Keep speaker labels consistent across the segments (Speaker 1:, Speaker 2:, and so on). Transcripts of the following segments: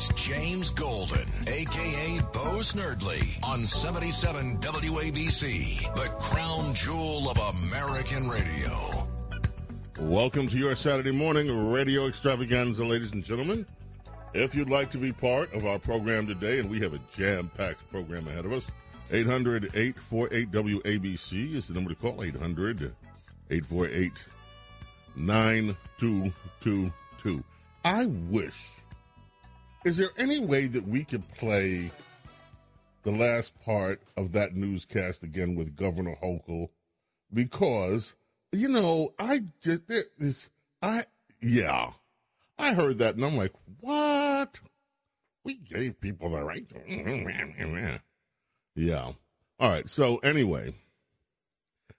Speaker 1: It's James Golden, aka Bo Snerdley, on 77 WABC, the crown jewel of American radio.
Speaker 2: Welcome to your Saturday morning radio extravaganza, ladies and gentlemen. If you'd like to be part of our program today, and we have a jam packed program ahead of us, 800 848 WABC is the number to call 800 848 9222. I wish. Is there any way that we could play the last part of that newscast again with Governor Hochul? Because, you know, I just, this, I, yeah, I heard that and I'm like, what? We gave people the right to. Yeah. All right. So, anyway.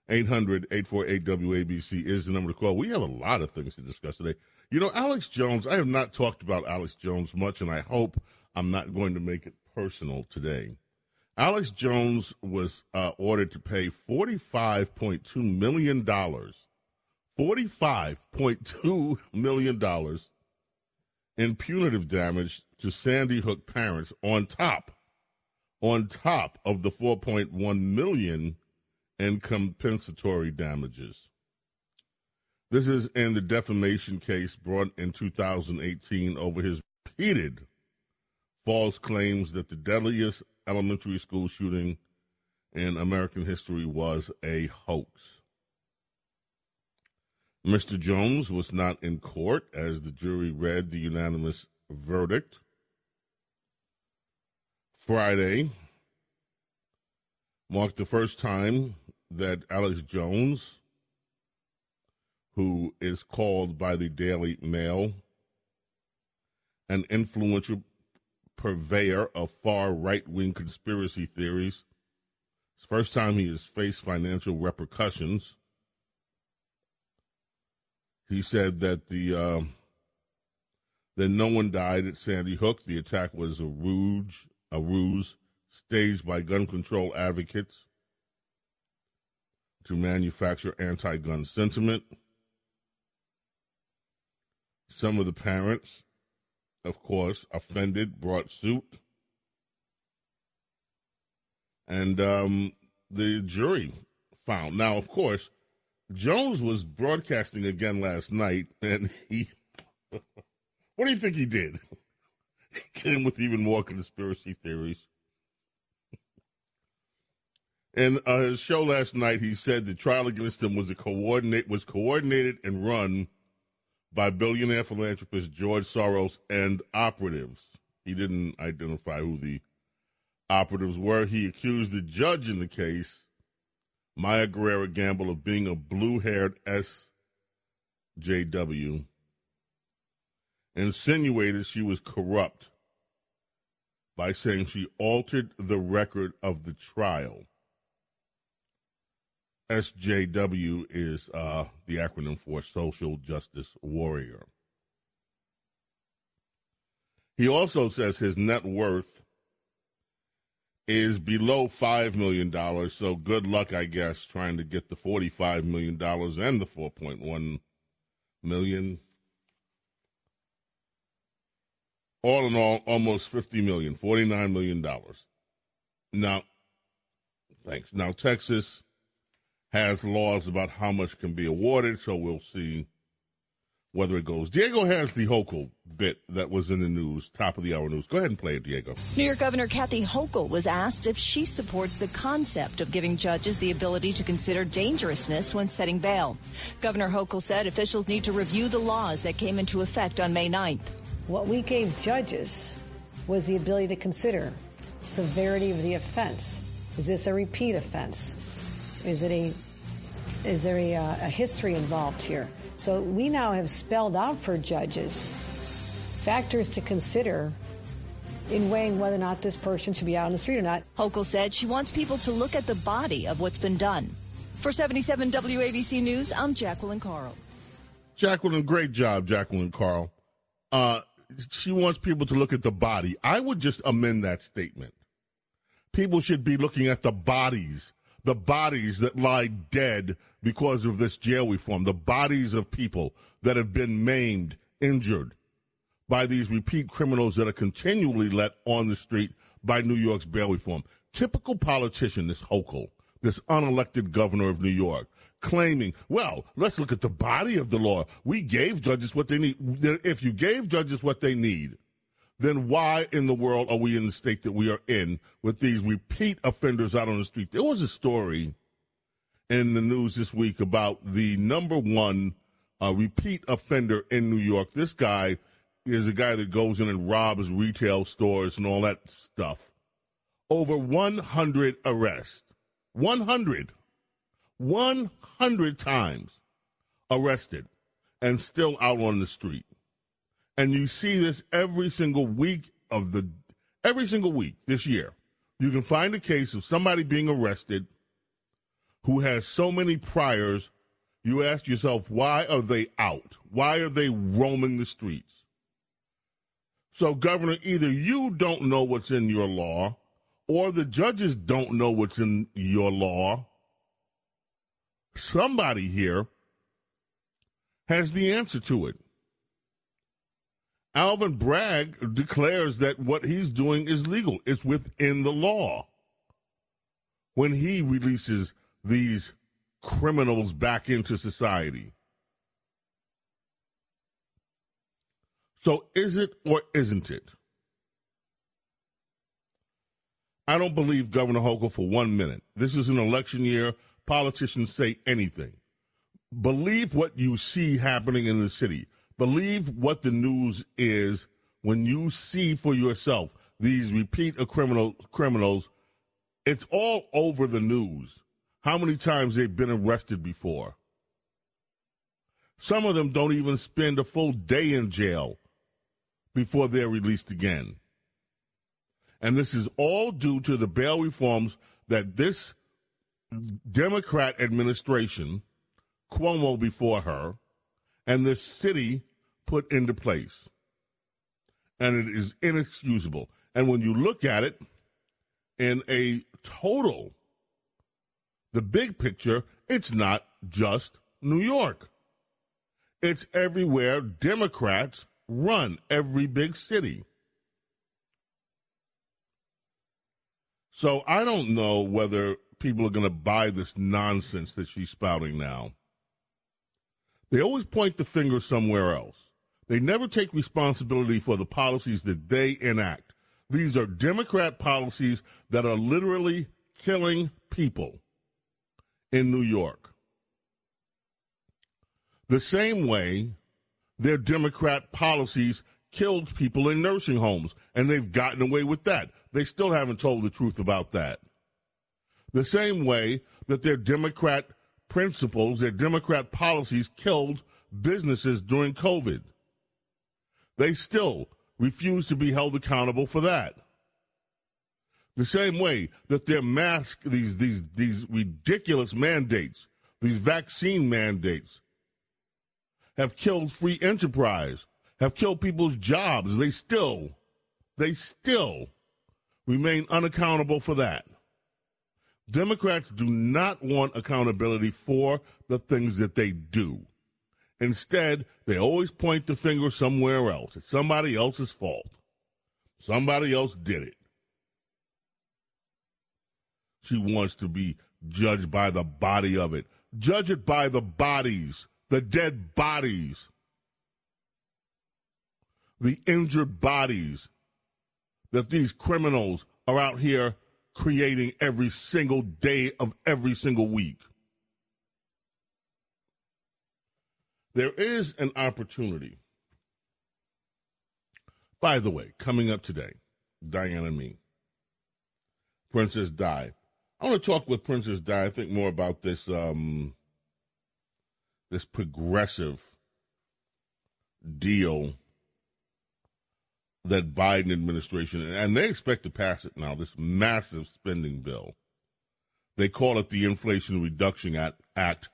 Speaker 2: 800 848 WABC is the number to call. We have a lot of things to discuss today. You know, Alex Jones, I have not talked about Alex Jones much, and I hope I'm not going to make it personal today. Alex Jones was uh, ordered to pay $45.2 million, $45.2 million in punitive damage to Sandy Hook parents on top, on top of the 4.1 million in compensatory damages. This is in the defamation case brought in 2018 over his repeated false claims that the deadliest elementary school shooting in American history was a hoax. Mr. Jones was not in court as the jury read the unanimous verdict. Friday marked the first time that Alex Jones who is called by the Daily Mail an influential purveyor of far right wing conspiracy theories. It's the first time he has faced financial repercussions. He said that the uh, that no one died at Sandy Hook. The attack was a ruse, a ruse staged by gun control advocates to manufacture anti-gun sentiment. Some of the parents, of course, offended, brought suit. And um, the jury found. Now, of course, Jones was broadcasting again last night, and he. what do you think he did? He came with even more conspiracy theories. In uh, his show last night, he said the trial against him was a coordinate was coordinated and run by billionaire philanthropist George Soros and operatives. He didn't identify who the operatives were. He accused the judge in the case, Maya Guerrero Gamble, of being a blue haired SJW, insinuated she was corrupt by saying she altered the record of the trial. SJW is uh, the acronym for Social Justice Warrior. He also says his net worth is below $5 million, so good luck, I guess, trying to get the $45 million and the 4.1 million. All in all, almost $50 million, $49 million. Now, thanks. Now, Texas has laws about how much can be awarded, so we'll see whether it goes. Diego has the Hochul bit that was in the news, top of the hour news. Go ahead and play it, Diego.
Speaker 3: New York Governor Kathy Hochul was asked if she supports the concept of giving judges the ability to consider dangerousness when setting bail. Governor Hochul said officials need to review the laws that came into effect on May 9th.
Speaker 4: What we gave judges was the ability to consider severity of the offense. Is this a repeat offense? Is it a is there a, uh, a history involved here? So we now have spelled out for judges factors to consider in weighing whether or not this person should be out on the street or not.
Speaker 3: Hochul said she wants people to look at the body of what's been done. For 77 WABC News, I'm Jacqueline Carl.
Speaker 2: Jacqueline, great job, Jacqueline Carl. Uh, she wants people to look at the body. I would just amend that statement. People should be looking at the bodies the bodies that lie dead because of this jail reform, the bodies of people that have been maimed, injured by these repeat criminals that are continually let on the street by New York's bail reform. Typical politician, this Hochul, this unelected governor of New York, claiming, well, let's look at the body of the law. We gave judges what they need. If you gave judges what they need, then why in the world are we in the state that we are in with these repeat offenders out on the street? There was a story in the news this week about the number one uh, repeat offender in New York. This guy is a guy that goes in and robs retail stores and all that stuff. Over 100 arrests. 100. 100 times arrested and still out on the street. And you see this every single week of the every single week this year. You can find a case of somebody being arrested who has so many priors. You ask yourself, why are they out? Why are they roaming the streets? So, Governor, either you don't know what's in your law, or the judges don't know what's in your law, somebody here has the answer to it. Alvin Bragg declares that what he's doing is legal. It's within the law. When he releases these criminals back into society. So is it or isn't it? I don't believe Governor Hochul for one minute. This is an election year politicians say anything. Believe what you see happening in the city. Believe what the news is when you see for yourself these repeat criminal criminals. It's all over the news. How many times they've been arrested before? Some of them don't even spend a full day in jail before they're released again. And this is all due to the bail reforms that this Democrat administration, Cuomo before her, and the city put into place. And it is inexcusable. And when you look at it in a total, the big picture, it's not just New York. It's everywhere Democrats run every big city. So I don't know whether people are going to buy this nonsense that she's spouting now. They always point the finger somewhere else. They never take responsibility for the policies that they enact. These are Democrat policies that are literally killing people in New York. The same way their Democrat policies killed people in nursing homes, and they've gotten away with that. They still haven't told the truth about that the same way that their Democrat principles, their Democrat policies killed businesses during COVID. They still refuse to be held accountable for that. The same way that their mask, these, these, these ridiculous mandates, these vaccine mandates, have killed free enterprise, have killed people's jobs. They still, they still remain unaccountable for that. Democrats do not want accountability for the things that they do. Instead, they always point the finger somewhere else. It's somebody else's fault. Somebody else did it. She wants to be judged by the body of it. Judge it by the bodies, the dead bodies, the injured bodies that these criminals are out here creating every single day of every single week. There is an opportunity. By the way, coming up today, Diana Mee, Princess Di. I want to talk with Princess Di. I think more about this um, this progressive deal that Biden administration, and they expect to pass it now, this massive spending bill. They call it the Inflation Reduction Act.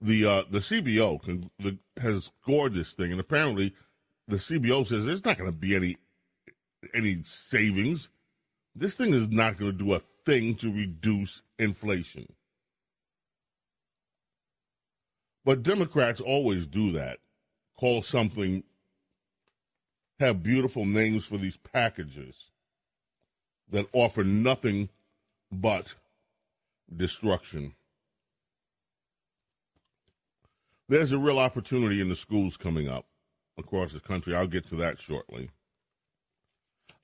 Speaker 2: The uh, the CBO can, the, has scored this thing, and apparently the CBO says there's not going to be any any savings. This thing is not going to do a thing to reduce inflation. But Democrats always do that. Call something have beautiful names for these packages that offer nothing but destruction. There's a real opportunity in the schools coming up across the country. I'll get to that shortly.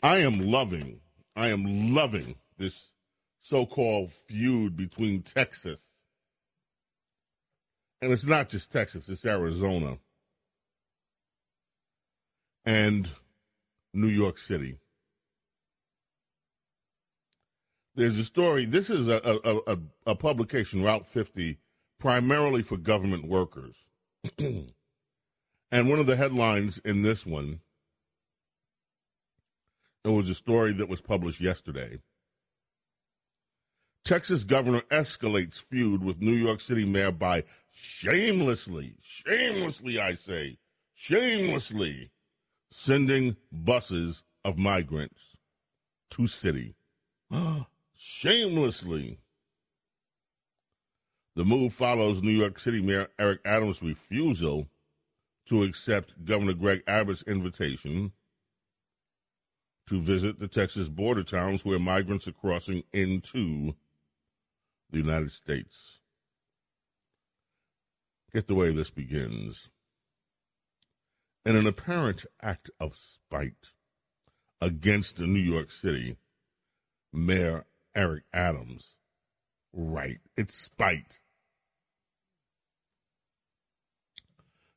Speaker 2: I am loving, I am loving this so called feud between Texas, and it's not just Texas, it's Arizona and New York City. There's a story. This is a, a, a, a publication, Route 50, primarily for government workers. and one of the headlines in this one, it was a story that was published yesterday. Texas governor escalates feud with New York City mayor by shamelessly, shamelessly, I say, shamelessly sending buses of migrants to city. shamelessly. The move follows New York City Mayor Eric Adams' refusal to accept Governor Greg Abbott's invitation to visit the Texas border towns where migrants are crossing into the United States. Get the way this begins. In an apparent act of spite against New York City, Mayor Eric Adams, right, it's spite.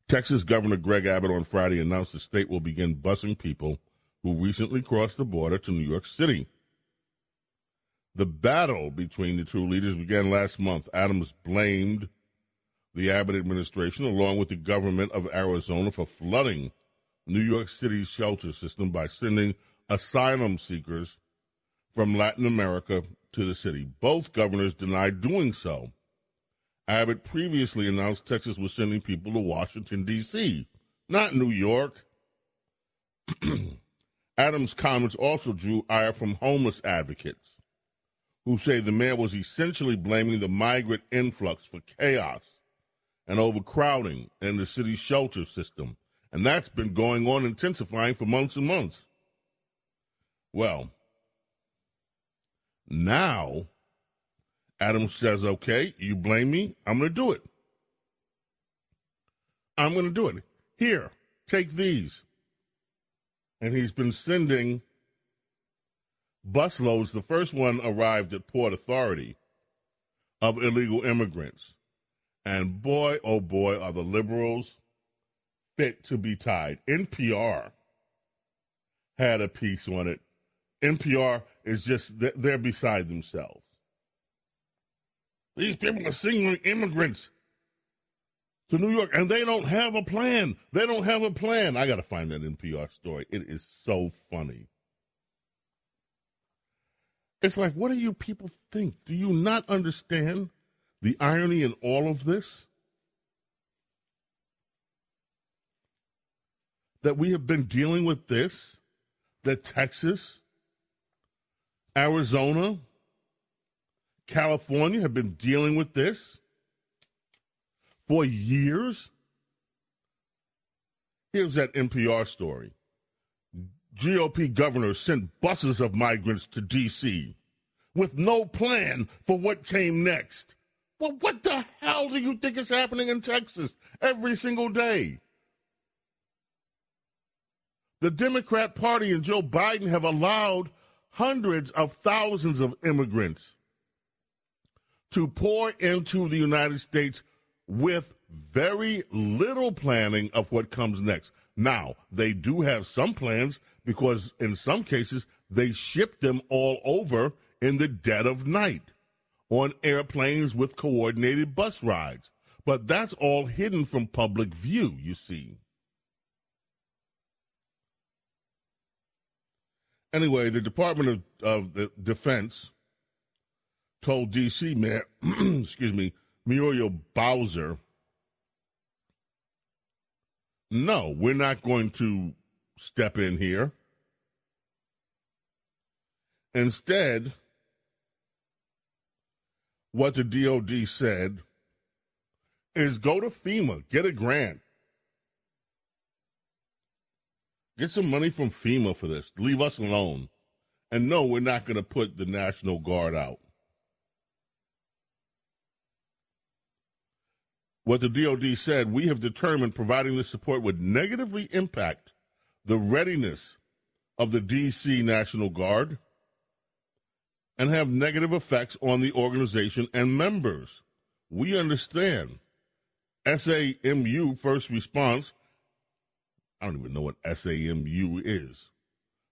Speaker 2: Texas Governor Greg Abbott on Friday announced the state will begin busing people who recently crossed the border to New York City. The battle between the two leaders began last month. Adams blamed the Abbott administration, along with the government of Arizona, for flooding New York City's shelter system by sending asylum seekers from Latin America to the city. Both governors denied doing so. Abbott previously announced Texas was sending people to Washington, D.C., not New York. Adams' comments also drew ire from homeless advocates who say the mayor was essentially blaming the migrant influx for chaos and overcrowding in the city's shelter system. And that's been going on intensifying for months and months. Well, now Adam says, okay, you blame me. I'm going to do it. I'm going to do it. Here, take these. And he's been sending busloads. The first one arrived at Port Authority of illegal immigrants. And boy, oh boy, are the liberals fit to be tied. NPR had a piece on it. NPR is just, they're beside themselves. These people are sending immigrants to New York, and they don't have a plan. They don't have a plan. I got to find that NPR story. It is so funny. It's like, what do you people think? Do you not understand the irony in all of this? That we have been dealing with this, that Texas, Arizona, California have been dealing with this for years. Here's that NPR story GOP governors sent buses of migrants to D.C. with no plan for what came next. Well, what the hell do you think is happening in Texas every single day? The Democrat Party and Joe Biden have allowed hundreds of thousands of immigrants to pour into the United States with very little planning of what comes next. Now, they do have some plans because in some cases they ship them all over in the dead of night on airplanes with coordinated bus rides. But that's all hidden from public view, you see. Anyway, the Department of, of the Defense told D.C. Mayor, excuse me, Muriel Bowser, no, we're not going to step in here. Instead, what the DOD said is go to FEMA, get a grant. Get some money from FEMA for this. Leave us alone. And no, we're not going to put the National Guard out. What the DoD said, we have determined providing this support would negatively impact the readiness of the D.C. National Guard and have negative effects on the organization and members. We understand. SAMU First Response, I don't even know what SAMU is.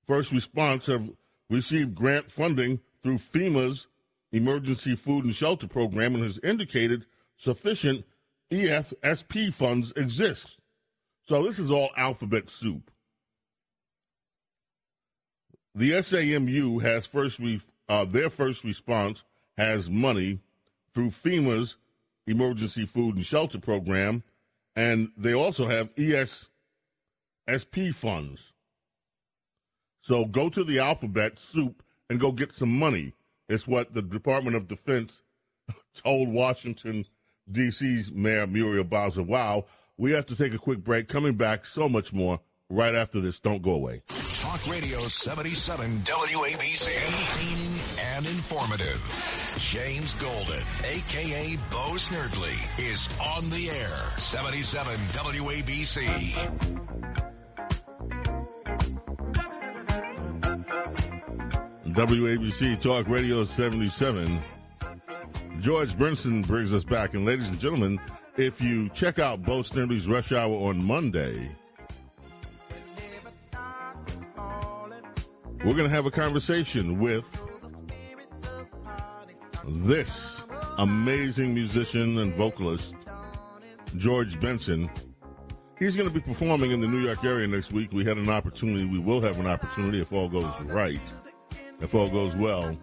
Speaker 2: First Response have received grant funding through FEMA's Emergency Food and Shelter Program and has indicated sufficient EFSP funds exist. So this is all alphabet soup. The SAMU has first re- uh, their first response has money through FEMA's Emergency Food and Shelter Program, and they also have ESSP funds. So go to the alphabet soup and go get some money. It's what the Department of Defense told Washington, D.C.'s Mayor Muriel Bowser. Wow, we have to take a quick break. Coming back, so much more right after this. Don't go away.
Speaker 1: Talk Radio 77 WABC. Entertaining and informative. James Golden, a.k.a. Bo Snerdley, is on the air. 77 WABC.
Speaker 2: WABC Talk Radio 77. George Benson brings us back. And ladies and gentlemen, if you check out Bo Snerdley's Rush Hour on Monday, we're going to have a conversation with this amazing musician and vocalist, George Benson. He's going to be performing in the New York area next week. We had an opportunity, we will have an opportunity if all goes right if all goes well,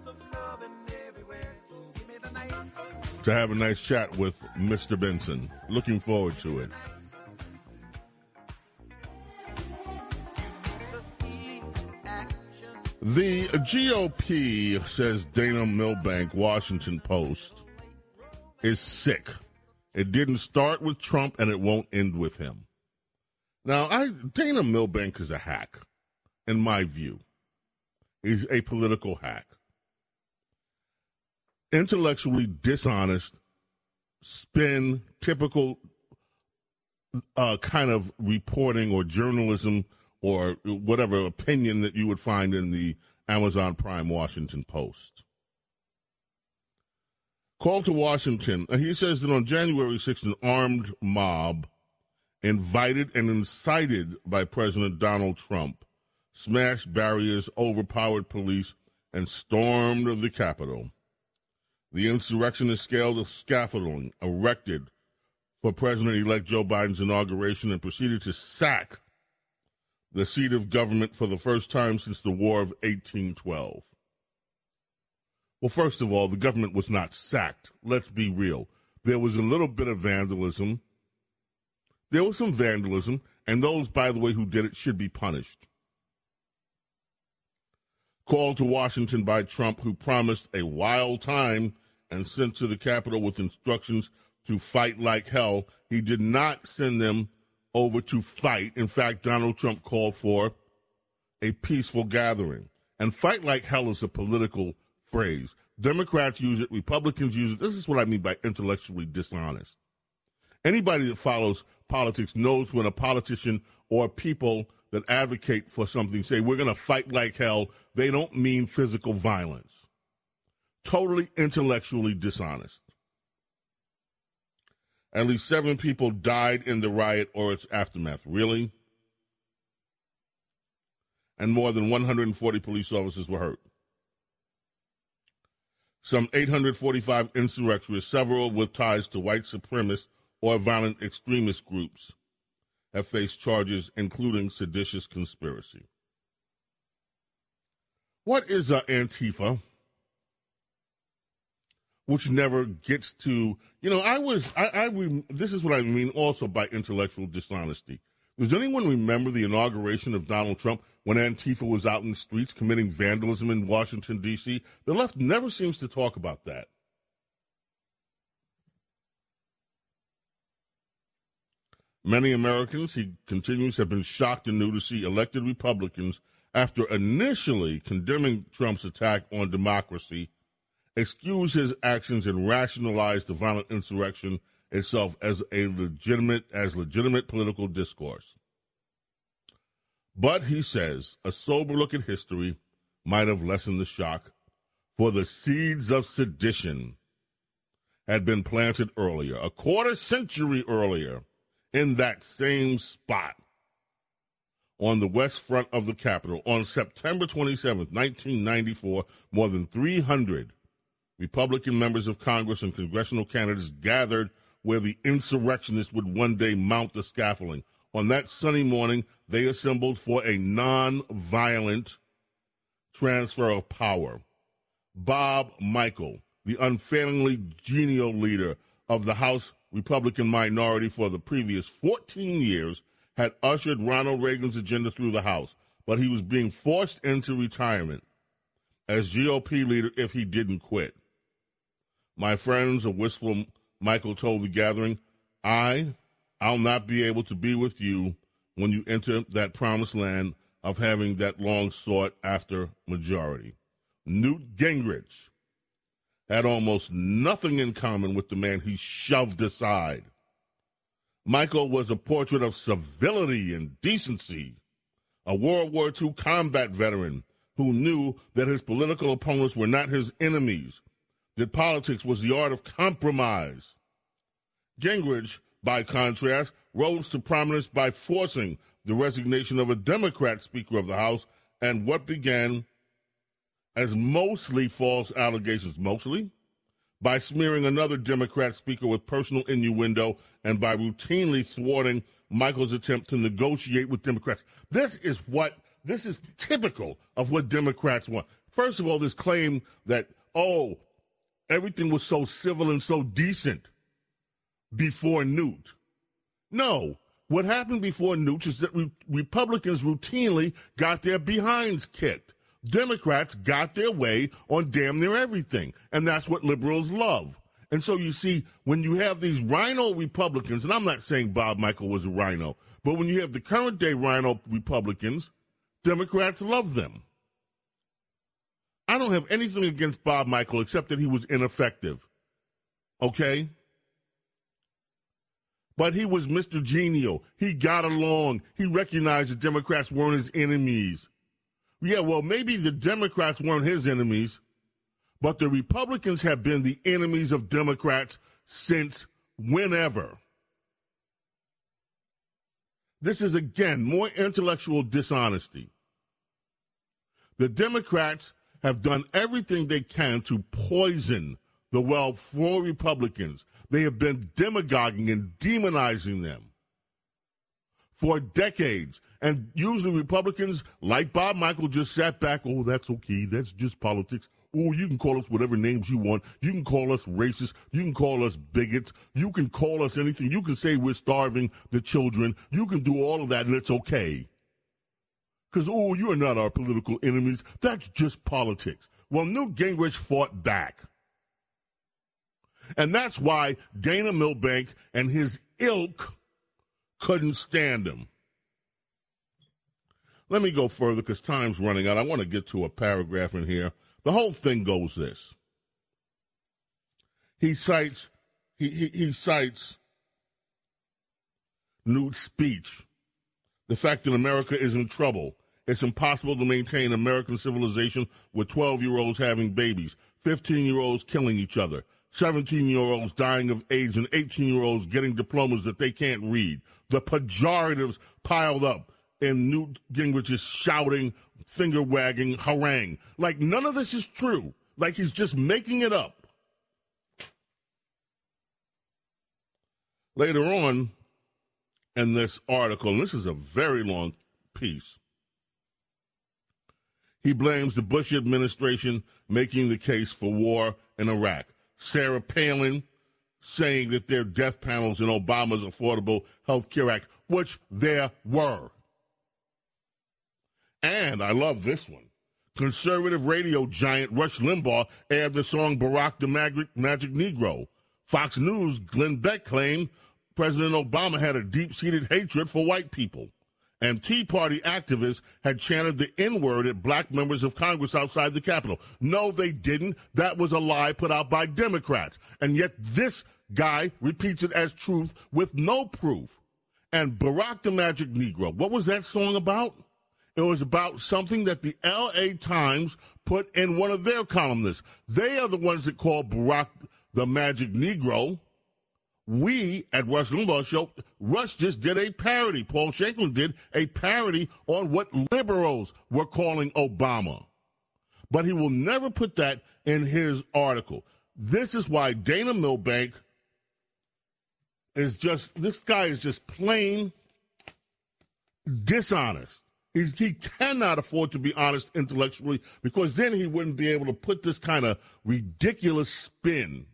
Speaker 2: to have a nice chat with Mr. Benson. Looking forward to it. The GOP, says Dana Milbank, Washington Post, is sick. It didn't start with Trump and it won't end with him. Now, I, Dana Milbank is a hack, in my view He's a political hack. Intellectually dishonest, spin, typical uh, kind of reporting or journalism or whatever opinion that you would find in the Amazon Prime Washington Post. Call to Washington. And he says that on January 6th, an armed mob invited and incited by President Donald Trump smashed barriers, overpowered police, and stormed the Capitol. The insurrectionists scaled the scaffolding erected for President elect Joe Biden's inauguration and proceeded to sack the seat of government for the first time since the War of 1812. Well, first of all, the government was not sacked. Let's be real. There was a little bit of vandalism. There was some vandalism, and those, by the way, who did it should be punished called to Washington by Trump, who promised a wild time and sent to the Capitol with instructions to fight like hell. He did not send them over to fight. In fact, Donald Trump called for a peaceful gathering. And fight like hell is a political phrase. Democrats use it, Republicans use it. This is what I mean by intellectually dishonest. Anybody that follows politics knows when a politician or people that advocate for something say we're going to fight like hell, they don't mean physical violence. Totally intellectually dishonest. At least seven people died in the riot or its aftermath. Really? And more than 140 police officers were hurt. Some 845 insurrectionists, several with ties to white supremacist or violent extremist groups, have faced charges including seditious conspiracy. What is uh, Antifa? Which never gets to, you know, I was, I, I, this is what I mean also by intellectual dishonesty. Does anyone remember the inauguration of Donald Trump when Antifa was out in the streets committing vandalism in Washington, D.C.? The left never seems to talk about that. Many Americans, he continues, have been shocked and new to see elected Republicans, after initially condemning Trump's attack on democracy, excuse his actions and rationalize the violent insurrection itself as a legitimate as legitimate political discourse. But he says a sober look at history might have lessened the shock, for the seeds of sedition had been planted earlier, a quarter century earlier, in that same spot on the west front of the Capitol on September 27, 1994, more than 300 Republican members of Congress and congressional candidates gathered where the insurrectionists would one day mount the scaffolding. On that sunny morning, they assembled for a non-violent transfer of power. Bob Michel, the unfailingly genial leader of the House Republican minority for the previous 14 years, had ushered Ronald Reagan's agenda through the House, but he was being forced into retirement as GOP leader if he didn't quit. My friends, a wistful Michel told the gathering, I, I'll not be able to be with you when you enter that promised land of having that long sought after majority. Newt Gingrich had almost nothing in common with the man he shoved aside. Michel was a portrait of civility and decency, a World War II combat veteran who knew that his political opponents were not his enemies, that politics was the art of compromise. Gingrich, by contrast, rose to prominence by forcing the resignation of a Democrat Speaker of the House and what began as mostly false allegations, mostly by smearing another Democrat Speaker with personal innuendo and by routinely thwarting Michel's attempt to negotiate with Democrats. This is what this is typical of what Democrats want. First of all, this claim that, oh, everything was so civil and so decent before Newt. No. What happened before Newt is that re- Republicans routinely got their behinds kicked. Democrats got their way on damn near everything. And that's what liberals love. And so you see, when you have these RINO Republicans, and I'm not saying Bob Michel was a RINO, but when you have the current day RINO Republicans, Democrats love them. I don't have anything against Bob Michel except that he was ineffective. Okay? But he was Mr. Genial. He got along. He recognized the Democrats weren't his enemies. Yeah, well, maybe the Democrats weren't his enemies, but the Republicans have been the enemies of Democrats since whenever. This is, again, more intellectual dishonesty. The Democrats have done everything they can to poison the well for Republicans. They have been demagoguing and demonizing them for decades. And usually Republicans, like Bob Michel, just sat back, oh, that's okay. That's just politics. Oh, you can call us whatever names you want. You can call us racist. You can call us bigots. You can call us anything. You can say we're starving the children. You can do all of that and it's okay. Because, oh, you're not our political enemies. That's just politics. Well, Newt Gingrich fought back. And that's why Dana Milbank and his ilk couldn't stand him. Let me go further because time's running out. I want to get to a paragraph in here. The whole thing goes this. He cites he, he, he cites Newt's speech, the fact that America is in trouble. It's impossible to maintain American civilization with 12 year olds having babies, 15 year olds killing each other, 17 year olds dying of AIDS, and 18 year olds getting diplomas that they can't read. The pejoratives piled up, and Newt Gingrich is shouting, finger wagging, harangue. Like none of this is true. Like he's just making it up. Later on in this article, and this is a very long piece, he blames the Bush administration making the case for war in Iraq. Sarah Palin saying that there are death panels in Obama's Affordable Health Care Act, which there were. And I love this one. Conservative radio giant Rush Limbaugh aired the song Barack the Magic, Magic Negro. Fox News' Glenn Beck claimed President Obama had a deep seated hatred for white people. And Tea Party activists had chanted the N word at black members of Congress outside the Capitol. No, they didn't. That was a lie put out by Democrats. And yet this guy repeats it as truth with no proof. And Barack the Magic Negro, what was that song about? It was about something that the LA Times put in one of their columnists. They are the ones that call Barack the Magic Negro. We at Rush Limbaugh Show, Rush just did a parody. Paul Shanklin did a parody on what liberals were calling Obama. But he will never put that in his article. This is why Dana Milbank is just, this guy is just plain dishonest. He, cannot afford to be honest intellectually because then he wouldn't be able to put this kind of ridiculous spin.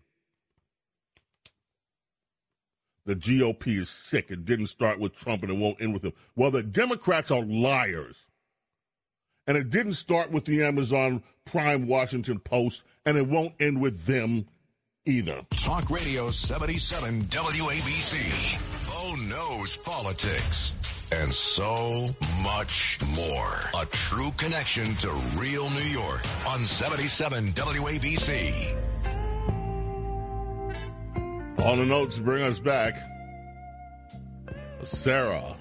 Speaker 2: The GOP is sick. It didn't start with Trump and it won't end with him. Well, the Democrats are liars. And it didn't start with the Amazon Prime Washington Post and it won't end with them either.
Speaker 1: Talk Radio 77 WABC. Bo oh, knows politics and so much more. A true connection to real New York on 77 WABC.
Speaker 2: Hall and Oates bring us back. Sarah.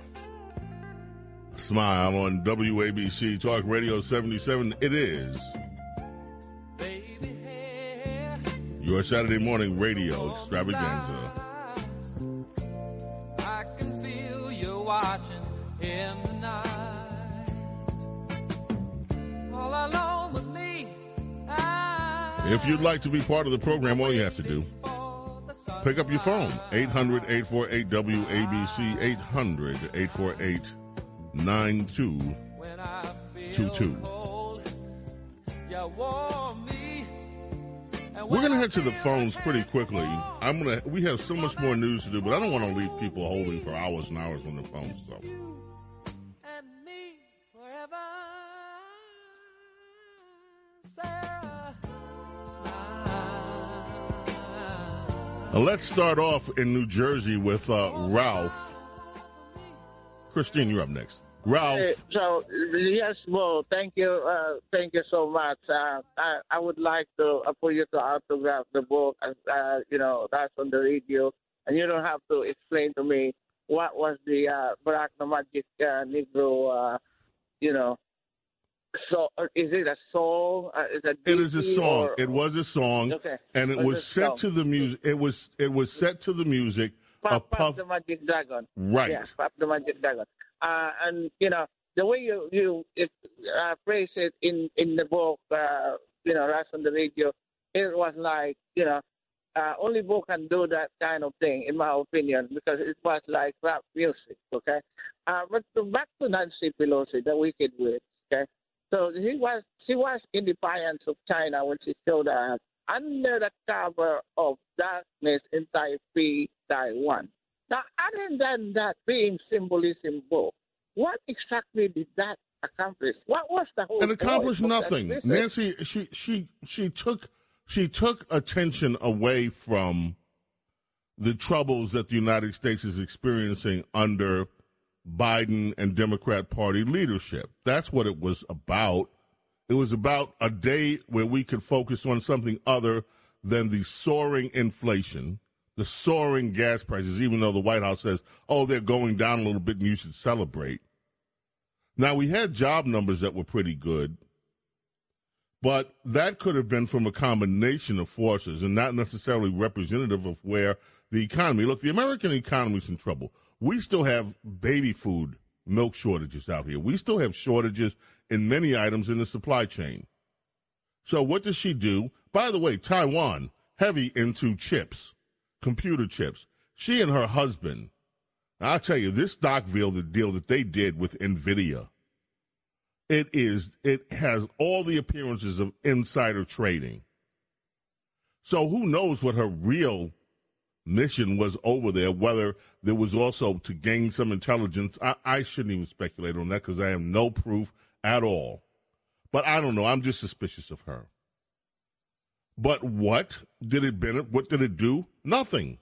Speaker 2: Smile on WABC Talk Radio 77. It is your Saturday morning radio extravaganza. Watching in the night. All alone with me. If you'd like to be part of the program, all you have to do pick up your phone 800 848 WABC 800 848 9222. We're going to head to the phones pretty quickly. I'm going to. We have so much more news to do, but I don't want to leave people holding for hours and hours on the phones. So. let's start off in New Jersey with uh, Ralph. Christine, you're up next. Ralph.
Speaker 5: So yes, well, thank you, uh, thank you so much. Uh, I, I would like to uh, for you to autograph the book. Uh, you know, that's on the radio, and you don't have to explain to me what was the uh, the Magic uh, Negro. Uh, you know, so is it a song? Uh, is it,
Speaker 2: it is a song. Or, it was a song, okay. and it was, was set song? to the music. It was it was set to the music.
Speaker 5: Pop, Puff the Magic Dragon.
Speaker 2: Right. Yeah,
Speaker 5: Puff the Magic Dragon. Uh, and you know the way you you it, uh, phrase it in in the book, uh, you know, that's on the radio. It was like you know, uh, only book can do that kind of thing, in my opinion, because it was like rap music. Okay, uh, but to, back to Nancy Pelosi, the wicked witch. Okay, so he was she was in defiance of China when she showed up under the cover of darkness in Taipei, Taiwan. Now, other than that being symbolism book, what exactly did that accomplish? What was the whole?
Speaker 2: It accomplished nothing. Nancy, she she she took she took attention away from the troubles that the United States is experiencing under Biden and Democrat Party leadership. That's what it was about. It was about a day where we could focus on something other than the soaring inflation the soaring gas prices, even though the White House says, oh, they're going down a little bit and you should celebrate. Now, we had job numbers that were pretty good, but that could have been from a combination of forces and not necessarily representative of where the economy. Look, the American economy is in trouble. We still have baby food, milk shortages out here. We still have shortages in many items in the supply chain. So, what does she do? By the way, Taiwan, heavy into chips computer chips. She and her husband, I'll tell you, this Stockville, the deal that they did with NVIDIA, it is, it has all the appearances of insider trading. So who knows what her real mission was over there, whether there was also to gain some intelligence. I, I shouldn't even speculate on that because I have no proof at all. But I don't know. I'm just suspicious of her. But what did it benefit? What did it do? Nothing.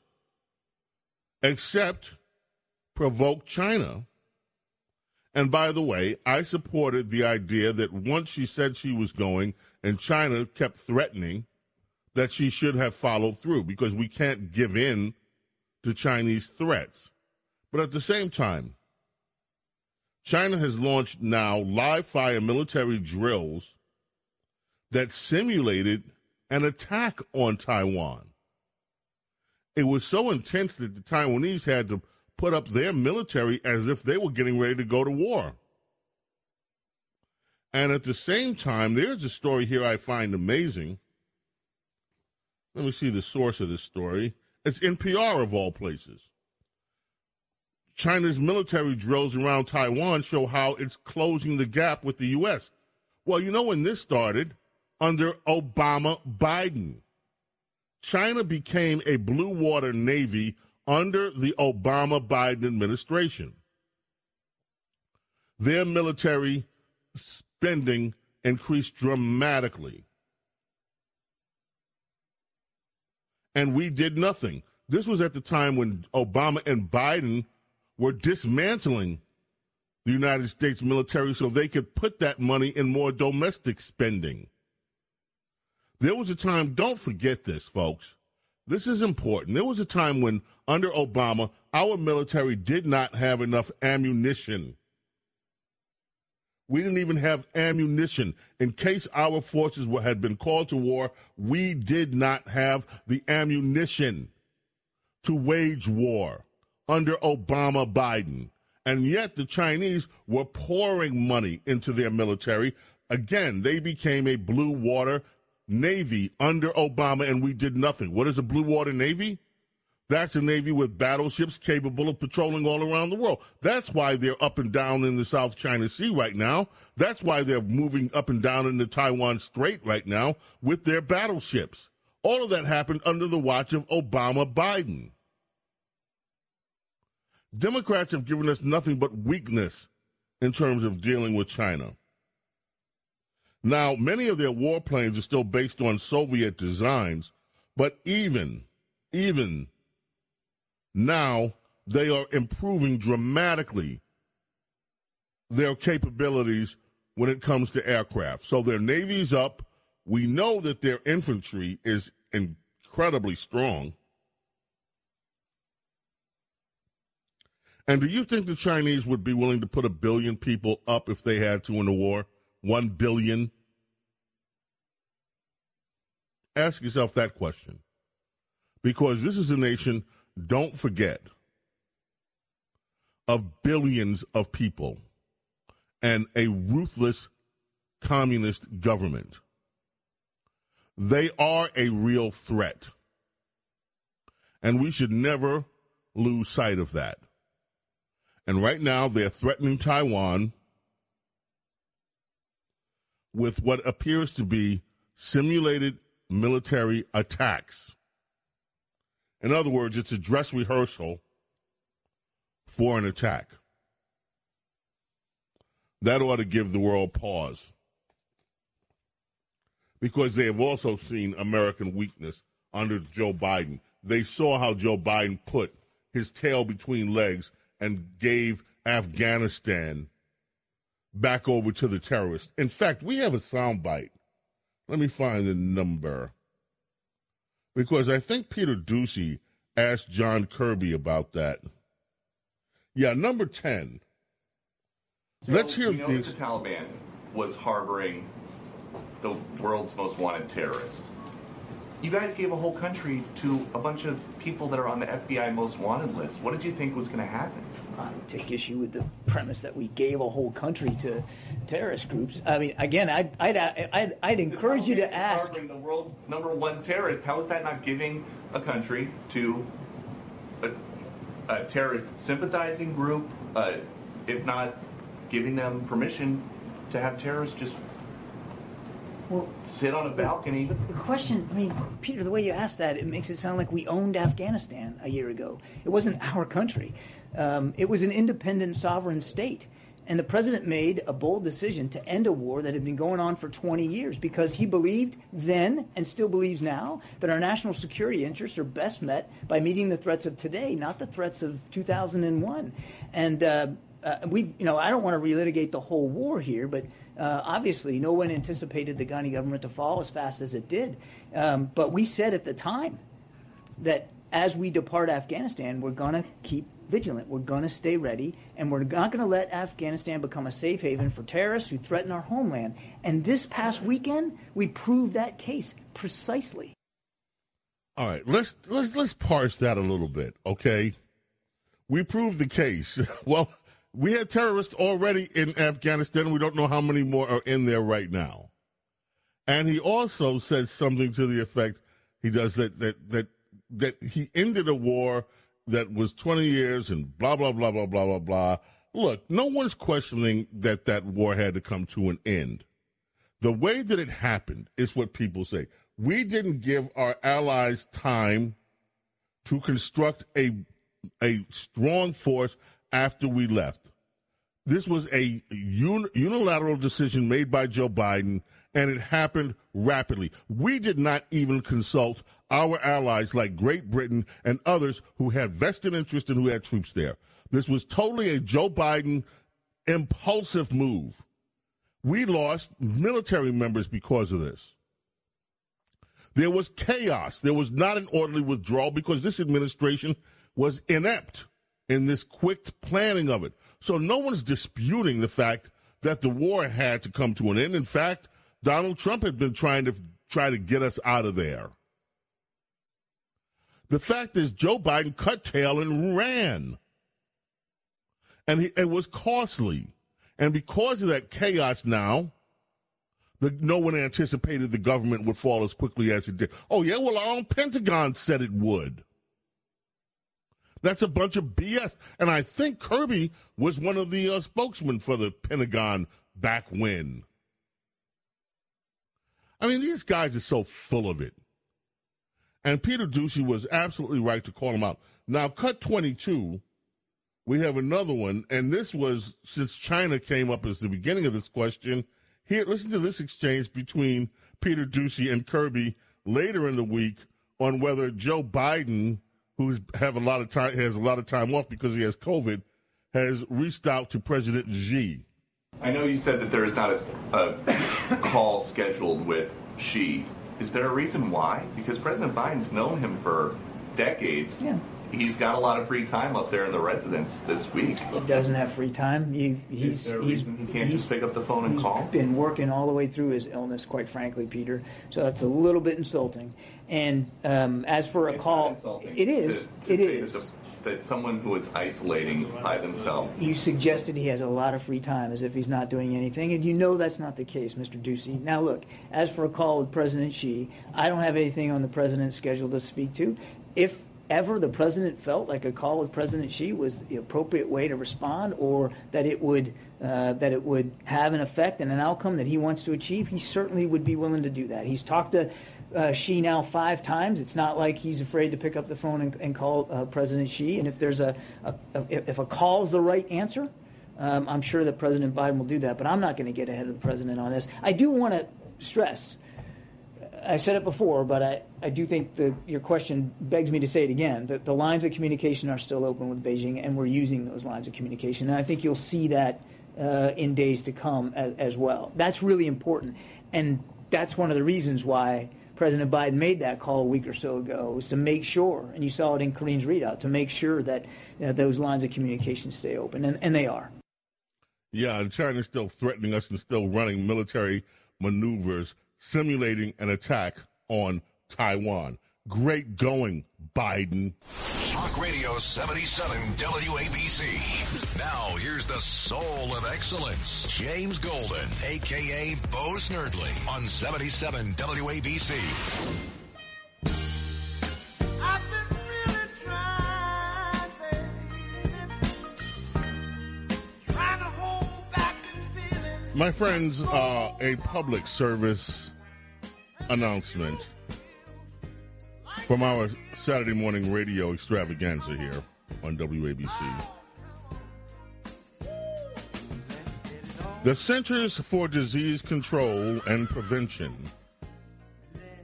Speaker 2: except provoke China. And by the way, I supported the idea that once she said she was going and China kept threatening, that she should have followed through because we can't give in to Chinese threats. But at the same time, China has launched now live fire military drills that simulated an attack on Taiwan. It was so intense that the Taiwanese had to put up their military as if they were getting ready to go to war. And at the same time, there's a story here I find amazing. Let me see the source of this story. It's NPR of all places. China's military drills around Taiwan show how it's closing the gap with the U.S. Well, you know when this started? Under Obama Biden. China became a blue water navy under the Obama Biden administration. Their military spending increased dramatically. And we did nothing. This was at the time when Obama and Biden were dismantling the United States military so they could put that money in more domestic spending. There was a time, don't forget this, folks. This is important. There was a time when, under Obama, our military did not have enough ammunition. We didn't even have ammunition. In case our forces were, had been called to war, we did not have the ammunition to wage war under Obama Biden. And yet the Chinese were pouring money into their military. Again, they became a blue water Navy under Obama, and we did nothing. What is a blue water Navy? That's a Navy with battleships capable of patrolling all around the world. That's why they're up and down in the South China Sea right now. That's why they're moving up and down in the Taiwan Strait right now with their battleships. All of that happened under the watch of Obama Biden. Democrats have given us nothing but weakness in terms of dealing with China. Now, many of their warplanes are still based on Soviet designs, but even, even now, they are improving dramatically their capabilities when it comes to aircraft. So their navy's up. We know that their infantry is incredibly strong. And do you think the Chinese would be willing to put a billion people up if they had to in a war? One billion? Ask yourself that question. Because this is a nation, don't forget, of billions of people and a ruthless communist government. They are a real threat. And we should never lose sight of that. And right now, they're threatening Taiwan with what appears to be simulated military attacks. In other words, it's a dress rehearsal for an attack. That ought to give the world pause. Because they have also seen American weakness under Joe Biden. They saw how Joe Biden put his tail between legs and gave Afghanistan back over to the terrorists. In fact, we have a soundbite. Let me find the number. Because I think Peter Doocy asked John Kirby about that. Yeah, number 10.
Speaker 6: So
Speaker 2: Let's hear
Speaker 6: we know
Speaker 2: these.
Speaker 6: that the Taliban was harboring the world's most wanted terrorist. You guys gave a whole country to a bunch of people that are on the FBI most wanted list. What did you think was going to happen?
Speaker 7: I take issue with the premise that we gave a whole country to terrorist groups. I mean, again, I'd, I'd, I'd, I'd encourage you to ask.
Speaker 6: the world's number one terrorist. How is that not giving a country to a, a terrorist sympathizing group, uh, if not giving them permission to have terrorists just
Speaker 7: Well,
Speaker 6: sit on a balcony?
Speaker 7: the question, I mean, Peter, the way you asked that, it makes it sound like we owned Afghanistan a year ago. It wasn't our country. Um, it was an independent sovereign state. And the president made a bold decision to end a war that had been going on for 20 years because he believed then and still believes now that our national security interests are best met by meeting the threats of today, not the threats of 2001. And uh, uh, we, you know, I don't want to relitigate the whole war here, but uh, obviously no one anticipated the Ghani government to fall as fast as it did. Um, but we said at the time that as we depart Afghanistan, we're going to keep vigilant. We're going to stay ready, and we're not going to let Afghanistan become a safe haven for terrorists who threaten our homeland. And this past weekend, we proved that case precisely.
Speaker 2: All right, let's let's let's parse that a little bit, okay? We proved the case. well, we had terrorists already in Afghanistan. We don't know how many more are in there right now. And he also says something to the effect he does that that that that he ended a war that was 20 years and blah, blah, blah, blah, blah, blah, blah. Look, no one's questioning that that war had to come to an end. The way that it happened is what people say. We didn't give our allies time to construct a, a strong force after we left. This was a un, unilateral decision made by Joe Biden, and it happened rapidly. We did not even consult our allies like Great Britain and others who had vested interest and who had troops there. This was totally a Joe Biden impulsive move. We lost military members because of this. There was chaos. There was not an orderly withdrawal because this administration was inept in this quick planning of it. So no one's disputing the fact that the war had to come to an end. In fact, Donald Trump had been trying to try to get us out of there. The fact is, Joe Biden cut tail and ran. And he, it was costly. And because of that chaos now, the, no one anticipated the government would fall as quickly as it did. Oh, yeah, well, our own Pentagon said it would. That's a bunch of BS. And I think Kirby was one of the uh, spokesmen for the Pentagon back when. I mean, these guys are so full of it. And Peter Doocy was absolutely right to call him out. Now, cut 22, we have another one, and this was since China came up as the beginning of this question. Here, listen to this exchange between Peter Doocy and Kirby later in the week on whether Joe Biden, who's have a lot of time has a lot of time off because he has COVID, has reached out to President Xi.
Speaker 6: I know you said that there is not a, a call scheduled with Xi is there a reason why? Because President Biden's known him for decades.
Speaker 7: Yeah.
Speaker 6: He's got a lot of free time up there in the residence this week.
Speaker 7: He doesn't have free time. He, he's,
Speaker 6: is there a
Speaker 7: he's,
Speaker 6: reason he can't
Speaker 7: he's,
Speaker 6: just pick up the phone and
Speaker 7: he's
Speaker 6: call?
Speaker 7: been working all the way through his illness, quite frankly, Peter. So that's a little bit insulting. And um, as for a
Speaker 6: It's
Speaker 7: call, it is.
Speaker 6: to- to
Speaker 7: it
Speaker 6: say
Speaker 7: is.
Speaker 6: That, the, that someone who is isolating by themselves.
Speaker 7: You suggested he has a lot of free time as if he's not doing anything, and you know that's not the case, Mr. Doocy. Now, look, as for a call with President Xi, I don't have anything on the president's schedule to speak to. If ever the president felt like a call with President Xi was the appropriate way to respond, or that it would uh, that it would have an effect and an outcome that he wants to achieve, he certainly would be willing to do that. He's talked to uh, Xi now five times. It's not like he's afraid to pick up the phone and, and call uh, President Xi. And if there's a, a, a if a call is the right answer, um, I'm sure that President Biden will do that. But I'm not going to get ahead of the president on this. I do want to stress. I said it before, but I, I do think that your question begs me to say it again. That the lines of communication are still open with Beijing, and we're using those lines of communication. And I think you'll see that uh, in days to come as, as well. That's really important, and that's one of the reasons why President Biden made that call a week or so ago was to make sure, and you saw it in Karine's readout, to make sure that uh, those lines of communication stay open, and, and they are.
Speaker 2: Yeah, and China's still threatening us and still running military maneuvers, simulating an attack on Taiwan. Great going, Biden.
Speaker 1: Talk Radio 77 WABC. Now, here's the soul of excellence, James Golden, a.k.a. Bo Snerdley, on 77 WABC.
Speaker 2: My friends, uh, a public service announcement from our Saturday morning radio extravaganza here on WABC. The Centers for Disease Control and Prevention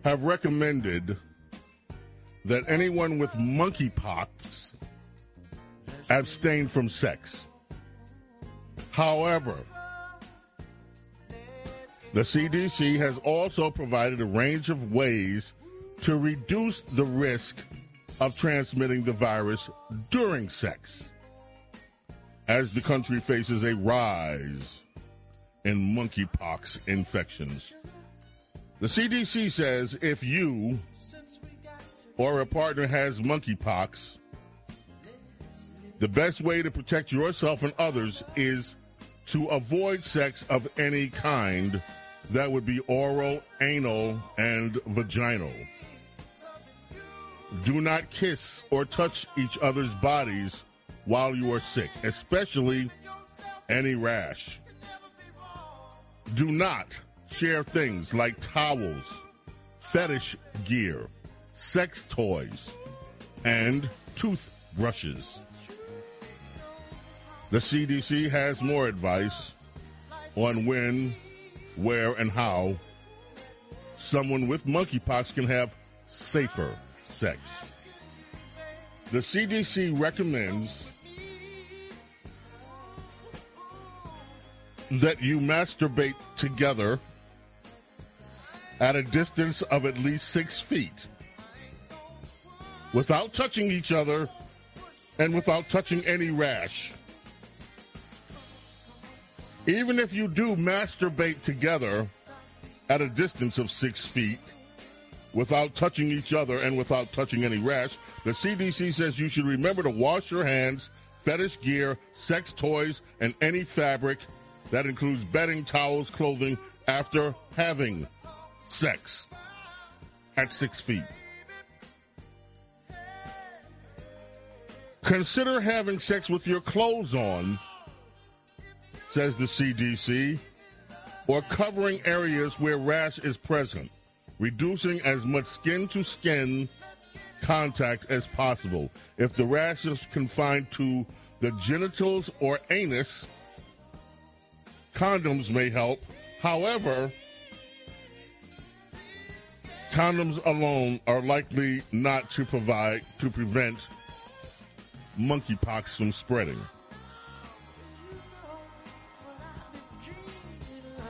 Speaker 2: have recommended that anyone with monkeypox abstain from sex. However, the CDC has also provided a range of ways to reduce the risk of transmitting the virus during sex as the country faces a rise in monkeypox infections. The CDC says if you or a partner has monkeypox, the best way to protect yourself and others is to avoid sex of any kind that would be oral, anal, and vaginal. Do not kiss or touch each other's bodies while you are sick, especially any rash. Do not share things like towels, fetish gear, sex toys, and toothbrushes. The CDC has more advice on when, where, and how someone with monkeypox can have safer sex. The CDC recommends that you masturbate together at a distance of at least six feet without touching each other and without touching any rash. Even if you do masturbate together at a distance of six feet without touching each other and without touching any rash, the CDC says you should remember to wash your hands, fetish gear, sex toys, and any fabric that includes bedding, towels, clothing after having sex at six feet. Consider having sex with your clothes on, says the CDC, or covering areas where rash is present, reducing as much skin to skin contact as possible. If the rash is confined to the genitals or anus, condoms may help. However, condoms alone are likely not to provide to prevent monkeypox from spreading.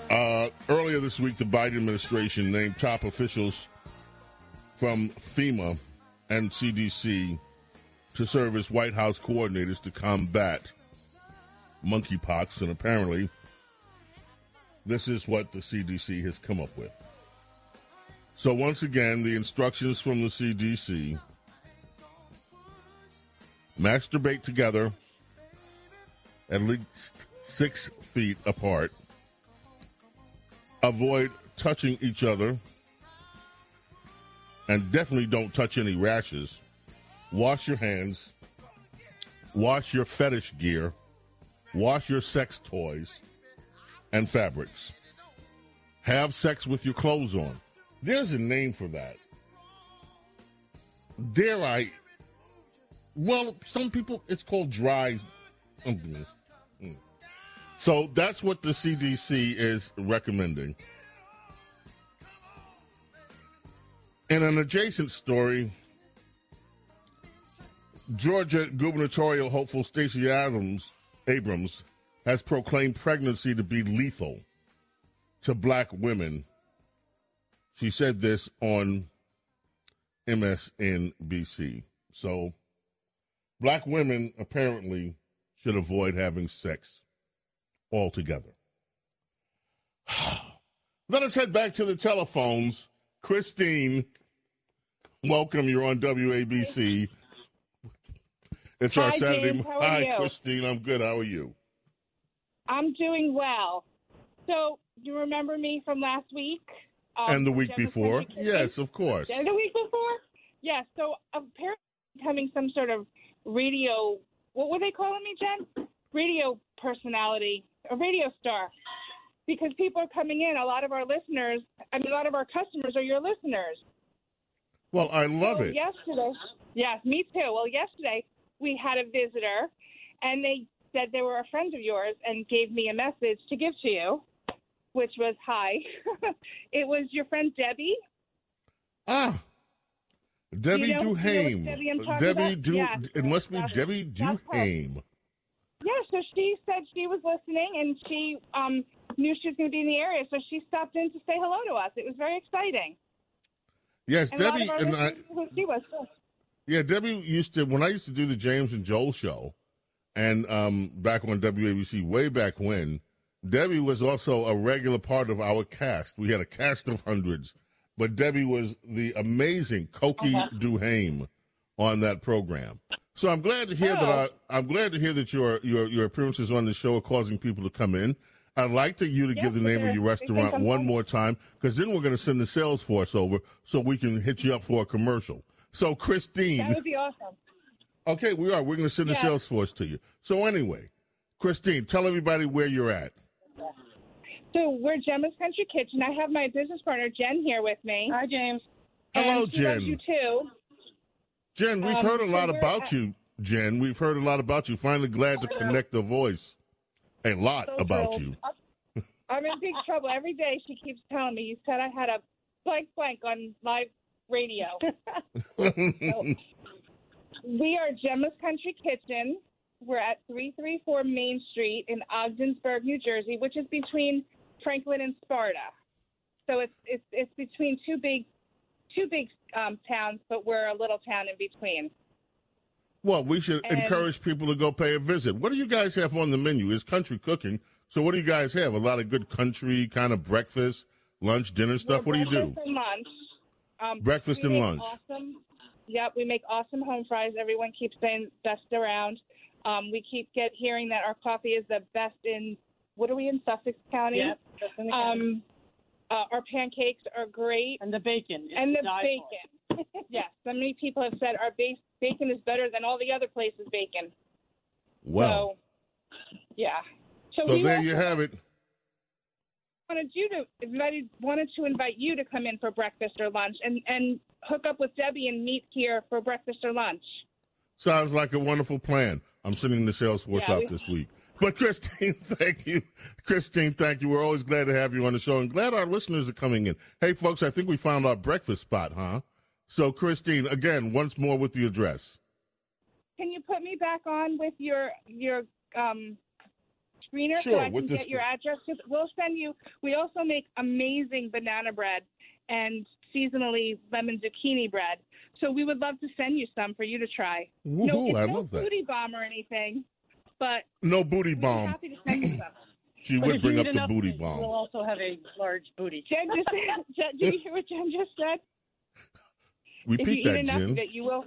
Speaker 2: Uh, earlier this week, the Biden administration named top officials from FEMA and CDC to serve as White House coordinators to combat monkeypox, and apparently, this is what the CDC has come up with. So, once again, the instructions from the CDC masturbate together at least six feet apart, avoid touching each other, and definitely don't touch any rashes. Wash your hands, wash your fetish gear, wash your sex toys and fabrics. Have sex with your clothes on. There's a name for that. Dare I? Well, some people, it's called dry something. So that's what the CDC is recommending. In an adjacent story, Georgia gubernatorial hopeful Stacey Adams Abrams has proclaimed pregnancy to be lethal to black women. She said this on MSNBC. So, black women apparently should avoid having sex altogether. Let us head back to the telephones. Christine, welcome. You're on WABC. It's our
Speaker 8: Hi,
Speaker 2: Saturday.
Speaker 8: James.
Speaker 2: Hi,
Speaker 8: you?
Speaker 2: Christine. I'm good. How are you?
Speaker 8: I'm doing well. So, you remember me from last week? Um,
Speaker 2: and the week before? Yes, of course.
Speaker 8: And the week before? Yes. so, apparently, having some sort of radio. What were they calling me, Jen? Radio personality, a radio star. Because people are coming in. A lot of our listeners, I mean, a lot of our customers are your listeners.
Speaker 2: Well, I love
Speaker 8: So
Speaker 2: it.
Speaker 8: Yesterday, yes, me too. Well, yesterday we had a visitor, and they said they were a friend of yours and gave me a message to give to you, which was hi. it was your friend Debbie.
Speaker 2: Ah, Debbie
Speaker 8: you know- you know
Speaker 2: Duhame.
Speaker 8: Debbie
Speaker 2: Debbie? Du.
Speaker 8: Yes,
Speaker 2: it must be Debbie. Duhame.
Speaker 8: Yeah, so she said she was listening and she um, knew she was going to be in the area, so she stopped in to say hello to us. It was very exciting.
Speaker 2: Yes,
Speaker 8: And
Speaker 2: Debbie and I.
Speaker 8: who she was. too.
Speaker 2: Yeah, Debbie used to when I used to do the James and Joel show, and um, back on WABC way back when, Debbie was also a regular part of our cast. We had a cast of hundreds, but Debbie was the amazing Koki
Speaker 8: Uh-huh.
Speaker 2: Duhame on that program. So I'm glad to hear that.
Speaker 8: Oh.
Speaker 2: I'm glad to hear that your your your appearances on the show are causing people to come in. I'd like to you to
Speaker 8: Yes,
Speaker 2: give the name of your restaurant one more time, because then we're going to send the sales force over so we can hit you up for a commercial. So Christine,
Speaker 8: That would be awesome.
Speaker 2: Okay, we are. We're going to send the
Speaker 8: Yeah.
Speaker 2: sales force to you. So anyway, Christine, tell everybody where you're at.
Speaker 8: So we're Gemma's Country Kitchen. I have my business partner Jen here with me. Hi, James.
Speaker 2: Hello,
Speaker 8: and she loves
Speaker 2: Jen.
Speaker 8: you too.
Speaker 2: Jen, we've
Speaker 8: Um,
Speaker 2: heard a lot about you. Jen, we've heard a lot about you. Finally, glad to connect the voice. A lot
Speaker 8: So
Speaker 2: about you.
Speaker 8: I'm in big trouble. Every day she keeps telling me, you said I had a blank blank on live radio. we are Gemma's Country Kitchen. We're at 334 Main Street in Ogdensburg, New Jersey, which is between Franklin and Sparta. So it's it's it's between two big two big um, towns, but we're a little town in between.
Speaker 2: well, we should
Speaker 8: And-
Speaker 2: encourage people to go pay a visit. What do you guys have on the menu? It's country cooking. So what do you guys have? A lot of good country kind of breakfast, lunch, dinner stuff.
Speaker 8: We're
Speaker 2: What do you do?
Speaker 8: breakfast and lunch. Um,
Speaker 2: Breakfast and lunch.
Speaker 8: Awesome. Yep, we make awesome home fries. Everyone keeps saying best around. Um, we keep get hearing that our coffee is the best in. What are we in Sussex County?
Speaker 9: Yep, best county.
Speaker 8: Um, uh, our pancakes are great,
Speaker 9: and the bacon. is
Speaker 8: and the
Speaker 9: to die for.
Speaker 8: bacon. yes, so many people have said our base bacon is better than all the other places' bacon.
Speaker 2: Well,
Speaker 8: So, yeah. So,
Speaker 2: so
Speaker 8: we
Speaker 2: there you have it.
Speaker 8: wanted you to invited wanted to invite you to come in for breakfast or lunch and and hook up with Debbie and meet here for breakfast or lunch.
Speaker 2: Sounds like a wonderful plan. I'm sending the sales force
Speaker 8: Yeah,
Speaker 2: out
Speaker 8: we-
Speaker 2: this week. But Christine, thank you. Christine, thank you. We're always glad to have you on the show and glad our listeners are coming in. Hey, folks, I think we found our breakfast spot, huh? So, Christine, again, once more with the address.
Speaker 8: Can you put me back on with your your um screener so I can get your address? 'Cause we'll send you. We also make amazing banana bread and seasonally lemon zucchini bread. So we would love to send you some for you to try. no, it's
Speaker 2: I
Speaker 8: no
Speaker 2: love that.
Speaker 8: booty bomb or anything, but
Speaker 2: No booty bomb.
Speaker 8: happy to send you.
Speaker 2: She
Speaker 9: But
Speaker 2: would bring up the booty
Speaker 9: bomb. We'll also have a large booty.
Speaker 8: Jen just Jen, did you hear what Jen just said?
Speaker 2: Repeat
Speaker 8: eat
Speaker 2: that, Jen.
Speaker 8: it, you will.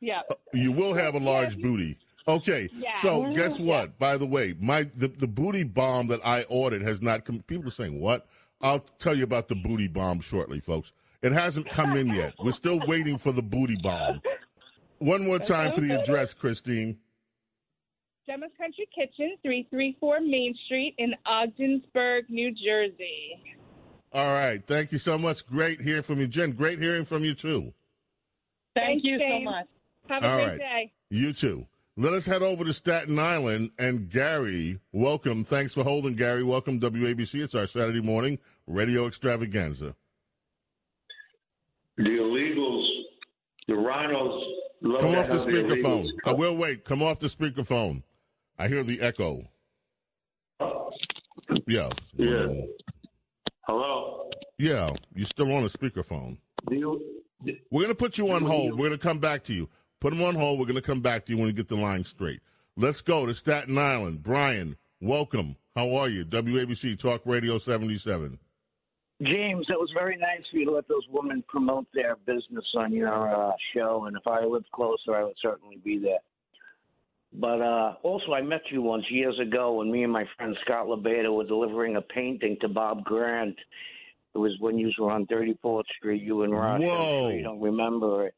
Speaker 8: Yeah.
Speaker 2: Uh, you will have a large booty. Okay,
Speaker 8: Yeah.
Speaker 2: so guess
Speaker 8: Yeah.
Speaker 2: what? By the way, my the, the booty bomb that I ordered has not come. People are saying what? I'll tell you about the booty bomb shortly, folks. It hasn't come in yet. We're still waiting for the booty bomb. One more time for the address, Christine.
Speaker 8: Gemma's Country Kitchen, 334 Main Street in Ogdensburg, New Jersey.
Speaker 2: All right. Thank you so much. Great hearing from you, Jen. Great hearing from you too.
Speaker 9: Thank
Speaker 8: Thanks,
Speaker 9: you so much.
Speaker 8: Have a
Speaker 2: All
Speaker 8: great
Speaker 2: right.
Speaker 8: day.
Speaker 2: You too. Let us head over to Staten Island and Gary. Welcome. Thanks for holding, Gary. Welcome, WABC. It's our Saturday morning radio extravaganza.
Speaker 10: The illegals, the RINOs, love
Speaker 2: Come off the speakerphone. I will wait. Come off the speakerphone. I hear the echo. Yeah.
Speaker 10: Yeah.
Speaker 2: Mm.
Speaker 10: Hello.
Speaker 2: Yeah. You're still on a speakerphone.
Speaker 10: Do you,
Speaker 2: We're going to put you on hold. We're going to come back to you. Put them on hold. We're going to come back to you when we get the line straight. Let's go to Staten Island. Brian, welcome. How are you? WABC Talk Radio 77.
Speaker 11: James, it was very nice for you to let those women promote their business on your uh, show, and if I lived closer, I would certainly be there. But uh, also, I met you once years ago when me and my friend Scott LeBeta were delivering a painting to Bob Grant. It was when you were on 34th Street, you and Ross.
Speaker 2: Whoa.
Speaker 11: sure you don't remember it.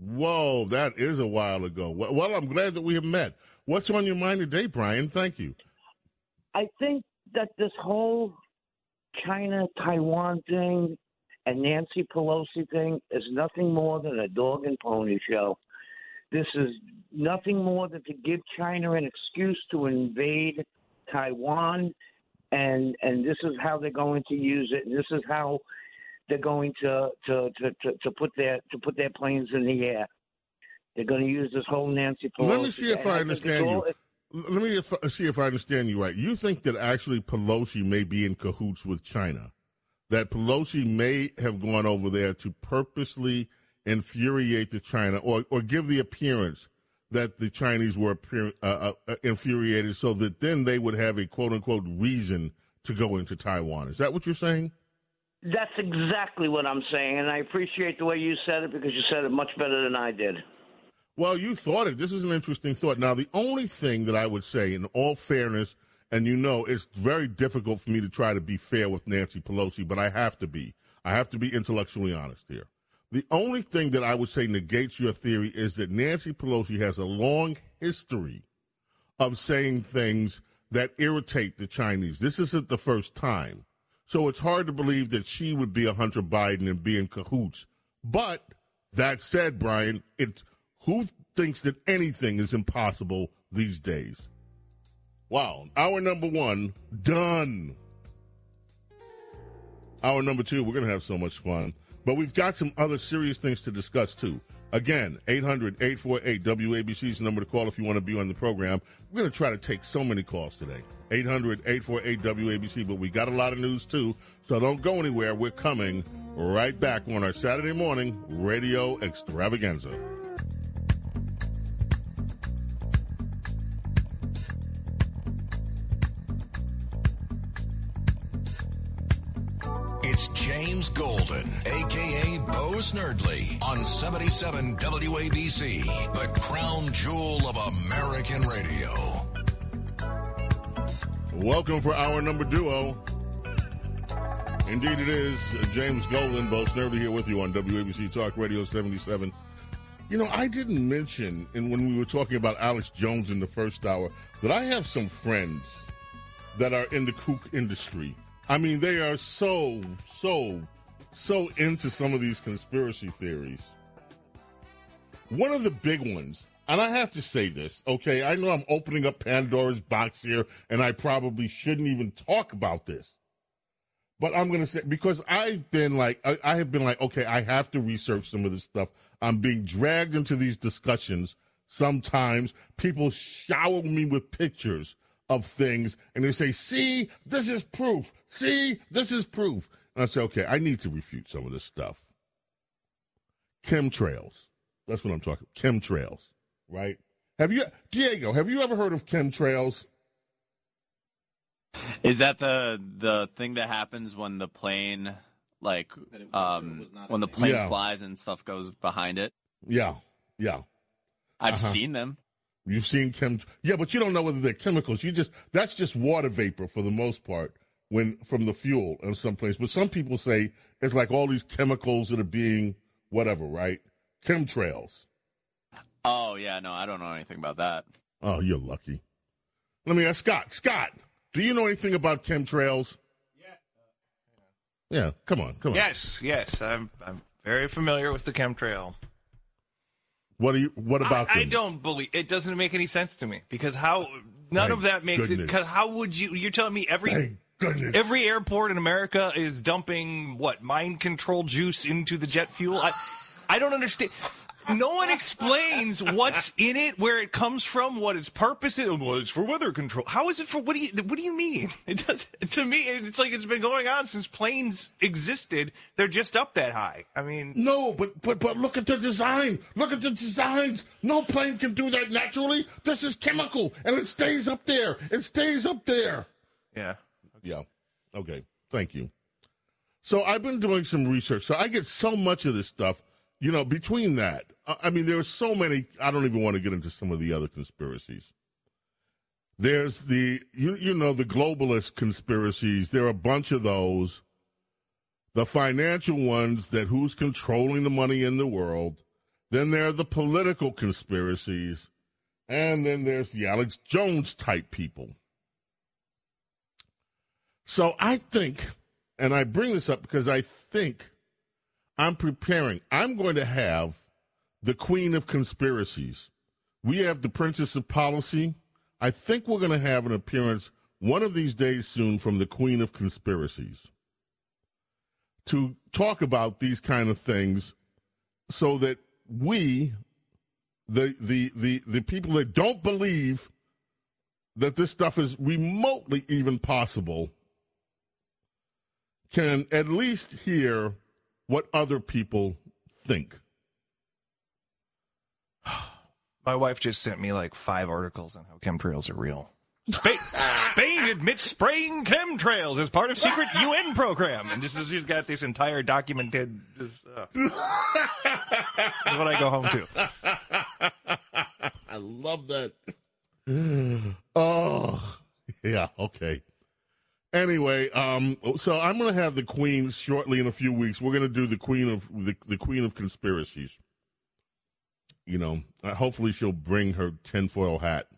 Speaker 2: Whoa, that is a while ago. Well, well, I'm glad that we have met. What's on your mind today, Brian? Thank you.
Speaker 11: I think that this whole China Taiwan thing and Nancy Pelosi thing is nothing more than a dog and pony show. This is nothing more than to give China an excuse to invade Taiwan, and and this is how they're going to use it. And this is how they're going to to to to, to put their to put their planes in the air. They're going to use this whole Nancy Pelosi.
Speaker 2: Let me see if I understand
Speaker 11: all-
Speaker 2: you. Let me if, see if I understand you right. You think that actually Pelosi may be in cahoots with China, that Pelosi may have gone over there to purposely infuriate the China, or or give the appearance that the Chinese were appear, uh, uh, infuriated, so that then they would have a quote unquote reason to go into Taiwan. Is that what you're saying?
Speaker 11: That's exactly what I'm saying, and I appreciate the way you said it because you said it much better than I did.
Speaker 2: Well, you thought it. This is an interesting thought. Now, the only thing that I would say, in all fairness, and you know, it's very difficult for me to try to be fair with Nancy Pelosi, but I have to be. I have to be intellectually honest here. The only thing that I would say negates your theory is that Nancy Pelosi has a long history of saying things that irritate the Chinese. This isn't the first time. So it's hard to believe that she would be a Hunter Biden and be in cahoots. But that said, Brian, it who thinks that anything is impossible these days? Wow. Hour number one, done. Hour number two, we're going to have so much fun. But we've got some other serious things to discuss, too. Again, 800 848 WABC is the number to call if you want to be on the program. We're going to try to take so many calls today. 800 848 WABC, but we got a lot of news, too. So don't go anywhere. We're coming right back on our Saturday morning radio extravaganza.
Speaker 1: James Golden, aka Bo Snerdley, on 77 WABC, the crown jewel of American radio.
Speaker 2: Welcome for our number duo. Indeed, it is James Golden, Bo Snerdley here with you on WABC Talk Radio 77. You know, I didn't mention, and when we were talking about Alex Jones in the first hour, that I have some friends that are in the kook industry. I mean, they are so, so, so into some of these conspiracy theories. One of the big ones, and I have to say this, okay? I know I'm opening up Pandora's box here, and I probably shouldn't even talk about this. But I'm going to say, because I've been like, I, I have been like, okay, I have to research some of this stuff. I'm being dragged into these discussions. Sometimes people shower me with pictures of things and they say, see, this is proof. See, this is proof. And I say, okay, I need to refute some of this stuff. Chemtrails. That's what I'm talking. Chemtrails, right? Have you, Diego? Have you ever heard of chemtrails?
Speaker 12: Is that the the thing that happens when the plane like um when the plane
Speaker 2: Yeah.
Speaker 12: flies and stuff goes behind it?
Speaker 2: Yeah, yeah.
Speaker 12: I've
Speaker 2: Uh-huh.
Speaker 12: seen them.
Speaker 2: You've seen chem, yeah, but you don't know whether they're chemicals. You just that's just water vapor for the most part when from the fuel in some place. But some people say it's like all these chemicals that are being whatever, right? Chemtrails.
Speaker 12: Oh yeah, no, I don't know anything about that.
Speaker 2: Oh, you're lucky. Let me ask Scott. Scott, do you know anything about chemtrails? Yeah, Yeah. come on, come on.
Speaker 13: Yes, yes, I'm I'm very familiar with the chemtrail.
Speaker 2: What do you? What about
Speaker 13: I, I don't believe it. Doesn't make any sense to me because how none
Speaker 2: Thank
Speaker 13: of that makes it. Because how would you? You're telling me every
Speaker 2: goodness.
Speaker 13: every airport in America is dumping what mind control juice into the jet fuel. I I don't understand. No one explains what's in it, where it comes from, what its purpose is. Well, it's for weather control. How is it for? What do you? What do you mean? It does. To me, it's like it's been going on since planes existed. They're just up that high. I mean,
Speaker 2: No, but but but look at the design. Look at the designs. No plane can do that naturally. This is chemical, and it stays up there. It stays up there.
Speaker 13: yeah.
Speaker 2: Yeah. Okay. Thank you. So I've been doing some research. So I get so much of this stuff. You know, between that, I mean, there are so many. I don't even want to get into some of the other conspiracies. There's the you you know the globalist conspiracies. There are a bunch of those. The financial ones that who's controlling the money in the world. Then there are the political conspiracies, and then there's the Alex Jones type people. So I think, and I bring this up because I think I'm preparing. I'm going to have the queen of conspiracies. We have the princess of policy. I think we're going to have an appearance one of these days soon from the queen of conspiracies to talk about these kind of things so that we the the the, the people that don't believe that this stuff is remotely even possible can at least hear what other people think.
Speaker 13: My wife just sent me like five articles on how chemtrails are real. Spain, Spain admits spraying chemtrails as part of secret UN program, and this is you've got this entire documented. Uh, is what I go home to.
Speaker 2: I love that. Oh, yeah, okay. Anyway, um, so I'm going to have the queen shortly in a few weeks. We're going to do the queen of the, the queen of conspiracies. You know, uh, hopefully she'll bring her tinfoil hat,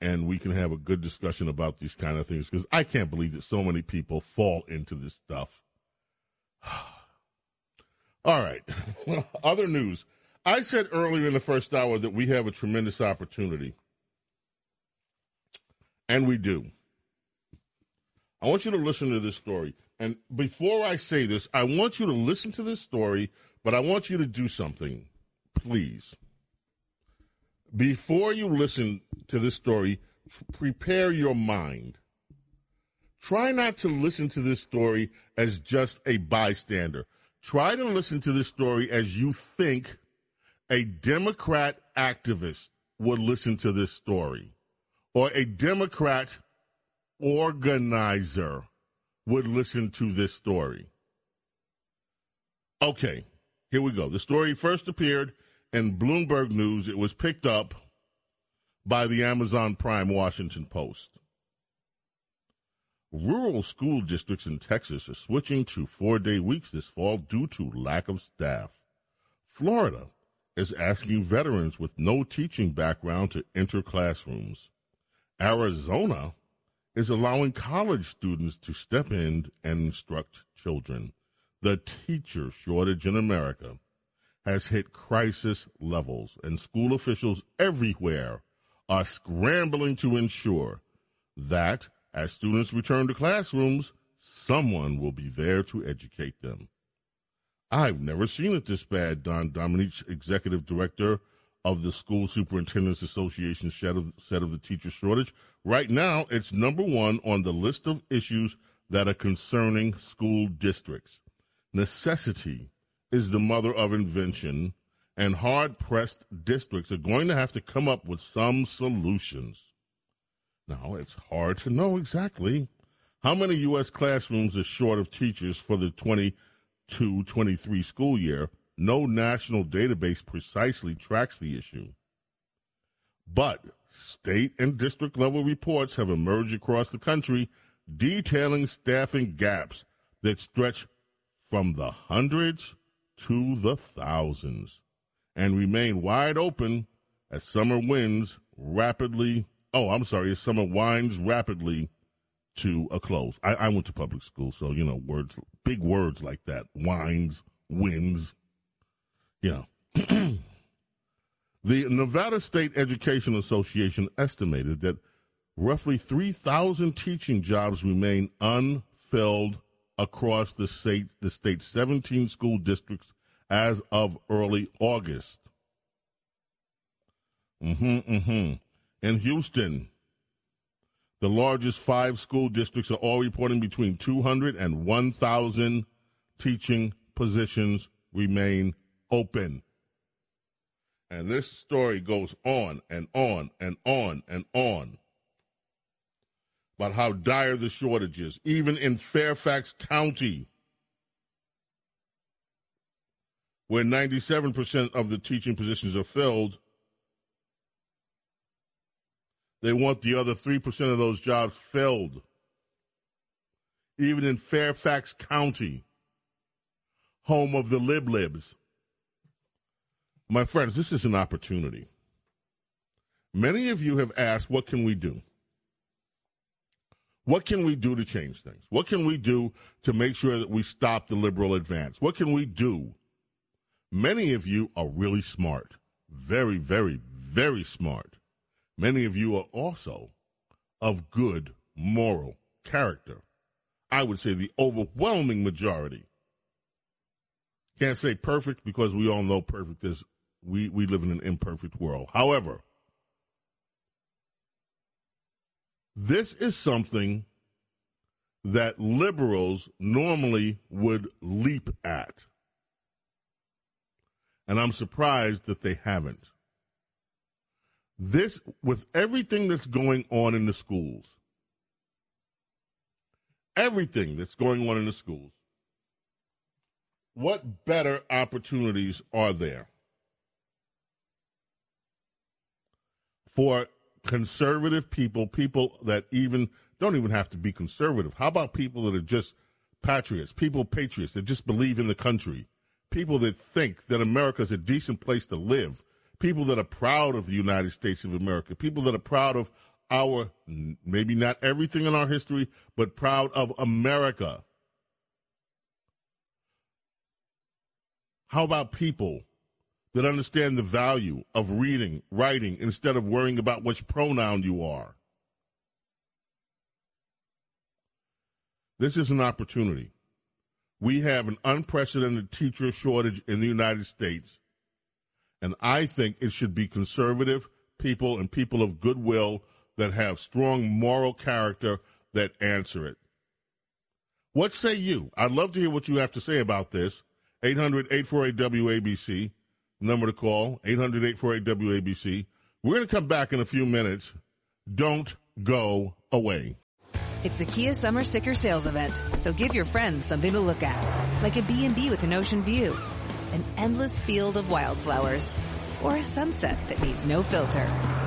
Speaker 2: and we can have a good discussion about these kind of things. Because I can't believe that so many people fall into this stuff. All right, other news. I said earlier in the first hour that we have a tremendous opportunity and we do. I want you to listen to this story. And before I say this, I want you to listen to this story, but I want you to do something, please. Before you listen to this story, prepare your mind. Try not to listen to this story as just a bystander. Try to listen to this story as you think a Democrat activist would listen to this story or a Democrat organizer would listen to this story. Okay, here we go. The story first appeared in Bloomberg News. It was picked up by the Amazon Prime Washington Post. Rural school districts in Texas are switching to four day weeks this fall due to lack of staff. Florida is asking veterans with no teaching background to enter classrooms. Arizona is allowing college students to step in and instruct children. The teacher shortage in America has hit crisis levels, and school officials everywhere are scrambling to ensure that as students return to classrooms, someone will be there to educate them. I've never seen it this bad, Don Domenech, executive director of the School Superintendents Association said of, said of the teacher shortage. Right now, it's number one on the list of issues that are concerning school districts. Necessity is the mother of invention, and hard pressed districts are going to have to come up with some solutions. Now, it's hard to know exactly how many U.S. classrooms are short of teachers for the 22 23 school year no national database precisely tracks the issue. But state and district level reports have emerged across the country detailing staffing gaps that stretch from the hundreds to the thousands and remain wide open as summer winds rapidly. Oh, I'm sorry, as summer winds rapidly to a close. I, I went to public school, so you know words, big words like that, winds, winds. Yeah. the Nevada State Education Association estimated that roughly 3,000 teaching jobs remain unfilled across the state, the state's 17 school districts as of early August. Mm-hmm, mm-hmm. In Houston, the largest five school districts are all reporting between 200 and 1,000 teaching positions remain open. And this story goes on and on and on and on about how dire the shortage is, even in Fairfax County, where 97% of the teaching positions are filled. They want the other 3% of those jobs filled. Even in Fairfax County, home of the Lib Libs. My friends, this is an opportunity. Many of you have asked, what can we do? What can we do to change things? What can we do to make sure that we stop the liberal advance? What can we do Many of you are really smart. Very, very, very smart. Many of you are also of good moral character. I would say the overwhelming majority. Can't say perfect because we all know perfect is we, we live in an imperfect world. However, this is something that liberals normally would leap at. And I'm surprised that they haven't. This, with everything that's going on in the schools, everything that's going on in the schools, what better opportunities are there for conservative people, people that even don't even have to be conservative? How about people that are just patriots, people patriots that just believe in the country, people that think that America is a decent place to live, people that are proud of the United States of America, people that are proud of our, maybe not everything in our history, but proud of America. How about people that understand the value of reading, writing, instead of worrying about which pronoun you are? This is an opportunity. We have an unprecedented teacher shortage in the United States, and I think it should be conservative people and people of goodwill that have strong moral character that answer it. What say you? I'd love to hear what you have to say about this. 800 848 WABC, number to call, 800 848 WABC. We're going to come back in a few minutes. Don't go away.
Speaker 14: It's the Kia Summer Sticker Sales Event, so give your friends something to look at, like a B&B with an ocean view, an endless field of wildflowers, or a sunset that needs no filter.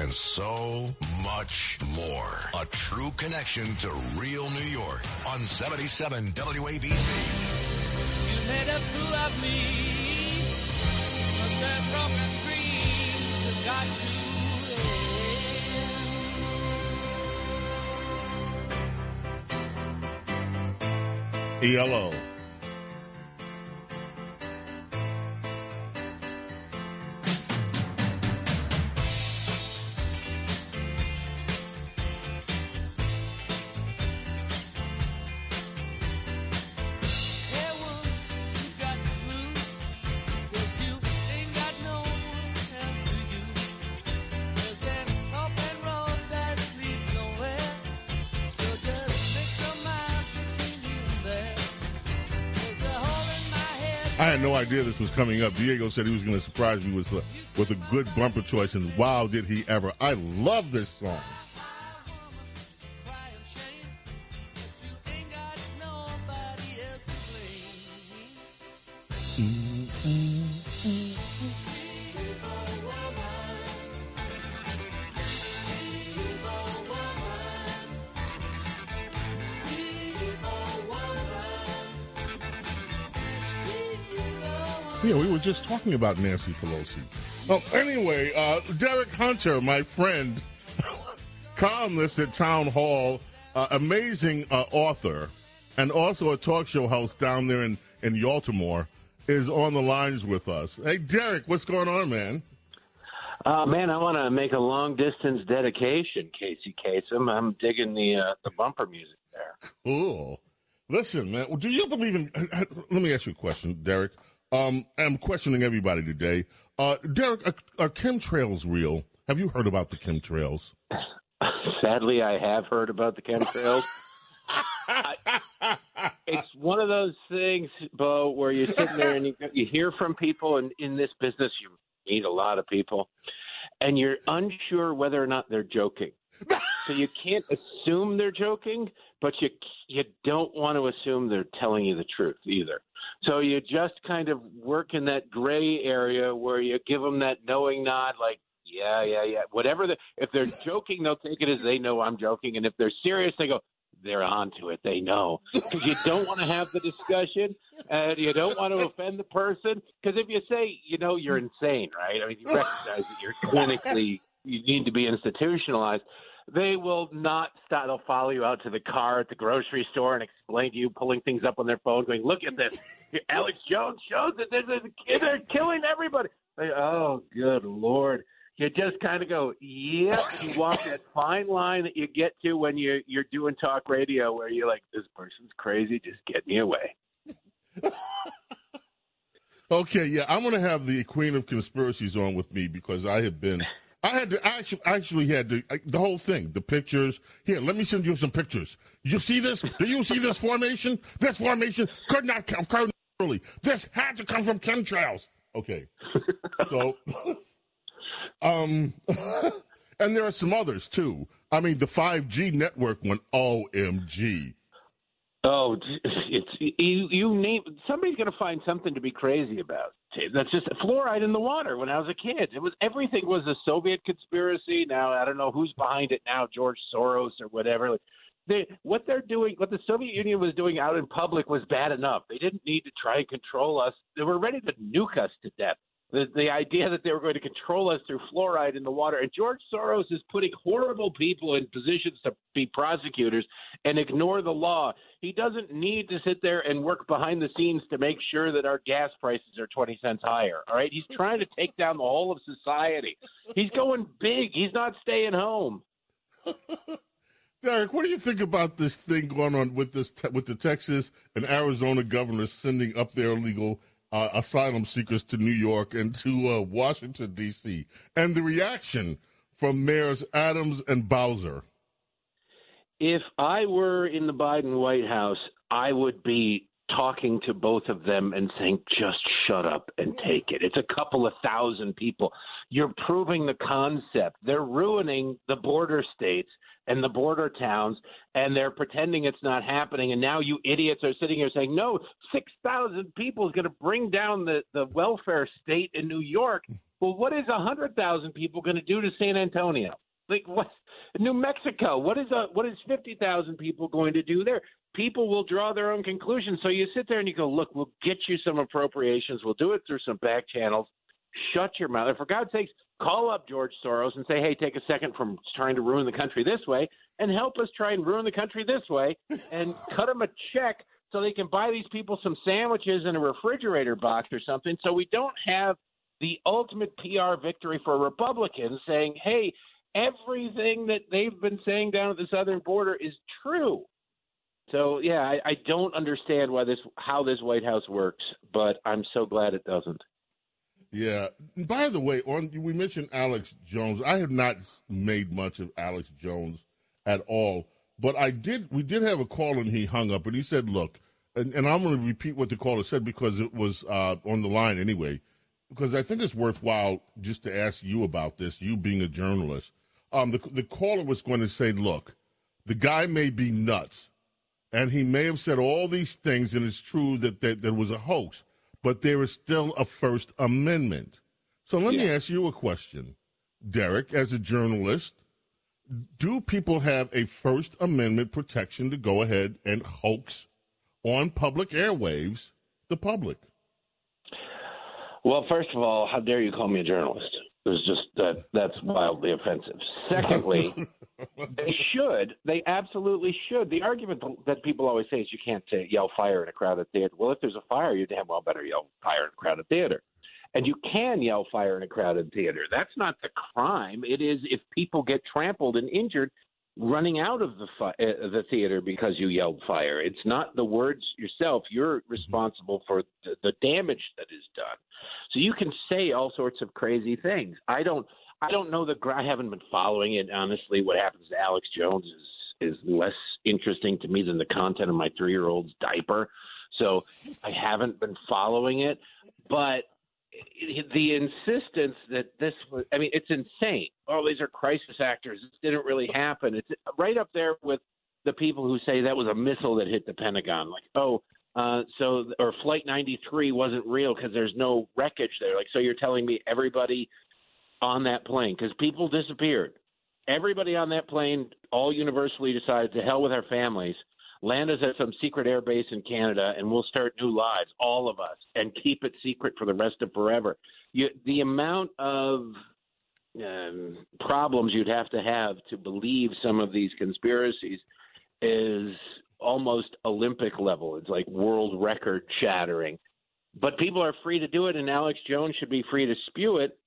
Speaker 1: and so much more. A true connection to real New York on 77 WABC.
Speaker 15: You
Speaker 2: I had no idea this was coming up. Diego said he was going to surprise me with a, with a good bumper choice, and wow, did he ever! I love this song. Yeah, we were just talking about Nancy Pelosi. Well, anyway, uh, Derek Hunter, my friend, columnist at Town Hall, uh, amazing uh, author, and also a talk show host down there in, in Baltimore, is on the lines with us. Hey, Derek, what's going on, man?
Speaker 16: Uh, man, I want to make a long distance dedication, Casey Kasem. I'm digging the uh, the bumper music there.
Speaker 2: Cool. Listen, man, do you believe in? Let me ask you a question, Derek. Um, I'm questioning everybody today. Uh, Derek, are, are chemtrails real? Have you heard about the chemtrails?
Speaker 16: Sadly, I have heard about the chemtrails. I, it's one of those things, Bo, where you're sitting there and you, you hear from people, and in this business, you meet a lot of people, and you're unsure whether or not they're joking. So you can't assume they're joking, but you you don't want to assume they're telling you the truth either. So you just kind of work in that gray area where you give them that knowing nod, like, yeah, yeah, yeah. Whatever the if they're joking, they'll take it as they know I'm joking, and if they're serious, they go, they're onto it. They know because you don't want to have the discussion and you don't want to offend the person. Because if you say, you know, you're insane, right? I mean, you recognize that you're clinically you need to be institutionalized. They will not stop. They'll follow you out to the car at the grocery store and explain to you, pulling things up on their phone, going, "Look at this! Alex Jones shows that. They're killing everybody." Like, oh, good lord! You just kind of go, "Yeah." You walk that fine line that you get to when you you're doing talk radio, where you're like, "This person's crazy. Just get me away."
Speaker 2: Okay, yeah, I'm going to have the Queen of Conspiracies on with me because I have been. I had to I actually actually had to the whole thing, the pictures. Here, let me send you some pictures. You see this? Do you see this formation? This formation could not come naturally. This had to come from chemtrails. Okay, so um, and there are some others too. I mean, the 5G network went OMG.
Speaker 16: Oh, it's you. You name somebody's going to find something to be crazy about. That's just fluoride in the water. When I was a kid, it was everything was a Soviet conspiracy. Now I don't know who's behind it now, George Soros or whatever. Like, they, what they're doing, what the Soviet Union was doing out in public was bad enough. They didn't need to try and control us. They were ready to nuke us to death. The, the idea that they were going to control us through fluoride in the water. And George Soros is putting horrible people in positions to be prosecutors and ignore the law. He doesn't need to sit there and work behind the scenes to make sure that our gas prices are 20 cents higher. All right. He's trying to take down the whole of society. He's going big. He's not staying home.
Speaker 2: Derek, what do you think about this thing going on with this te- with the Texas and Arizona governors sending up their illegal uh, asylum seekers to New York and to uh, Washington D.C. and the reaction from mayors Adams and Bowser?
Speaker 16: If I were in the Biden White House, I would be talking to both of them and saying, just shut up and take it. It's a couple of thousand people. You're proving the concept. They're ruining the border states and the border towns, and they're pretending it's not happening. And now you idiots are sitting here saying, no, 6,000 people is going to bring down the, the welfare state in New York. Well, what is 100,000 people going to do to San Antonio? Like what? New Mexico. What is a what is fifty thousand people going to do there? People will draw their own conclusions. So you sit there and you go, look, we'll get you some appropriations. We'll do it through some back channels. Shut your mouth. And for God's sakes, call up George Soros and say, hey, take a second from trying to ruin the country this way and help us try and ruin the country this way and cut them a check so they can buy these people some sandwiches and a refrigerator box or something so we don't have the ultimate PR victory for Republicans saying, hey, everything that they've been saying down at the southern border is true. So yeah, I, I don't understand why this how this White House works, but I'm so glad it doesn't.
Speaker 2: Yeah. By the way, on we mentioned Alex Jones. I have not made much of Alex Jones at all, but I did. We did have a call and he hung up and he said, "Look," and, and I'm going to repeat what the caller said because it was uh, on the line anyway. Because I think it's worthwhile just to ask you about this. You being a journalist, um, the the caller was going to say, "Look, the guy may be nuts." And he may have said all these things, and it's true that there, there was a hoax but there is still a First Amendment. So let me ask you a question, Derek, as a journalist. Do people have a First Amendment protection to go ahead and hoax on public airwaves the public?
Speaker 16: Well, first of all, how dare you call me a journalist? It's just that that's wildly offensive. Secondly, they should. They absolutely should. The argument that people always say is you can't say, yell fire in a crowded theater. Well, if there's a fire, you damn well better yell fire in a crowded theater. And you can yell fire in a crowded theater. That's not the crime. It is if people get trampled and injured running out of the fi- uh, the theater because you yelled fire. It's not the words yourself. You're responsible for the, the damage that is done. So you can say all sorts of crazy things. I don't. I don't know the. I haven't been following it honestly. What happens to Alex Jones is is less interesting to me than the content of my three year old's diaper. So I haven't been following it, but the insistence that this was I mean, it's insane. Oh, these are crisis actors. This didn't really happen. It's right up there with the people who say that was a missile that hit the Pentagon. Like, oh, uh, so or Flight 93 wasn't real because there's no wreckage there. Like, so you're telling me everybody on that plane because people disappeared. Everybody on that plane all universally decided to hell with our families, land us at some secret air base in Canada, and we'll start new lives, all of us, and keep it secret for the rest of forever. You, the amount of um, problems you'd have to have to believe some of these conspiracies is almost Olympic level. It's like world record shattering. But people are free to do it, and Alex Jones should be free to spew it.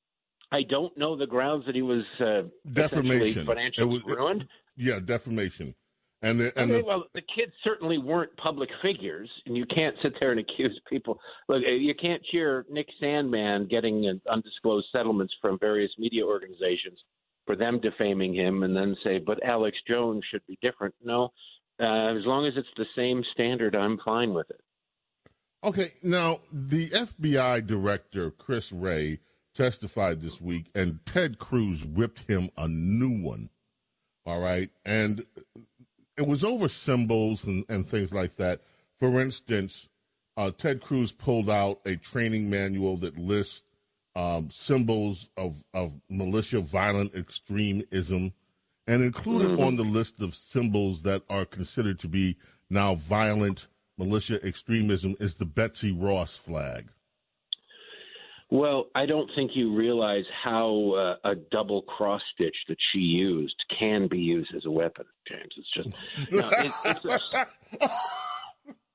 Speaker 16: I don't know the grounds that he was uh,
Speaker 2: Defamation.
Speaker 16: financially
Speaker 2: It was-
Speaker 16: ruined.
Speaker 2: Yeah, defamation. And the, and
Speaker 16: okay,
Speaker 2: the,
Speaker 16: well, the kids certainly weren't public figures, and you can't sit there and accuse people. Look, uh, you can't cheer Nick Sandmann getting uh, undisclosed settlements from various media organizations for them defaming him, and then say, "But Alex Jones should be different." No, uh, as long as it's the same standard, I'm fine with it.
Speaker 2: Okay, now the FBI director Chris Wray testified this week, and Ted Cruz whipped him a new one. All right, and it was over symbols and, and things like that. For instance, uh, Ted Cruz pulled out a training manual that lists um, symbols of, of militia violent extremism, and included
Speaker 17: Mhm.
Speaker 2: on the list of symbols that are considered to be now violent militia extremism is the Betsy Ross flag.
Speaker 16: Well, I don't think you realize how uh, a double cross stitch that she used can be used as a weapon, James. It's just no, it, it's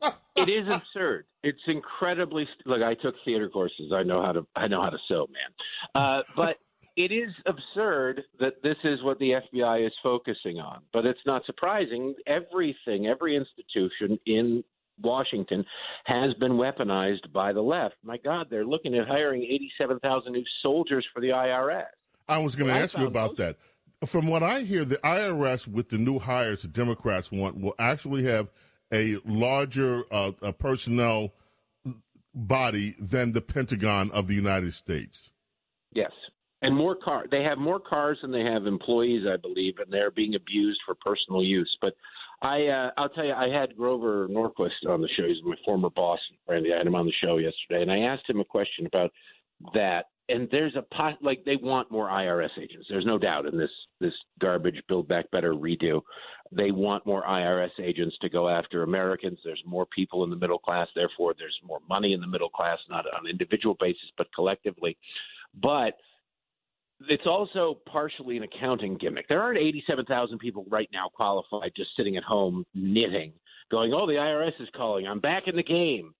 Speaker 16: it is absurd. It's incredibly st- look. I took theater courses. I know how to I know how to sew, man. Uh, but it is absurd that this is what the FBI is focusing on. But it's not surprising. Everything, every institution in Washington has been weaponized by the left. My God, they're looking at hiring 87,000 new soldiers for the IRS.
Speaker 2: I was going to
Speaker 16: Well,
Speaker 2: ask you about
Speaker 16: most-
Speaker 2: that. From what I hear, the IRS with the new hires the Democrats want will actually have a larger uh, a personnel body than the Pentagon of the United States.
Speaker 16: Yes. And more car they have more cars than they have employees, I believe, and they're being abused for personal use. But I uh, I'll tell you, I had Grover Norquist on the show. He's my former boss, Randy. I had him on the show yesterday, and I asked him a question about that. And there's a pot like they want more IRS agents. There's no doubt in this this garbage Build Back Better redo. They want more IRS agents to go after Americans. There's more people in the middle class, therefore there's more money in the middle class, not on an individual basis, but collectively. But it's also partially an accounting gimmick. There aren't 87,000 people right now qualified just sitting at home knitting, going, "Oh, the IRS is calling. I'm back in the game."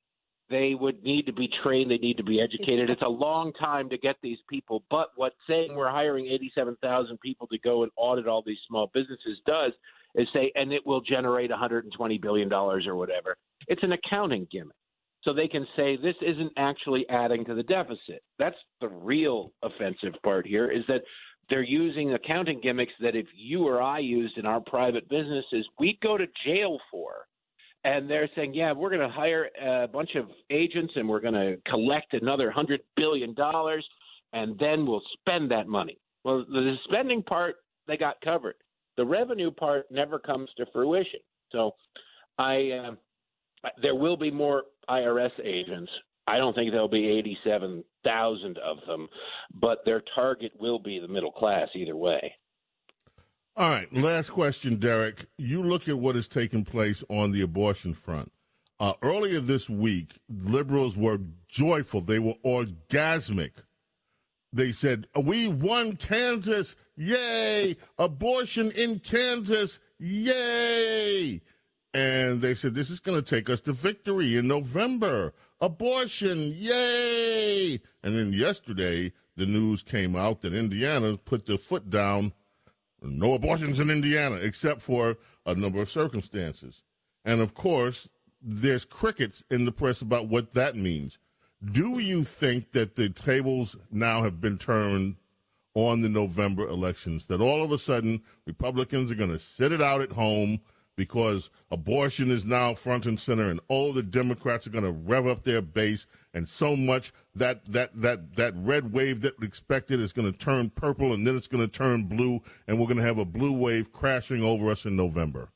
Speaker 16: They would need to be trained. They need to be educated. It's a long time to get these people. But what saying we're hiring 87,000 people to go and audit all these small businesses does is say, and it will generate 120 billion dollars or whatever. It's an accounting gimmick so they can say this isn't actually adding to the deficit. That's the real offensive part here is that they're using accounting gimmicks that if you or I used in our private businesses, we'd go to jail for. And they're saying, yeah, we're going to hire a bunch of agents and we're going to collect another hundred billion dollars, and then we'll spend that money. Well, the spending part they got covered. The revenue part never comes to fruition. So, I. Uh, there will be more IRS agents. I don't think there'll be 87,000 of them, but their target will be the middle class either way.
Speaker 2: All right, last question, Derek. You look at what has taken place on the abortion front. Uh, earlier this week, liberals were joyful. They were orgasmic. They said, We won Kansas. Yay! Abortion in Kansas. Yay! And they said, This is going to take us to victory in November. Abortion. Yay! And then yesterday, the news came out that Indiana put their foot down no abortions in Indiana, except for a number of circumstances. And of course, there's crickets in the press about what that means. Do you think that the tables now have been turned on the November elections? That all of a sudden Republicans are going to sit it out at home because abortion is now front and center, and all the Democrats are going to rev up their base, and so much that that that that red wave that we expected is going to turn purple, and then it's going to turn blue, and we're going to have a blue wave crashing over us in November.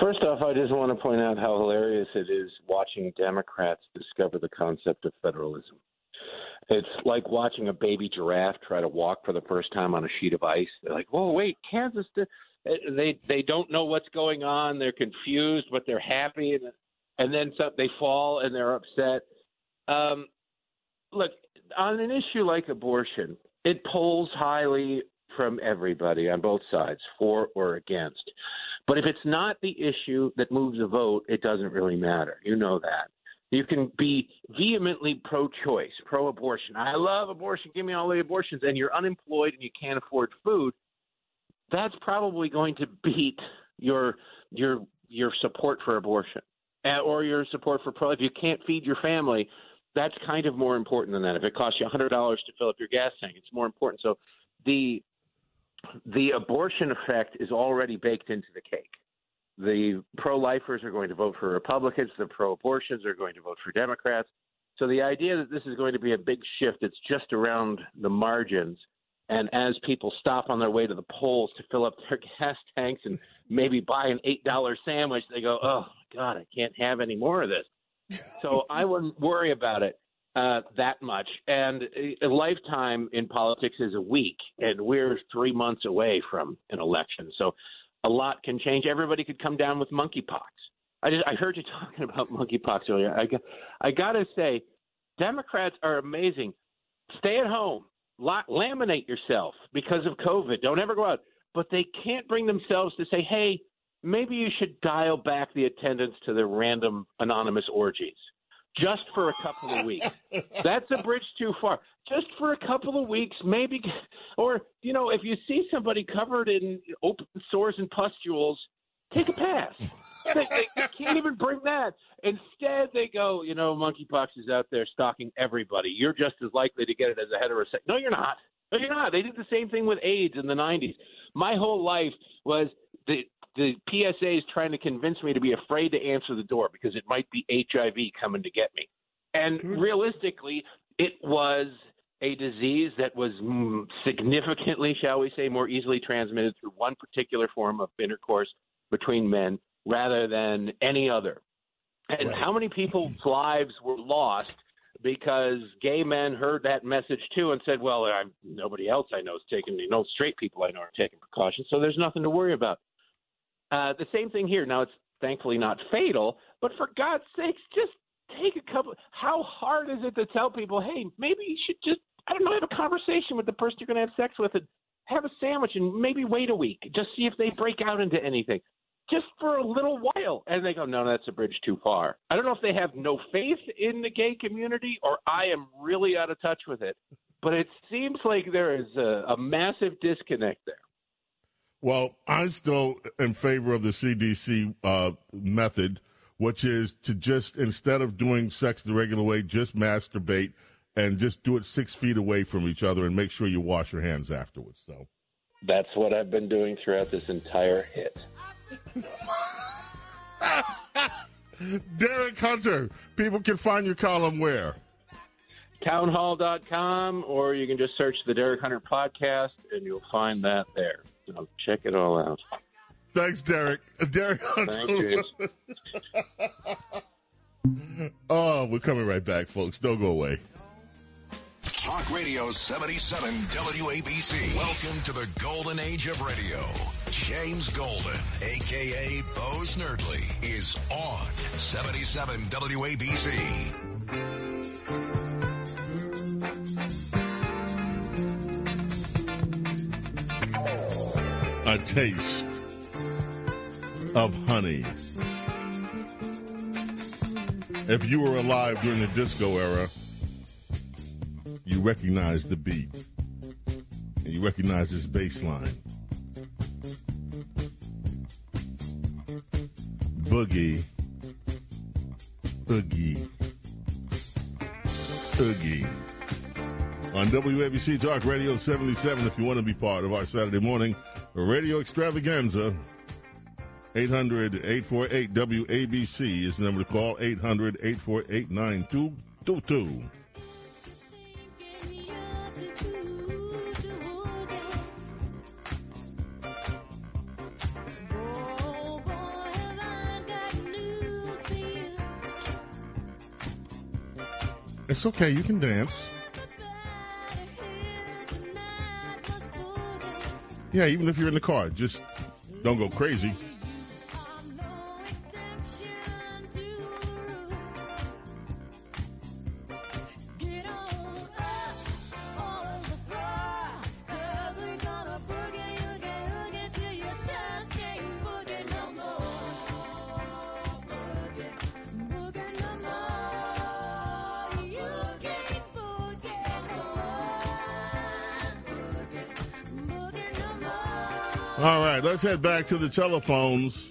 Speaker 16: First off, I just want to point out how hilarious it is watching Democrats discover the concept of federalism. It's like watching a baby giraffe try to walk for the first time on a sheet of ice. They're like, "Whoa, wait, Kansas!" Did... They they don't know what's going on. They're confused, but they're happy, and and then some, they fall and they're upset. Um, look, on an issue like abortion, it polls highly from everybody on both sides, for or against. But if it's not the issue that moves a vote, it doesn't really matter. You know that. You can be vehemently pro choice, pro abortion. I love abortion. Give me all the abortions. And you're unemployed and you can't afford food. That's probably going to beat your your your support for abortion uh, or your support for pro. If you can't feed your family, that's kind of more important than that. If it costs you $100 to fill up your gas tank, it's more important. So the the abortion effect is already baked into the cake. The pro lifers are going to vote for Republicans, the pro abortions are going to vote for Democrats. So the idea that this is going to be a big shift, it's just around the margins, and as people stop on their way to the polls to fill up their gas tanks and maybe buy an $8 sandwich, they go, oh, God, I can't have any more of this. So I wouldn't worry about it uh, that much. And a lifetime in politics is a week, and we're three months away from an election. So a lot can change. Everybody could come down with monkeypox. I just I heard you talking about monkeypox earlier. I got, I got to say, Democrats are amazing. Stay at home, laminate yourself because of COVID. Don't ever go out. But they can't bring themselves to say, hey, maybe you should dial back the attendance to the random anonymous orgies just for a couple of weeks. That's a bridge too far. Just for a couple of weeks, maybe, or you know, if you see somebody covered in open sores and pustules, take a pass. They, they, can't even bring that. Instead, they go, you know, monkeypox is out there stalking everybody. You're just as likely to get it as a heterosexual. No, you're not. No, you're not. They did the same thing with AIDS in the 90s. My whole life was the the PSA is trying to convince me to be afraid to answer the door because it might be HIV coming to get me. And realistically, it was a disease that was mm, significantly, shall we say, more easily transmitted through one particular form of intercourse between men rather than any other. And how many people's lives were lost because gay men heard that message too and said, "Well, I'm, nobody else I know is taking, no straight people I know are taking precautions, so there's nothing to worry about." Uh, the same thing here. Now it's thankfully not fatal, but for God's sakes, just take a couple. How hard is it to tell people, hey, maybe you should just, I don't know, have a conversation with the person you're going to have sex with and have a sandwich and maybe wait a week, just see if they break out into anything. Just for a little while. And they go, no, that's a bridge too far. I don't know if they have no faith in the gay community or I am really out of touch with it, but it seems like there is a, a massive disconnect there.
Speaker 2: Well, I'm still in favor of the CDC uh, method, which is to just instead of doing sex the regular way, just masturbate and just do it six feet away from each other and make sure you wash your hands afterwards. So
Speaker 16: That's what I've been doing throughout this entire hit.
Speaker 2: Derek Hunter, people can find your column where?
Speaker 16: Townhall.com, or you can just search the Derek Hunter podcast and you'll find that there. So check it all out.
Speaker 2: Thanks, Derek. Derek Hunter.
Speaker 16: Thank you.
Speaker 2: oh, we're coming right back, folks. Don't go away.
Speaker 1: Talk Radio 77 WABC. Welcome to the golden age of radio. James Golden, aka Bo Snerdley, is on 77 WABC.
Speaker 2: A taste of honey. If you were alive during the disco era, you recognize the beat. And you recognize this bass line. Boogie. Oogie. Oogie. On WABC Talk Radio 77, if you want to be part of our Saturday morning radio extravaganza, 800 848 WABC is the number to call 800 848 9222. It's okay, you can dance. Yeah, even if you're in the car, just don't go crazy. Let's head back to the telephones.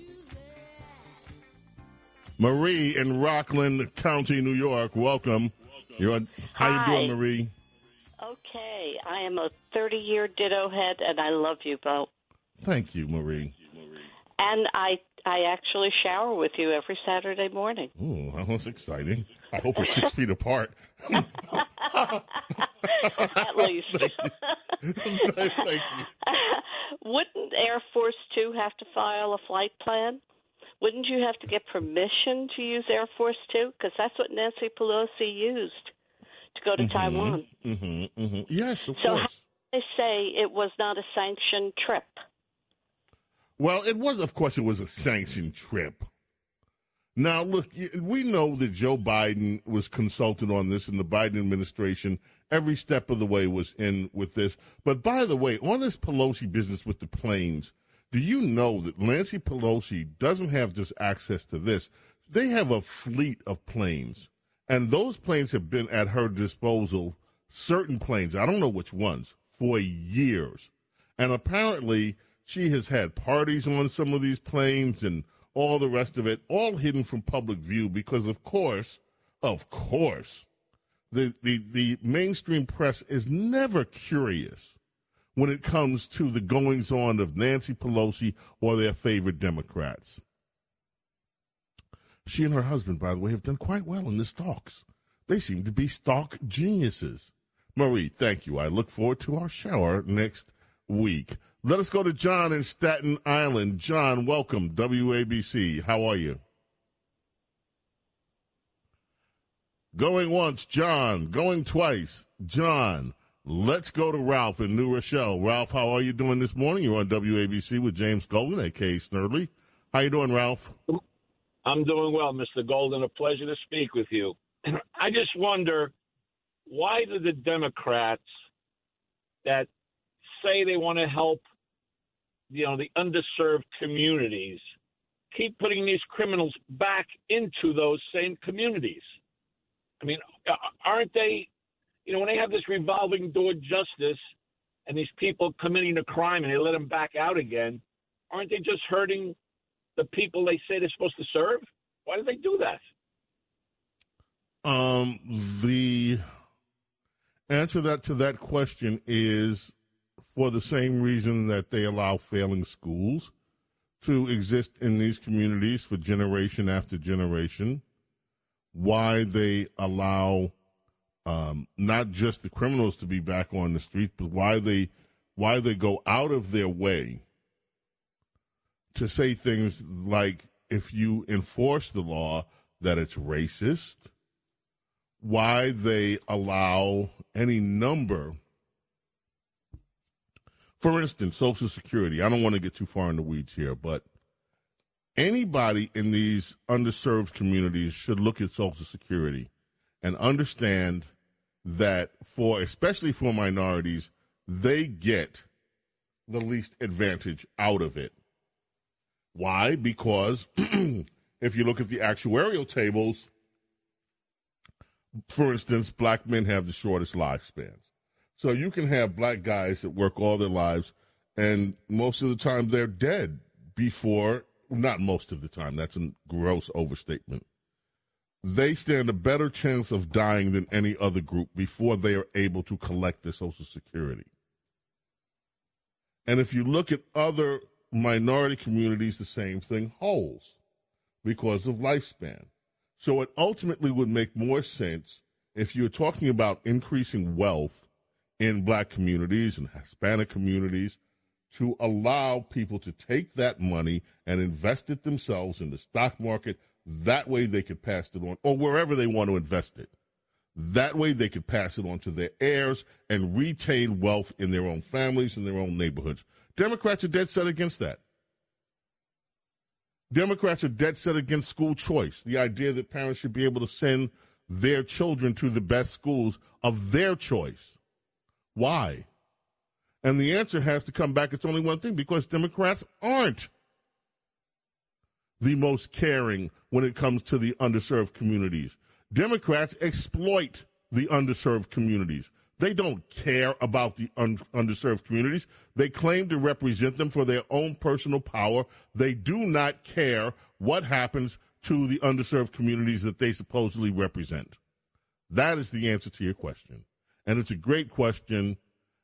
Speaker 2: Marie in Rockland County, New York. Welcome. You're on, how
Speaker 17: Hi.
Speaker 2: you doing, Marie?
Speaker 17: Okay, I am a 30 year ditto head, and I love you, Bo.
Speaker 2: Thank you, Marie.
Speaker 17: And I I actually shower with you every Saturday morning.
Speaker 2: Ooh, that was exciting. I hope we're six feet apart.
Speaker 17: At least.
Speaker 2: Thank you.
Speaker 17: Wouldn't Air Force Two have to file a flight plan? Wouldn't you have to get permission to use Air Force Two? Because that's what Nancy Pelosi used to go to Taiwan.
Speaker 2: Mm-hmm, mm-hmm. Yes, of
Speaker 17: So how
Speaker 2: course.
Speaker 17: do they say it was not a sanctioned trip?
Speaker 2: Well, it was, of course, it was a sanctioned trip. Now, look, we know that Joe Biden was consulted on this, and the Biden administration, every step of the way, was in with this. But by the way, on this Pelosi business with the planes, do you know that Nancy Pelosi doesn't have just access to this? They have a fleet of planes, and those planes have been at her disposal, certain planes, I don't know which ones, for years. And apparently, she has had parties on some of these planes and all the rest of it, all hidden from public view because, of course, of course, the, the, the mainstream press is never curious when it comes to the goings on of Nancy Pelosi or their favorite Democrats. She and her husband, by the way, have done quite well in the stocks. They seem to be stock geniuses. Marie, thank you. I look forward to our shower next week. Let us go to John in Staten Island. John, welcome. WABC. How are you? Going once, John. Going twice, John. Let's go to Ralph in New Rochelle. Ralph, how are you doing this morning? You're on WABC with James Golden, aka Snerdley. How you doing, Ralph?
Speaker 18: I'm doing well, Mr. Golden. A pleasure to speak with you. I just wonder why do the Democrats that say they want to help, you know, the underserved communities keep putting these criminals back into those same communities? I mean, aren't they, you know, when they have this revolving door justice and these people committing a crime and they let them back out again, aren't they just hurting the people they say they're supposed to serve? Why do they do that?
Speaker 2: Um, the answer that to that question is for the same reason that they allow failing schools to exist in these communities for generation after generation. Why they allow um, not just the criminals to be back on the street, but why they why they go out of their way to say things like if you enforce the law that it's racist, why they allow any number. For instance, Social Security. I don't want to get too far in the weeds here, but anybody in these underserved communities should look at Social Security and understand that for, especially for minorities, they get the least advantage out of it. Why? Because if you look at the actuarial tables, for instance, black men have the shortest lifespans. So you can have black guys that work all their lives, and most of the time they're dead before, not most of the time, that's a gross overstatement. They stand a better chance of dying than any other group before they are able to collect their Social Security. And if you look at other minority communities, the same thing holds because of lifespan. So it ultimately would make more sense if you're talking about increasing wealth in black communities and Hispanic communities to allow people to take that money and invest it themselves in the stock market. That way they could pass it on or wherever they want to invest it. That way they could pass it on to their heirs and retain wealth in their own families and their own neighborhoods. Democrats are dead set against that. Democrats are dead set against school choice, the idea that parents should be able to send their children to the best schools of their choice. Why? And the answer has to come back. It's only one thing because Democrats aren't the most caring when it comes to the underserved communities. Democrats exploit the underserved communities. They don't care about the un- underserved communities. They claim to represent them for their own personal power. They do not care what happens to the underserved communities that they supposedly represent. That is the answer to your question. And it's a great question,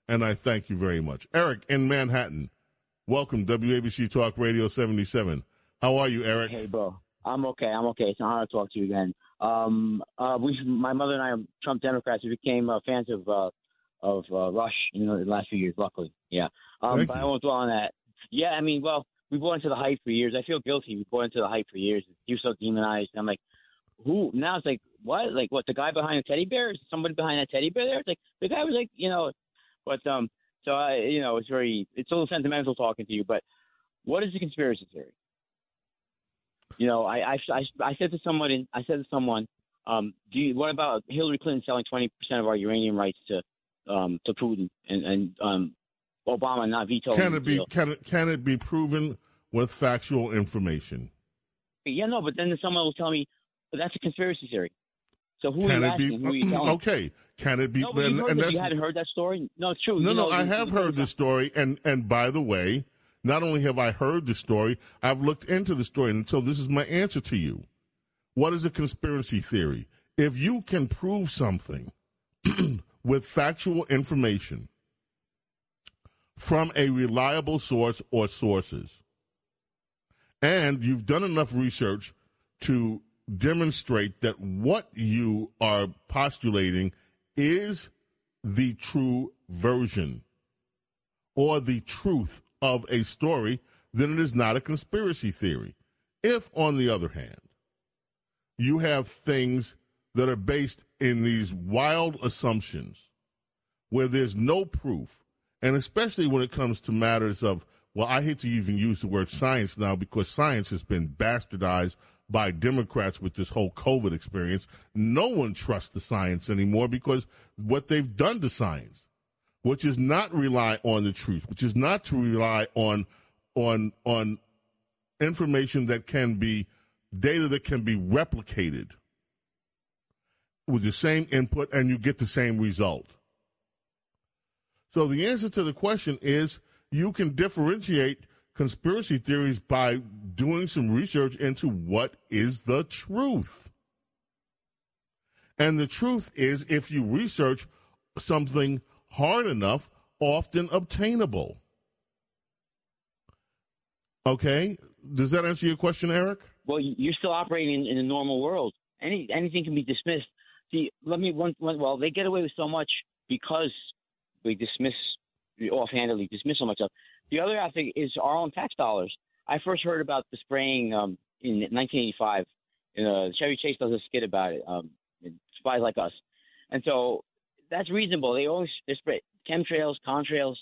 Speaker 2: and I thank you very much. Eric in Manhattan, welcome, WABC Talk Radio 77. How are you, Eric?
Speaker 19: Hey, bro. I'm okay. I'm okay. It's an honor to talk to you again. Um, uh, we, my mother and I are Trump Democrats. We became uh, fans of uh, of uh, Rush in the last few years. Luckily, yeah. Um,
Speaker 2: Thank
Speaker 19: but
Speaker 2: you.
Speaker 19: I won't dwell on that. Yeah, I mean, well, we bought into the hype for years. I feel guilty. We bought into the hype for years. You're so demonized. I'm like, who? Now it's like, what? Like, what? The guy behind the teddy bear? Is somebody behind that teddy bear there? It's like the guy was like, you know, but um, so I, you know, it's very, it's a little sentimental talking to you. But what is the conspiracy theory? You know, I I, I, I said to someone, I said to someone, um, do you, what about Hillary Clinton selling twenty percent of our uranium rights to um to Putin and and um Obama not vetoing
Speaker 2: Can it be
Speaker 19: deal?
Speaker 2: can it can it be proven with factual information?
Speaker 19: Yeah, no, but then someone will tell me but that's a conspiracy theory. So who
Speaker 2: Can it be
Speaker 19: asking? Who are you uh,
Speaker 2: okay? Can it be?
Speaker 19: No, but you,
Speaker 2: and-
Speaker 19: heard
Speaker 2: and that's-
Speaker 19: you hadn't heard that story? No, true.
Speaker 2: No,
Speaker 19: You
Speaker 2: no,
Speaker 19: know,
Speaker 2: I have heard the story, and and by the way, not only have I heard the story, I've looked into the story, and so this is my answer to you. What is a conspiracy theory? If you can prove something with factual information from a reliable source or sources, and you've done enough research to demonstrate that what you are postulating is the true version or the truth of a story, then it is not a conspiracy theory. If, on the other hand, you have things that are based in these wild assumptions where there's no proof, and especially when it comes to matters of, well, I hate to even use the word science now because science has been bastardized by Democrats with this whole COVID experience. No one trusts the science anymore because what they've done to science, which is not rely on the truth, which is not to rely on on on information that can be data that can be replicated with the same input and you get the same result. So the answer to the question is you can differentiate conspiracy theories by doing some research into what is the truth. And the truth is if you research something hard enough, often obtainable. Okay? Does that answer your question, Eric?
Speaker 19: Well, you- you're still operating in, a normal world. Any anything can be dismissed. See, let me one, one. Well, they get away with so much because we dismiss offhandedly dismiss so much stuff. The other aspect is our own tax dollars. I first heard about the spraying um, in 1985. Uh, Chevy Chase does a skit about it. Um, spies like us, and so that's reasonable. They always they spray chemtrails, contrails.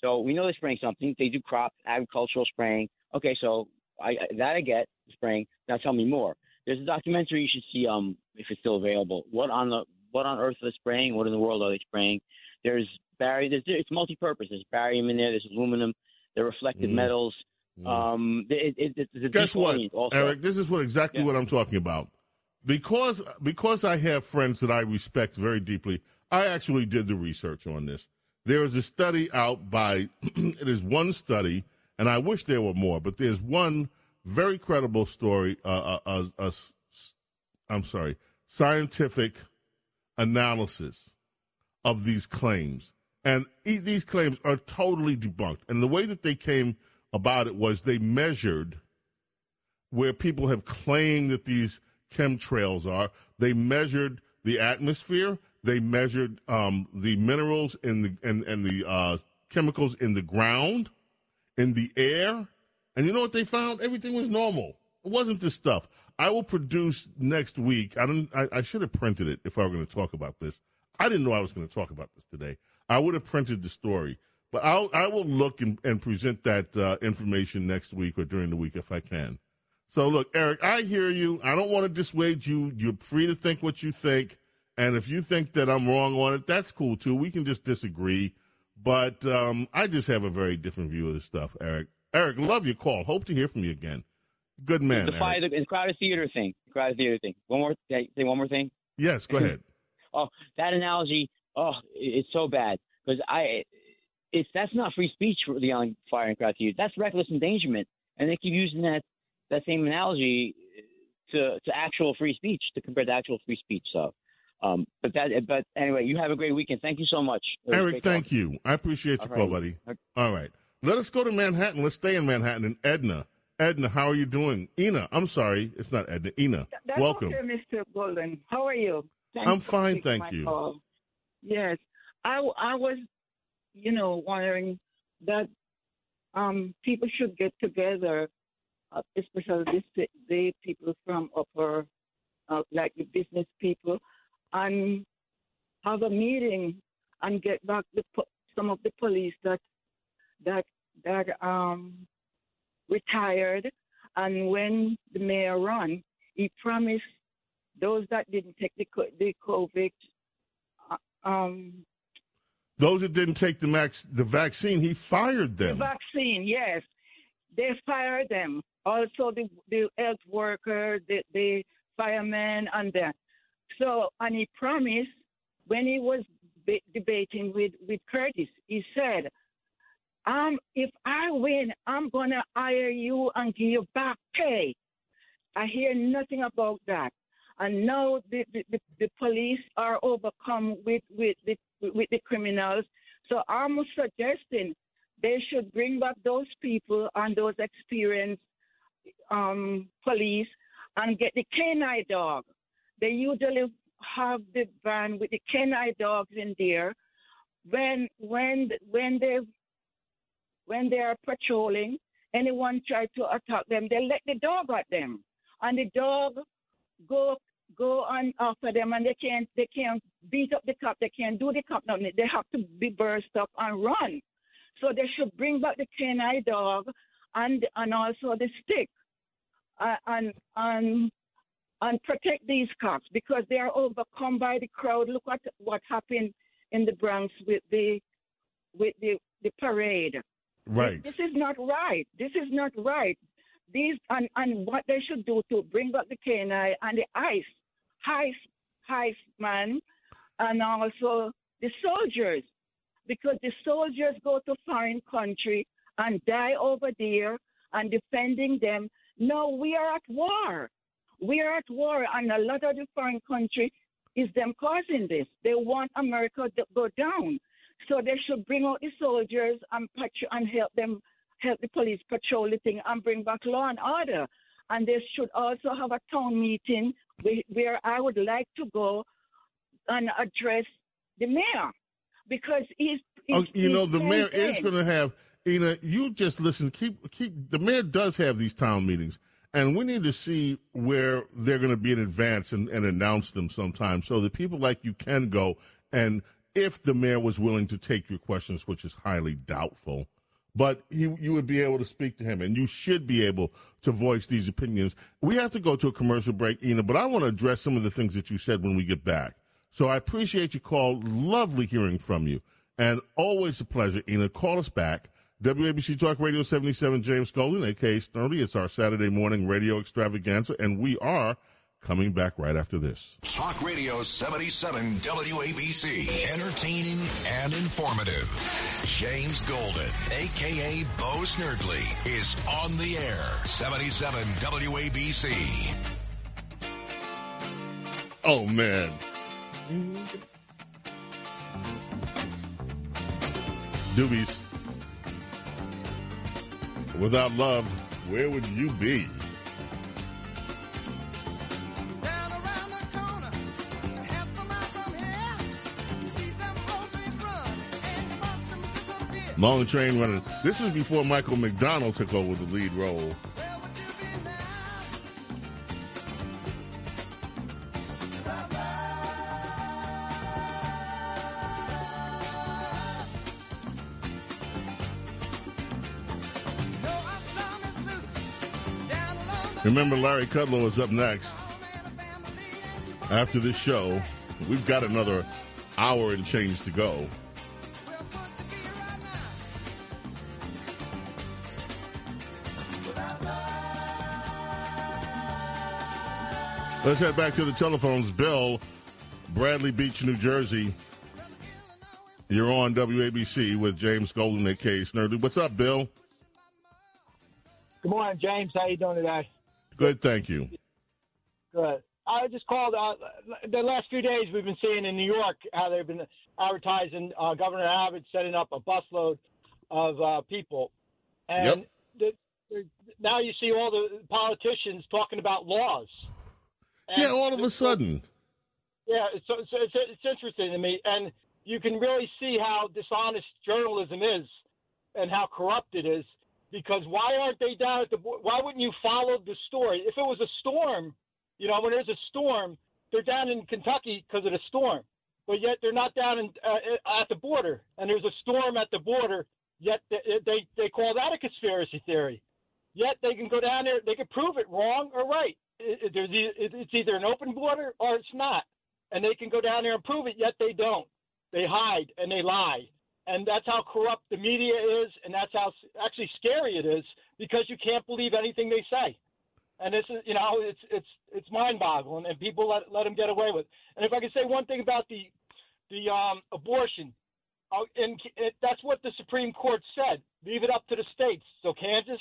Speaker 19: So we know they're spraying something. They do crop agricultural spraying. Okay, so I- that I get spraying. Now tell me more. There's a documentary you should see um if it's still available. What on the what on earth are they spraying? What in the world are they spraying? There's barium. There's it's multi-purpose. There's barium in there. There's aluminum. There are reflective
Speaker 2: Mm.
Speaker 19: metals. Um, it, it, it, it's a
Speaker 2: Guess what,
Speaker 19: also.
Speaker 2: Eric? This is what exactly what I'm talking about. Because because I have friends that I respect very deeply, I actually did the research on this. There is a study out by it is one study, and I wish there were more, but there's one very credible story. Uh, uh, uh, uh, I'm sorry, scientific analysis of these claims, and these claims are totally debunked. And the way that they came about it was they measured where people have claimed that these chemtrails are. They measured the atmosphere. They measured um, the minerals in the and, and the uh, chemicals in the ground, in the air, and you know what they found? Everything was normal. It wasn't this stuff. I will produce next week. I don't. I, I should have printed it if I were going to talk about this. I didn't know I was going to talk about this today. I would have printed the story, But I'll I will look and, and present that uh, information next week or during the week if I can. So look, Eric, I hear you. I don't want to dissuade you. You're free to think what you think, and if you think that I'm wrong on it, that's cool too. We can just disagree. But um, I just have a very different view of this stuff, Eric. Eric, love your call. Hope to hear from you again. Good man.
Speaker 19: the
Speaker 2: Eric.
Speaker 19: the, crowded theater thing. The crowded theater thing. One more. Say one more thing.
Speaker 2: Yes, go ahead.
Speaker 19: Oh, that analogy. Oh, it's so bad because I. It's that's not free speech for the on fire and crowd theater. That's reckless endangerment, and they keep using that that same analogy to to actual free speech to compare to actual free speech. So, um, but that. But anyway, you have a great weekend. Thank you so much.
Speaker 2: Eric, thank
Speaker 19: talking.
Speaker 2: you. I appreciate your
Speaker 19: All
Speaker 2: call,
Speaker 19: right.
Speaker 2: buddy. All right. Let us go to Manhattan. Let's stay in Manhattan. And Edna. Edna, how are you doing? Ina, I'm sorry. It's not Edna. Ina,
Speaker 20: That's
Speaker 2: welcome.
Speaker 20: okay, Mr. Golden. How are you? Thanks
Speaker 2: I'm fine, thank you.
Speaker 20: call. Yes, I, I was, you know, wondering that um, people should get together, uh, especially this, the people from upper, uh, like the business people, and have a meeting and get back the po- some of the police that that that um retired. And when the mayor ran he promised those that didn't take the the covid um
Speaker 2: Those that didn't take the max the vaccine, he fired them.
Speaker 20: the vaccine yes. They fired them. Also the the health worker the the firemen and that so and he promised when he was ba- debating with with Curtis he said um if I win I'm gonna hire you and give you back pay. I hear nothing about that and now the, the, the, the police are overcome with with the with the criminals. So I'm suggesting they should bring back those people and those experienced um, police and get the canine dog. They usually have the van with the canine dogs in there. When when when they when they are patrolling, anyone try to attack them, they let the dog at them, and the dog go go on after them, and they can't they can't beat up the cop, they can't do the cop nothing. They have to be burst up and run. So they should bring back the canine dog and and also the stick, uh, and and and protect these cops because they are overcome by the crowd. Look at what happened in the Bronx with the with the the parade.
Speaker 2: Right.
Speaker 20: This, this is not right. This is not right. These and, and what they should do to bring back the canine and the ice, ice, ice man, and also the soldiers, because the soldiers go to foreign country and die over there and defending them. No, we are at war. We are at war, and a lot of the foreign country is them causing this. They want America to go down. So they should bring out the soldiers and patro- and help them help the police patrol the thing and bring back law and order. And they should also have a town meeting where, I would like to go and address the mayor because he's, he's
Speaker 2: Oh, you know,
Speaker 20: he's
Speaker 2: the mayor is going to have. Ina, you just listen. Keep keep. The mayor does have these town meetings, and we need to see where they're going to be in advance and, and announce them sometime, so that people like you can go. And if the mayor was willing to take your questions, which is highly doubtful, but you you would be able to speak to him, and you should be able to voice these opinions. We have to go to a commercial break, Ina, but I want to address some of the things that you said when we get back. So I appreciate your call. Lovely hearing from you. And always a pleasure, Ina. Call us back. WABC Talk Radio 77, James Golden, aka Snerdley. It's our Saturday morning radio extravaganza, and we are coming back right after this.
Speaker 1: Talk Radio 77 WABC. Entertaining and informative. James Golden, aka Bo Snerdley, is on the air. 77 WABC.
Speaker 2: Oh, man. Doobies. Without love, where would you be? Long Train Running. This was before Michael McDonald took over the lead role. Remember, Larry Kudlow is up next. After this show, we've got another hour and change to go. Let's head back to the telephones. Bill, Bradley Beach, New Jersey. You're on WABC with James Golden, aka Snerdley. What's up, Bill?
Speaker 21: Good morning, James. How you doing today?
Speaker 2: Good, thank you.
Speaker 21: Good. I just called. Uh, the last few days, we've been seeing in New York how they've been advertising uh, Governor Abbott setting up a busload of uh, people, and the, the, now you see all the politicians talking about laws.
Speaker 2: Yeah, all of a sudden.
Speaker 21: Yeah, it's, it's, it's, it's interesting to me, and you can really see how dishonest journalism is, and how corrupt it is. Because why aren't they down at the? Why wouldn't you follow the story? If it was a storm, you know, when there's a storm, they're down in Kentucky because of the storm, but yet they're not down in, uh, at the border, and there's a storm at the border. Yet they, they they call that a conspiracy theory. Yet they can go down there, they can prove it wrong or right. It, it, it, it's either an open border or it's not, and they can go down there and prove it. Yet they don't. They hide and they lie, and that's how corrupt the media is, and that's how actually scary it is because you can't believe anything they say and this is you know it's it's it's mind-boggling, and people let let them get away with. And if I could say one thing about the the um, abortion, uh, and it, that's what the Supreme Court said. Leave it up to the states. So Kansas,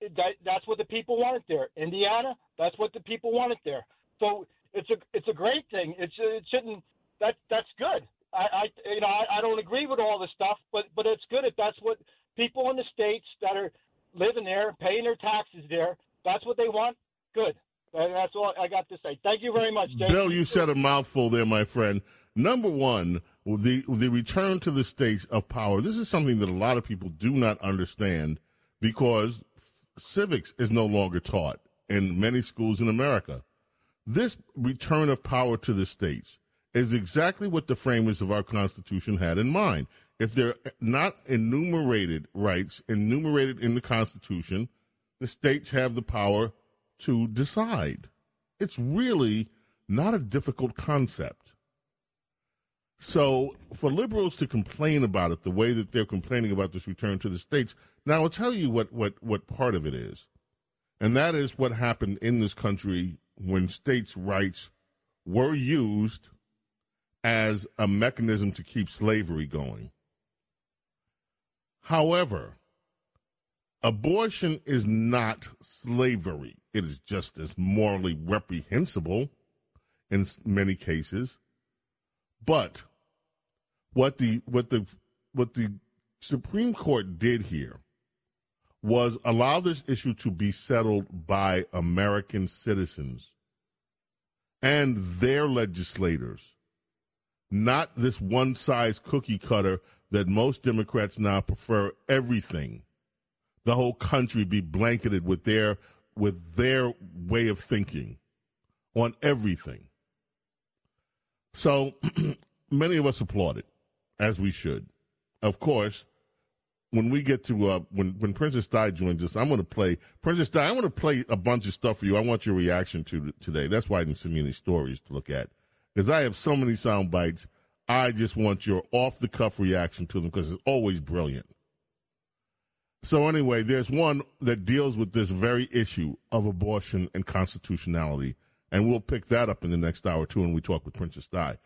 Speaker 21: that that's what the people wanted there. Indiana, that's what the people wanted there. So it's a it's a great thing. It's it shouldn't that that's good. I, I you know I, I don't agree with all this stuff, but but it's good if that's what people in the states that are living there, paying their taxes there, that's what they want. Good. That's all I got to say. Thank you very much.
Speaker 2: Bill, you said a mouthful there, my friend. Number one, the the return to the states of power. This is something that a lot of people do not understand because civics is no longer taught in many schools in America. This return of power to the states is exactly what the framers of our Constitution had in mind. If they're not enumerated rights enumerated in the Constitution, the states have the power to decide. It's really not a difficult concept. So, for liberals to complain about it the way that they're complaining about this return to the states, now I'll tell you what, what, what part of it is. And that is what happened in this country when states' rights were used as a mechanism to keep slavery going. However, abortion is not slavery. It is just as morally reprehensible in many cases. But what the what the what the Supreme Court did here was allow this issue to be settled by American citizens and their legislators, not this one size cookie cutter that most Democrats now prefer everything the whole country be blanketed with their with their way of thinking on everything. So many of us applaud it, as we should. Of course, when we get to uh, when when Princess Di joins us, I'm going to play Princess Di. I want to play a bunch of stuff for you. I want your reaction to today. That's why I didn't send me any stories to look at because I have so many sound bites. I just want your off the cuff reaction to them because it's always brilliant. So anyway, there's one that deals with this very issue of abortion and constitutionality, and we'll pick that up in the next hour too when we talk with Princess Di.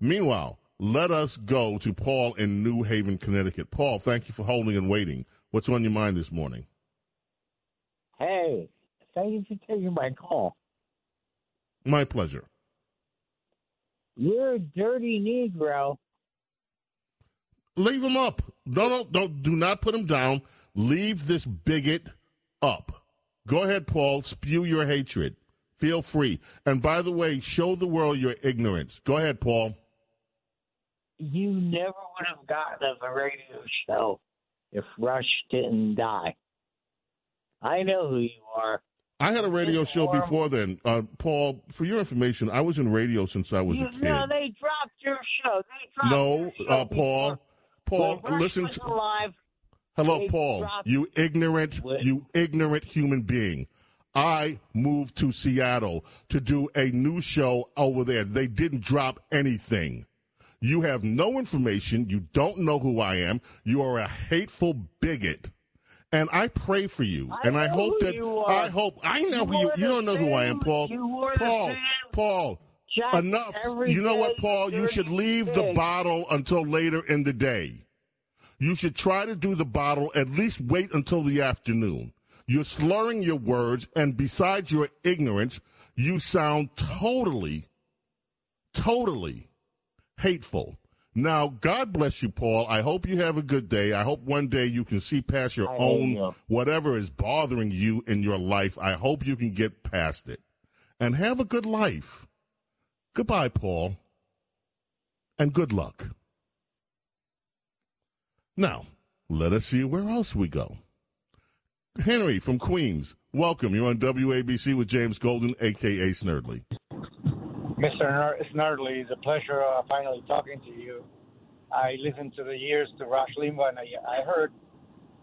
Speaker 2: Meanwhile, let us go to Paul in New Haven, Connecticut. Paul, thank you for holding and waiting. What's on your mind this morning?
Speaker 22: Hey, thank you for taking my call.
Speaker 2: My pleasure.
Speaker 22: You're a dirty Negro.
Speaker 2: Leave him up. Don't, don't, don't do not put him down. Leave this bigot up. Go ahead, Paul. Spew your hatred. Feel free. And by the way, show the world your ignorance. Go ahead, Paul.
Speaker 22: You never would have gotten on the radio show if Rush didn't die. I know who you are.
Speaker 2: I had a radio show before then. Uh, Paul, for your information, I was in radio since I was
Speaker 22: You
Speaker 2: a kid.
Speaker 22: No, they dropped your show. They dropped
Speaker 2: No,
Speaker 22: your show
Speaker 2: uh, Paul. Paul, listen to.
Speaker 22: alive.
Speaker 2: Hello, Paul. You ignorant, you ignorant human being. I moved to Seattle to do a new show over there. They didn't drop anything. You have no information. You don't know who I am. You are a hateful bigot. And I pray for you. and I hope that. I hope I know
Speaker 22: You
Speaker 2: who you you don't know who I am, Paul. Paul, Paul.
Speaker 22: Jack
Speaker 2: Enough. You know what, Paul? You should leave the bottle until later in the day. You should try to do the bottle, at least wait until the afternoon. You're slurring your words, and besides your ignorance, you sound totally, totally hateful. Now, God bless you, Paul. I hope you have a good day. I hope one day you can see past your
Speaker 22: I
Speaker 2: own,
Speaker 22: you.
Speaker 2: whatever is bothering you in your life. I hope you can get past it and have a good life. Goodbye, Paul, and good luck. Now, let us see where else we go. Henry from Queens, welcome. You're on WABC with James Golden, a.k.a. Snerdley.
Speaker 23: Mr. Snerdley, it's a pleasure uh, finally talking to you. I listened to the years to Rush Limbaugh, and I, I heard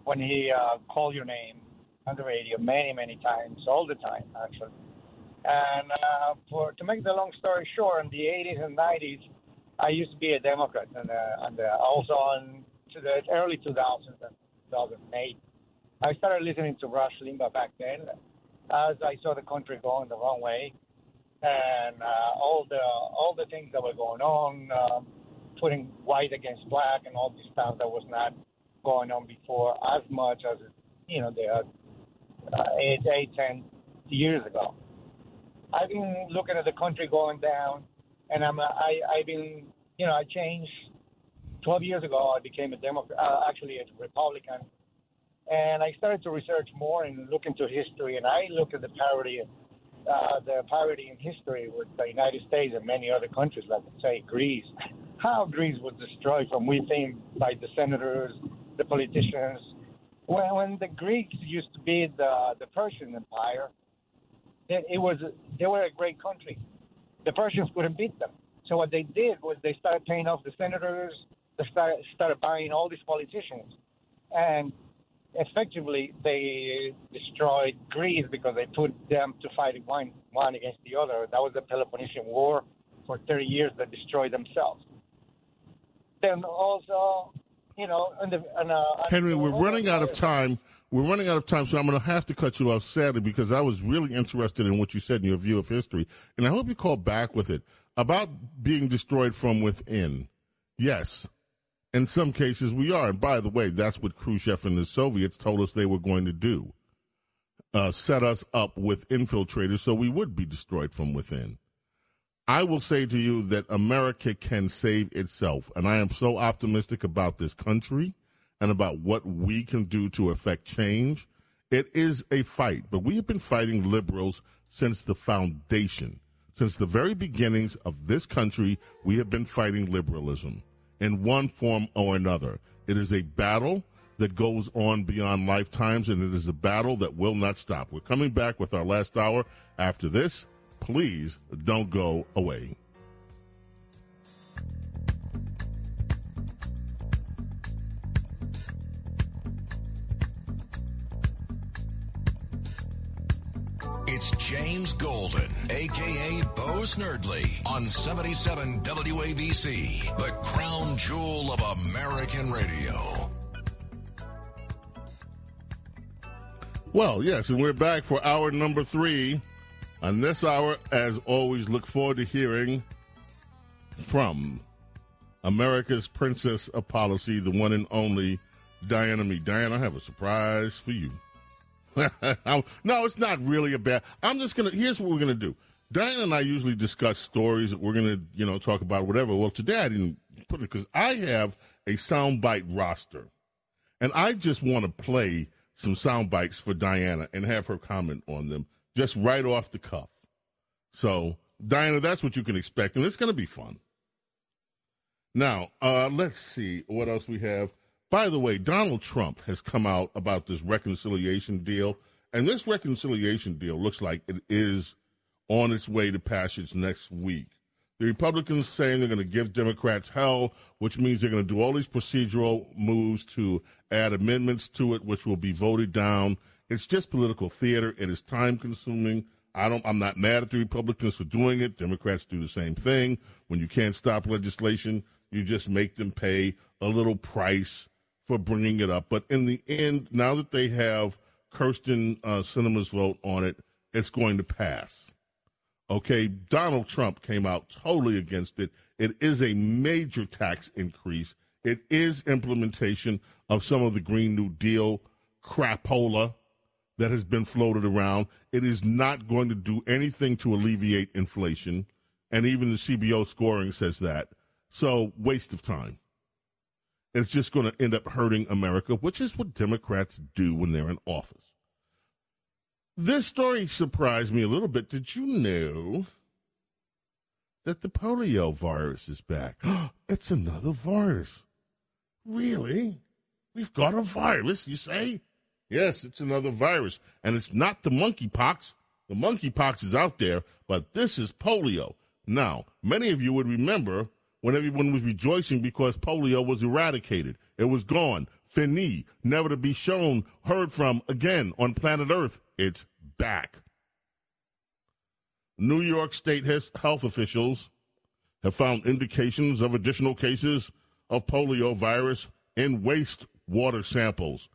Speaker 23: when he uh, called your name on the radio many, many times, all the time, actually. And uh, for to make the long story short, in the 80s and 90s, I used to be a Democrat, and, uh, and uh, also on to the early 2000s and 2008. I started listening to Rush Limbaugh back then, as I saw the country going the wrong way and uh, all the all the things that were going on, um, putting white against black, and all this stuff that was not going on before as much as you know they had uh, eight, eight, ten years ago. I've been looking at the country going down, and I'm I I've been you know I changed. Twelve years ago, I became a Democrat, uh, actually a Republican, and I started to research more and look into history, and I look at the parity uh, the parity in history with the United States and many other countries, like say Greece. How Greece was destroyed from within by the senators, the politicians. When, when the Greeks used to be the the Persian Empire, it, it was they were a great country. The Persians couldn't beat them. So what they did was they started paying off the senators. They started, started buying all these politicians, and effectively they destroyed Greece because they put them to fight one one against the other. That was the Peloponnesian War for 30 years that destroyed themselves. Then also, you know, and the, and, uh,
Speaker 2: Henry, we're running out of time. We're running out of time, so I'm going to have to cut you off sadly because I was really interested in what you said in your view of history, and I hope you call back with it about being destroyed from within. Yes, in some cases we are, and by the way, that's what Khrushchev and the Soviets told us they were going to do: uh, set us up with infiltrators, so we would be destroyed from within. I will say to you that America can save itself, and I am so optimistic about this country and about what we can do to affect change. It is a fight, but we have been fighting liberals since the foundation. Since the very beginnings of this country, we have been fighting liberalism in one form or another. It is a battle that goes on beyond lifetimes, and it is a battle that will not stop. We're coming back with our last hour after this. Please don't go away.
Speaker 1: It's James Golden, aka Bo Snerdley, on 77 WABC, the crown jewel of American radio.
Speaker 2: Well, yes, and we're back for hour number three. On this hour, as always, look forward to hearing from America's Princess of Policy, the one and only Diana Mee. Diana, I have a surprise for you. no, it's not really a bad. I'm just gonna. Here's what we're gonna do. Diana and I usually discuss stories that we're gonna, you know, talk about whatever. Well, today I didn't put it because I have a soundbite roster, and I just want to play some sound bites for Diana and have her comment on them just right off the cuff. So, Diana, that's what you can expect, and it's going to be fun. Now, uh, let's see what else we have. By the way, Donald Trump has come out about this reconciliation deal, and this reconciliation deal looks like it is on its way to passage next week. The Republicans saying they're going to give Democrats hell, which means they're going to do all these procedural moves to add amendments to it, which will be voted down It's just political theater. It is time consuming. I don't. I'm not mad at the Republicans for doing it. Democrats do the same thing. When you can't stop legislation, you just make them pay a little price for bringing it up. But in the end, now that they have Kyrsten uh, Sinema's vote on it, it's going to pass. Okay, Donald Trump came out totally against it. It is a major tax increase. It is implementation of some of the Green New Deal crapola that has been floated around. It is not going to do anything to alleviate inflation, and even the CBO scoring says that. So, waste of time. It's just going to end up hurting America, which is what Democrats do when they're in office. This story surprised me a little bit. Did you know that the polio virus is back? it's another virus. Really? We've got a virus, you say? Yes, it's another virus. And it's not the monkeypox. The monkeypox is out there, but this is polio. Now, many of you would remember when everyone was rejoicing because polio was eradicated. It was gone. Fini, never to be shown, heard from again on planet Earth. It's back. New York State health officials have found indications of additional cases of polio virus in wastewater samples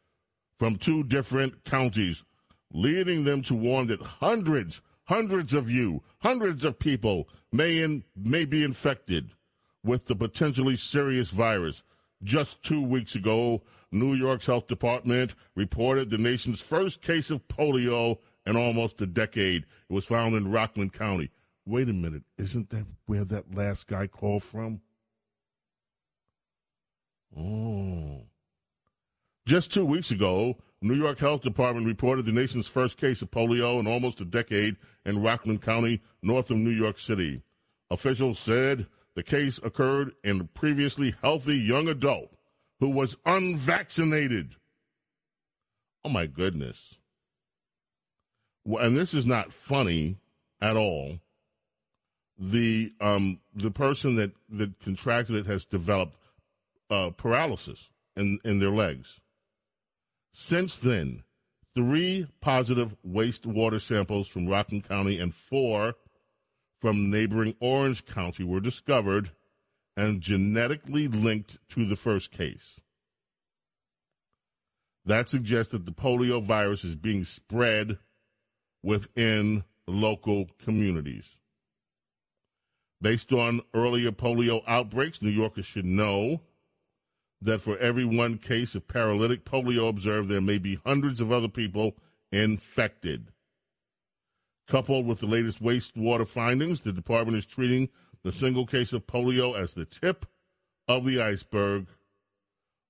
Speaker 2: from two different counties, leading them to warn that hundreds, hundreds of you, hundreds of people may, in, may be infected with the potentially serious virus. Just two weeks ago, New York's health department reported the nation's first case of polio in almost a decade. It was found in Rockland County. Wait a minute, isn't that where that last guy called from? Oh. Just two weeks ago, New York Health Department reported the nation's first case of polio in almost a decade in Rockland County, north of New York City. Officials said the case occurred in a previously healthy young adult who was unvaccinated. Oh my goodness. And this is not funny at all. The um, the person that, that contracted it has developed uh, paralysis in, in their legs. Since then, three positive wastewater samples from Rockland County and four from neighboring Orange County were discovered and genetically linked to the first case. That suggests that the polio virus is being spread within local communities. Based on earlier polio outbreaks, New Yorkers should know that for every one case of paralytic polio observed, there may be hundreds of other people infected. Coupled with the latest wastewater findings, the department is treating the single case of polio as the tip of the iceberg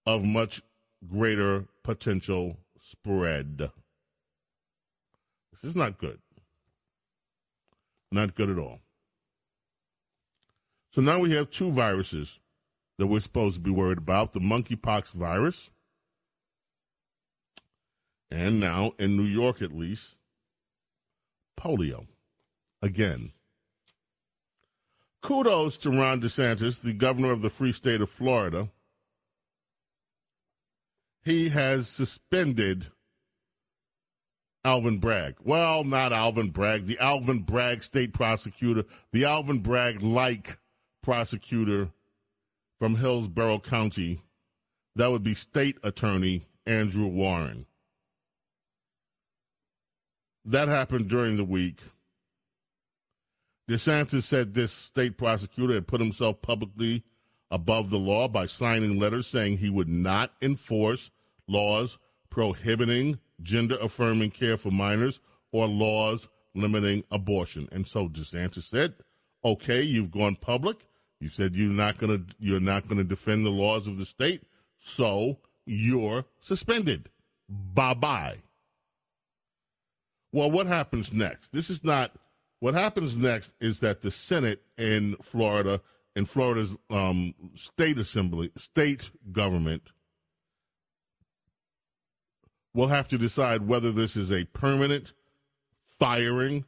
Speaker 2: of much greater potential spread. This is not good. Not good at all. So now we have two viruses that we're supposed to be worried about the monkeypox virus, and now, in New York at least, polio again. Kudos to Ron DeSantis, the governor of the free state of Florida. He has suspended Alvin Bragg. Well, not Alvin Bragg, the Alvin Bragg state prosecutor, the Alvin Bragg like prosecutor from Hillsborough County. That would be state attorney Andrew Warren. That happened during the week. DeSantis said this state prosecutor had put himself publicly above the law by signing letters saying he would not enforce laws prohibiting gender affirming care for minors or laws limiting abortion. And so DeSantis said, okay, you've gone public. You said you're not going to you're not going to defend the laws of the state, so you're suspended. Bye bye. Well, what happens next? This is not what happens next is that the Senate in Florida, in Florida's um, state assembly, state government, will have to decide whether this is a permanent firing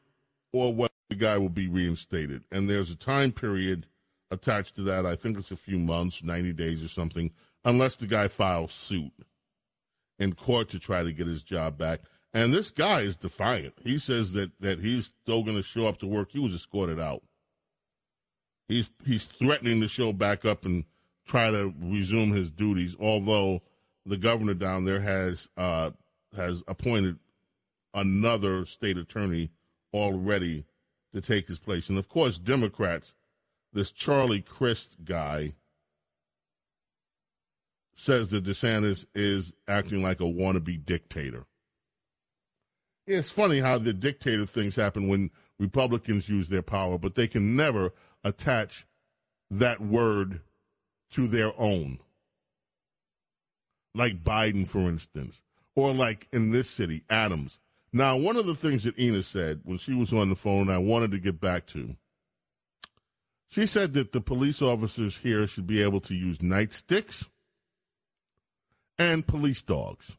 Speaker 2: or whether the guy will be reinstated. And there's a time period attached to that. I think it's a few months, 90 days or something, unless the guy files suit in court to try to get his job back. And this guy is defiant. He says that, that he's still going to show up to work. He was escorted out. He's he's threatening to show back up and try to resume his duties. Although the governor down there has uh, has appointed another state attorney already to take his place, and of course, Democrats. This Charlie Crist guy says that DeSantis is acting like a wannabe dictator. It's funny how the dictator things happen when Republicans use their power, but they can never attach that word to their own. Like Biden, for instance, or like in this city, Adams. Now, one of the things that Ina said when she was on the phone, I wanted to get back to, she said that the police officers here should be able to use nightsticks and police dogs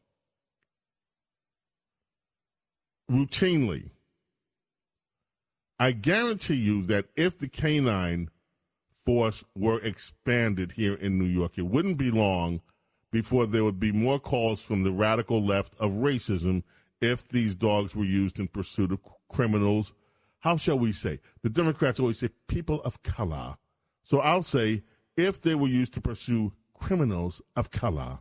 Speaker 2: routinely. I guarantee you that if the canine force were expanded here in New York, it wouldn't be long before there would be more calls from the radical left of racism if these dogs were used in pursuit of criminals. How shall we say? The Democrats always say people of color. So I'll say if they were used to pursue criminals of color,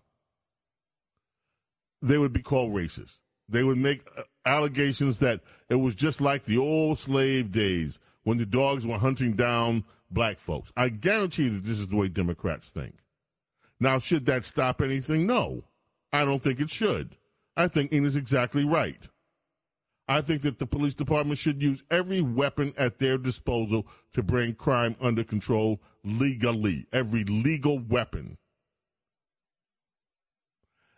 Speaker 2: they would be called racist. They would make uh, allegations that it was just like the old slave days when the dogs were hunting down black folks. I guarantee that this is the way Democrats think. Now, should that stop anything? No. I don't think it should. I think Ina's exactly right. I think that the police department should use every weapon at their disposal to bring crime under control legally. Every legal weapon.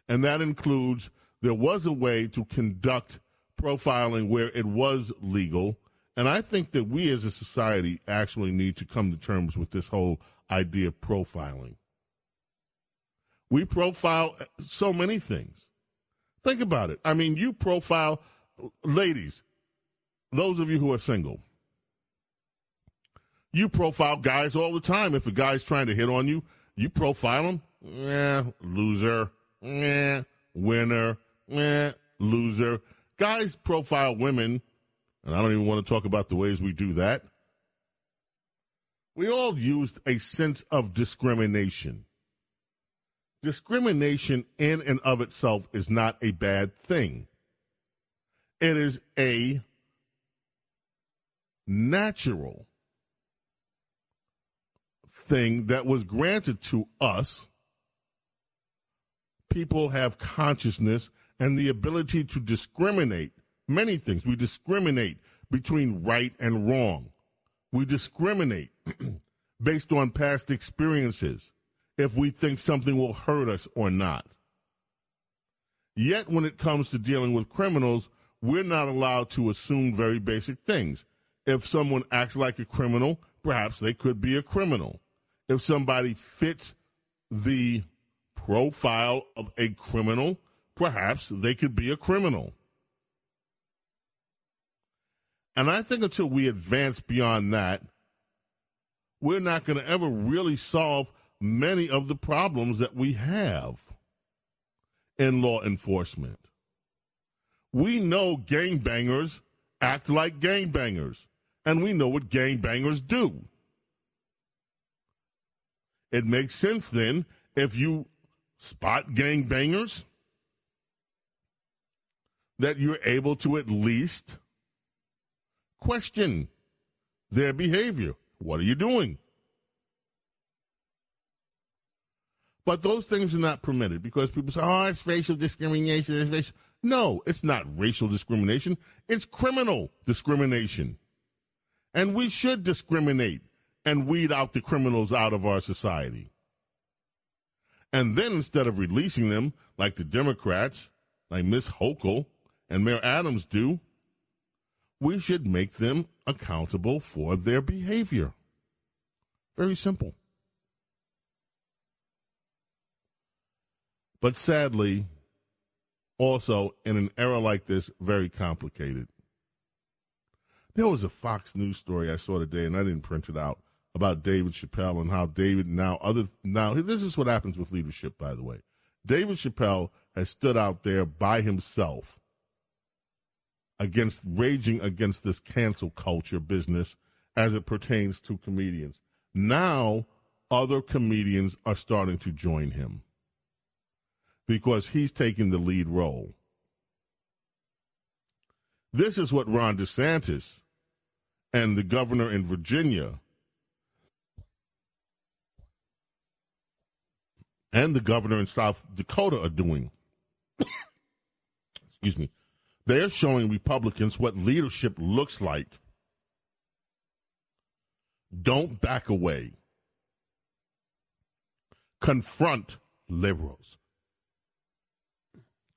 Speaker 2: And that includes there was a way to conduct profiling where it was legal. And I think that we as a society actually need to come to terms with this whole idea of profiling. We profile so many things. Think about it. I mean, you profile ladies, those of you who are single. You profile guys all the time. If a guy's trying to hit on you, you profile him. Yeah, loser. Yeah, winner. Yeah, loser. Guys profile women, and I don't even want to talk about the ways we do that. We all used a sense of discrimination. Discrimination in and of itself is not a bad thing. It is a natural thing that was granted to us. People have consciousness and the ability to discriminate many things. We discriminate between right and wrong. We discriminate based on past experiences if we think something will hurt us or not. Yet, when it comes to dealing with criminals, we're not allowed to assume very basic things. If someone acts like a criminal, perhaps they could be a criminal. If somebody fits the profile of a criminal, perhaps they could be a criminal. And I think until we advance beyond that, we're not going to ever really solve many of the problems that we have in law enforcement. We know gangbangers act like gangbangers, and we know what gangbangers do. It makes sense then if you spot gangbangers that you're able to at least question their behavior. What are you doing? But those things are not permitted because people say, oh, it's racial discrimination. It's racial. No, it's not racial discrimination. It's criminal discrimination. And we should discriminate and weed out the criminals out of our society. And then instead of releasing them like the Democrats, like Miss Hochul, and Mayor Adams do, we should make them accountable for their behavior. Very simple. But sadly, also in an era like this, very complicated. There was a Fox News story I saw today, and I didn't print it out about David Chappelle and how David now other now this is what happens with leadership, by the way. David Chappelle has stood out there by himself against raging against this cancel culture business as it pertains to comedians. Now, other comedians are starting to join him because he's taking the lead role. This is what Ron DeSantis and the governor in Virginia and the governor in South Dakota are doing. Excuse me. They're showing Republicans what leadership looks like. Don't back away. Confront liberals.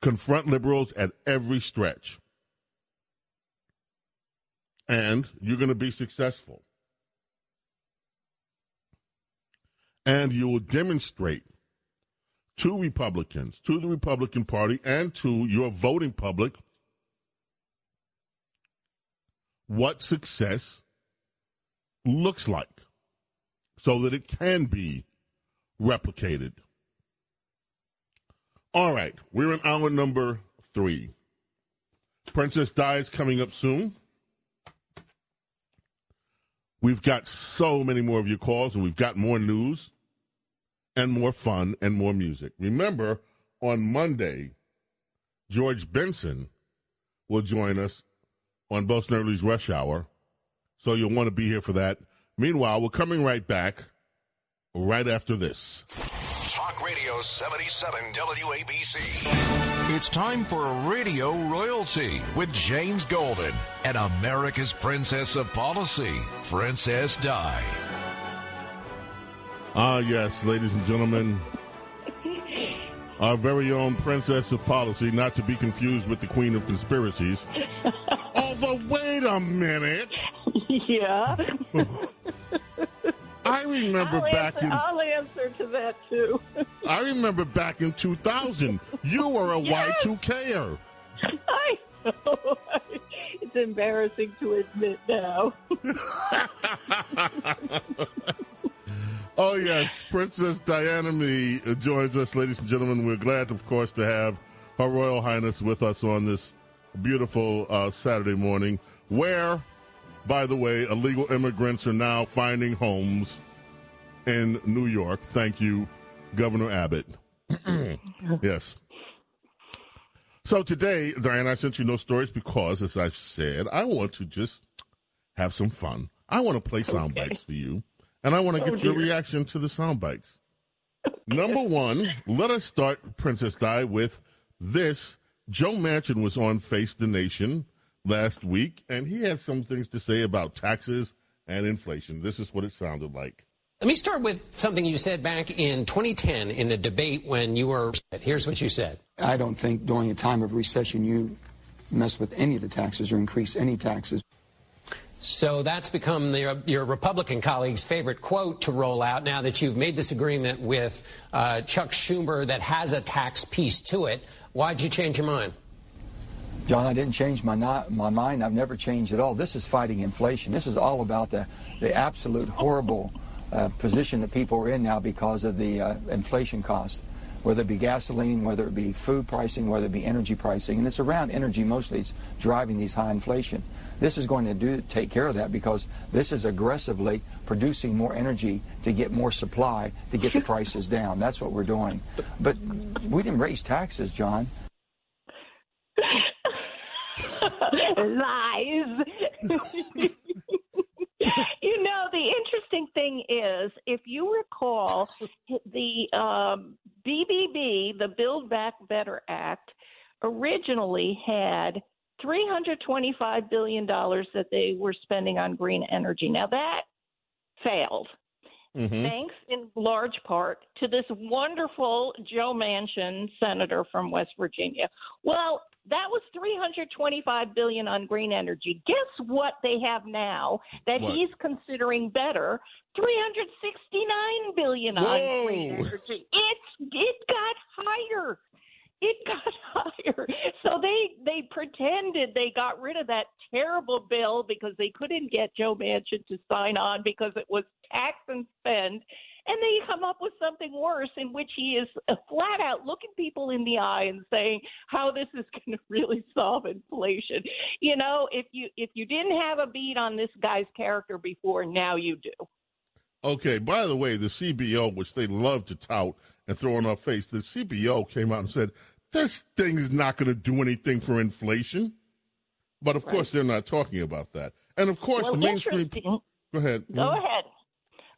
Speaker 2: Confront liberals at every stretch. And you're going to be successful. And you will demonstrate to Republicans, to the Republican Party, and to your voting public what success looks like so that it can be replicated. All right, we're in hour number three. Princess Di is coming up soon. We've got so many more of your calls, and we've got more news and more fun and more music. Remember, on Monday, George Benson will join us on Bo Snerdley's Rush Hour. So you'll want to be here for that. Meanwhile, we're coming right back right after this.
Speaker 1: Talk Radio 77 WABC. It's time for Radio Royalty with James Golden and America's Princess of Policy, Princess Di.
Speaker 2: Ah, yes, ladies and gentlemen. Our very own Princess of Policy, not to be confused with the Queen of Conspiracies. Although, wait a minute.
Speaker 9: Yeah.
Speaker 2: I remember
Speaker 9: I'll
Speaker 2: back
Speaker 9: answer,
Speaker 2: in
Speaker 9: I'll answer to that too.
Speaker 2: I remember back in 2000, you were a
Speaker 9: Yes.
Speaker 2: Y2Ker.
Speaker 9: I know. It's embarrassing to admit now.
Speaker 2: Oh, yes. Princess Diana Mee joins us, ladies and gentlemen. We're glad, of course, to have Her Royal Highness with us on this beautiful uh, Saturday morning, where, by the way, illegal immigrants are now finding homes in New York. Thank you, Governor Abbott. yes. So today, Diana, I sent you no stories because, as I've said, I want to just have some fun. I want to play sound bites for you, and I want to
Speaker 9: Oh,
Speaker 2: get your reaction to the sound bites. Number one, let us start, Princess Di, with this. Joe Manchin was on Face the Nation last week, and he had some things to say about taxes and inflation. This is what it sounded like.
Speaker 24: Let me start with something you said back in 2010 in a debate when you were. Here's what you said.
Speaker 25: I don't think during a time of recession you mess with any of the taxes or increase any taxes.
Speaker 24: So that's become the, your Republican colleague's favorite quote to roll out now that you've made this agreement with uh, Chuck Schumer that has a tax piece to it. Why'd you change your mind?
Speaker 25: John, I didn't change my not, my mind. I've never changed at all. This is fighting inflation. This is all about the the absolute horrible uh, position that people are in now because of the uh, inflation cost, whether it be gasoline, whether it be food pricing, whether it be energy pricing, and it's around energy mostly it's driving these high inflation. This is going to do take care of that because this is aggressively producing more energy to get more supply to get the prices down. That's what we're doing. But we didn't raise taxes, John.
Speaker 26: Lies. you know, the interesting thing is, if you recall, the um, BBB, the Build Back Better Act, originally had $325 billion that they were spending on green energy. Now, that failed.
Speaker 2: Mm-hmm.
Speaker 26: Thanks in large part to this wonderful Joe Manchin senator from West Virginia. Well, that was 325 billion on green energy. Guess what they have now that
Speaker 2: What?
Speaker 26: he's considering better? 369 billion on green energy. It's it got higher. It got higher. So they they pretended they got rid of that terrible bill because they couldn't get Joe Manchin to sign on because it was tax and spend. And they come up with something worse in which he is flat out looking people in the eye and saying how this is going to really solve inflation. You know, if you if you didn't have a beat on this guy's character before, now you do.
Speaker 2: Okay, by the way, the CBO, which they love to tout and throw in our face, the CBO came out and said, this thing is not going to do anything for inflation. But of course, they're not talking about that. And of course,
Speaker 26: Well,
Speaker 2: the mainstream. Go ahead.
Speaker 26: Go
Speaker 2: Mhm.
Speaker 26: ahead.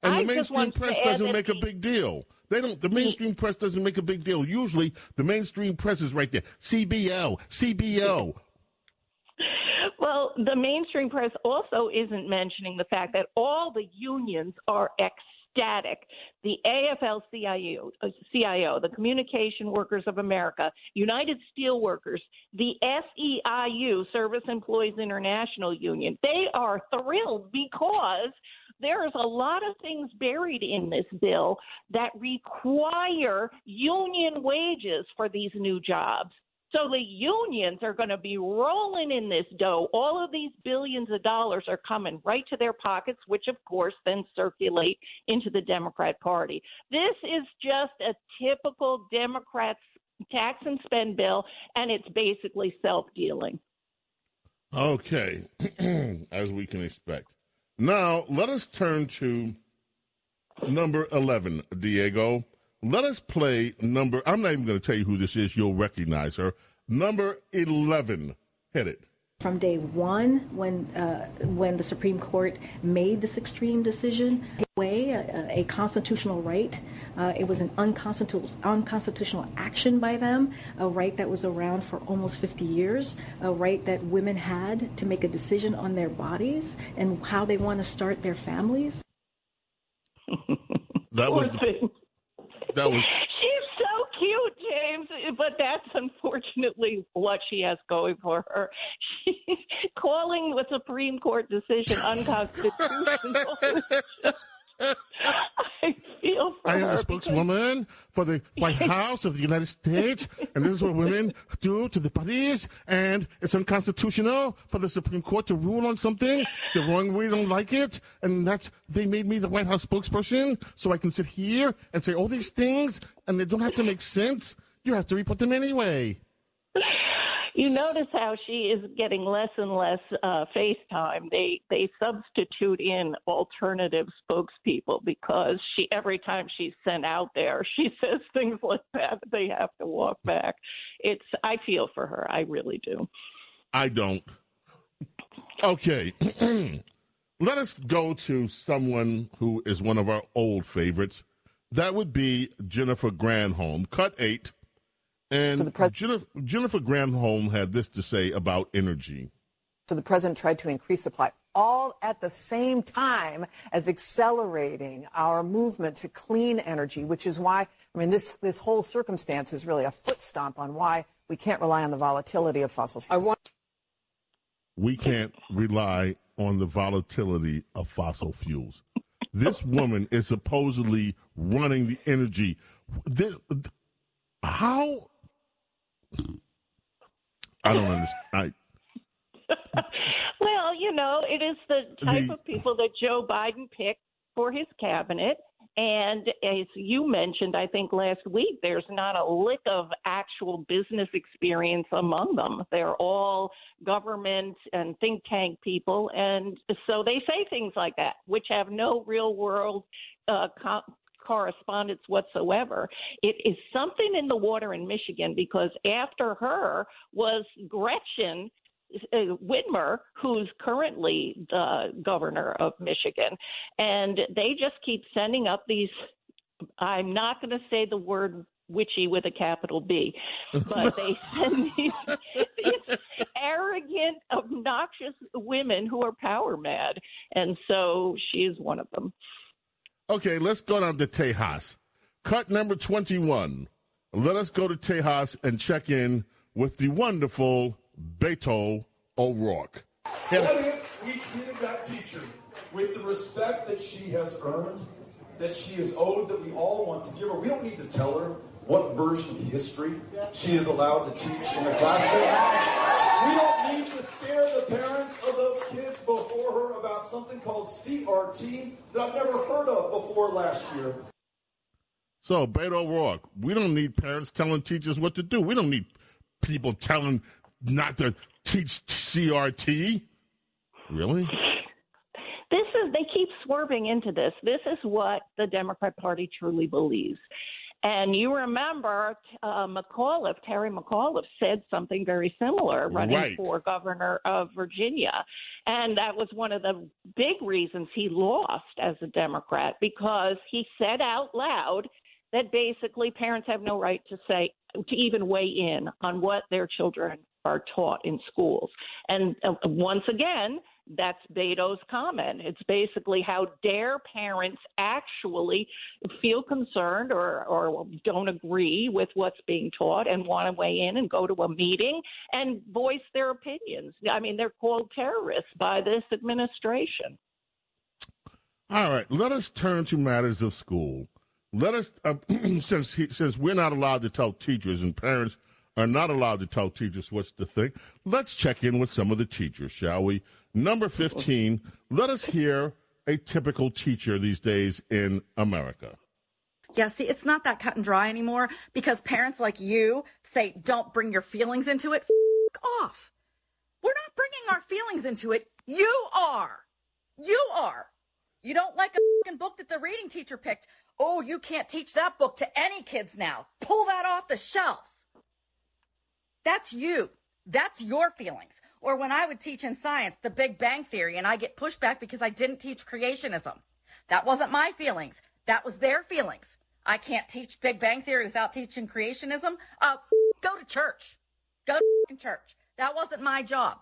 Speaker 2: And
Speaker 26: I
Speaker 2: the mainstream press doesn't
Speaker 26: that
Speaker 2: make a big deal. They don't. The mainstream press doesn't make a big deal. Usually, the mainstream press is right there. CBO, CBO.
Speaker 26: Well, the mainstream press also isn't mentioning the fact that all the unions are ecstatic. The AFL CIO, uh, CIO, the Communication Workers of America, United Steelworkers, the SEIU, Service Employees International Union, they are thrilled because there is a lot of things buried in this bill that require union wages for these new jobs. So the unions are going to be rolling in this dough. All of these billions of dollars are coming right to their pockets, which of course then circulate into the Democrat Party. This is just a typical Democrats tax and spend bill, and it's basically self dealing.
Speaker 2: Okay, as we can expect. Now, let us turn to number 11, Diego. Let us play number, I'm not even going to tell you who this is. You'll recognize her. Number 11. Hit it.
Speaker 27: From day one, when uh, when the Supreme Court made this extreme decision, away a, a constitutional right. Uh, it was an unconstitutional unconstitutional action by them, a right that was around for almost 50 years, a right that women had to make a decision on their bodies and how they want to start their families.
Speaker 2: That was the, that was
Speaker 26: She's so cute, James, but that's unfortunately what she has going for her. She's calling the Supreme Court decision unconstitutional. I feel for
Speaker 2: I am the spokeswoman for the White House of the United States, and this is what women do to the bodies, and it's unconstitutional for the Supreme Court to rule on something the wrong way, don't like it, and that's they made me the White House spokesperson, so I can sit here and say all these things, and they don't have to make sense. You have to report them anyway.
Speaker 26: You notice how she is getting less and less uh, FaceTime. They they substitute in alternative spokespeople because she every time she's sent out there, she says things like that. They have to walk back. It's I feel for her. I really do.
Speaker 2: I don't. Okay. Let us go to someone who is one of our old favorites. That would be Jennifer Granholm. Cut eight. And Jennifer, Jennifer Granholm had this to say about energy.
Speaker 28: So the president tried to increase supply, all at the same time as accelerating our movement to clean energy, which is why, I mean, this, this whole circumstance is really a foot stomp on why we can't rely on the volatility of fossil fuels.
Speaker 2: We can't rely on the volatility of fossil fuels. This woman is supposedly running the energy. This, how? I don't understand. I,
Speaker 26: Well, you know, it is the type
Speaker 2: The-
Speaker 26: of people that Joe Biden picked for his cabinet. And as you mentioned, I think last week, there's not a lick of actual business experience among them. They're all government and think tank people. And so they say things like that, which have no real world uh, co- correspondence whatsoever. It is something in the water in Michigan because after her was Gretchen uh, Whitmer, who's currently the governor of Michigan, and they just keep sending up these. I'm not going to say the word witchy with a capital B, but they send these, these arrogant, obnoxious women who are power mad, and so she is one of them.
Speaker 2: Okay, let's go down to Tejas. Cut number 21. Let us go to Tejas and check in with the wonderful Beto O'Rourke.
Speaker 29: What if we treated that teacher with the respect that she has earned, that she is owed, that we all want to give her? We don't need to tell her what version of history she is allowed to teach in the classroom. We don't need to scare the parents of those kids before her about something called CRT that I've never heard of before last year.
Speaker 2: So, Beto O'Rourke, we don't need parents telling teachers what to do. We don't need people telling not to teach CRT. Really?
Speaker 26: This is they keep swerving into this. This is what the Democrat Party truly believes. And you remember uh, McAuliffe, Terry McAuliffe said something very similar running
Speaker 30: Right.
Speaker 26: for governor of Virginia. And that was one of the big reasons he lost as a Democrat because he said out loud that basically parents have no right to say, to even weigh in on what their children are taught in schools. And uh, once again, that's Beto's comment. It's basically how dare parents actually feel concerned or, or don't agree with what's being taught and want to weigh in and go to a meeting and voice their opinions. I mean, they're called terrorists by this administration.
Speaker 2: All right, let us turn to matters of school. Let us, uh, since he, since we're not allowed to tell teachers and parents are not allowed to tell teachers what's to think, let's check in with some of the teachers, shall we? Number fifteen. Let us hear a typical teacher these days in America.
Speaker 30: Yeah, see, it's not that cut and dry anymore because parents like you say, don't bring your feelings into it. F- off. We're not bringing our feelings into it. You are. You are. You don't like a fing book that the reading teacher picked. Oh, you can't teach that book to any kids now. Pull that off the shelves. That's you. That's your feelings. Or when I would teach in science the Big Bang Theory and I get pushback because I didn't teach creationism. That wasn't my feelings. That was their feelings. I can't teach Big Bang Theory without teaching creationism. Uh, go to church. Go to church. That wasn't my job.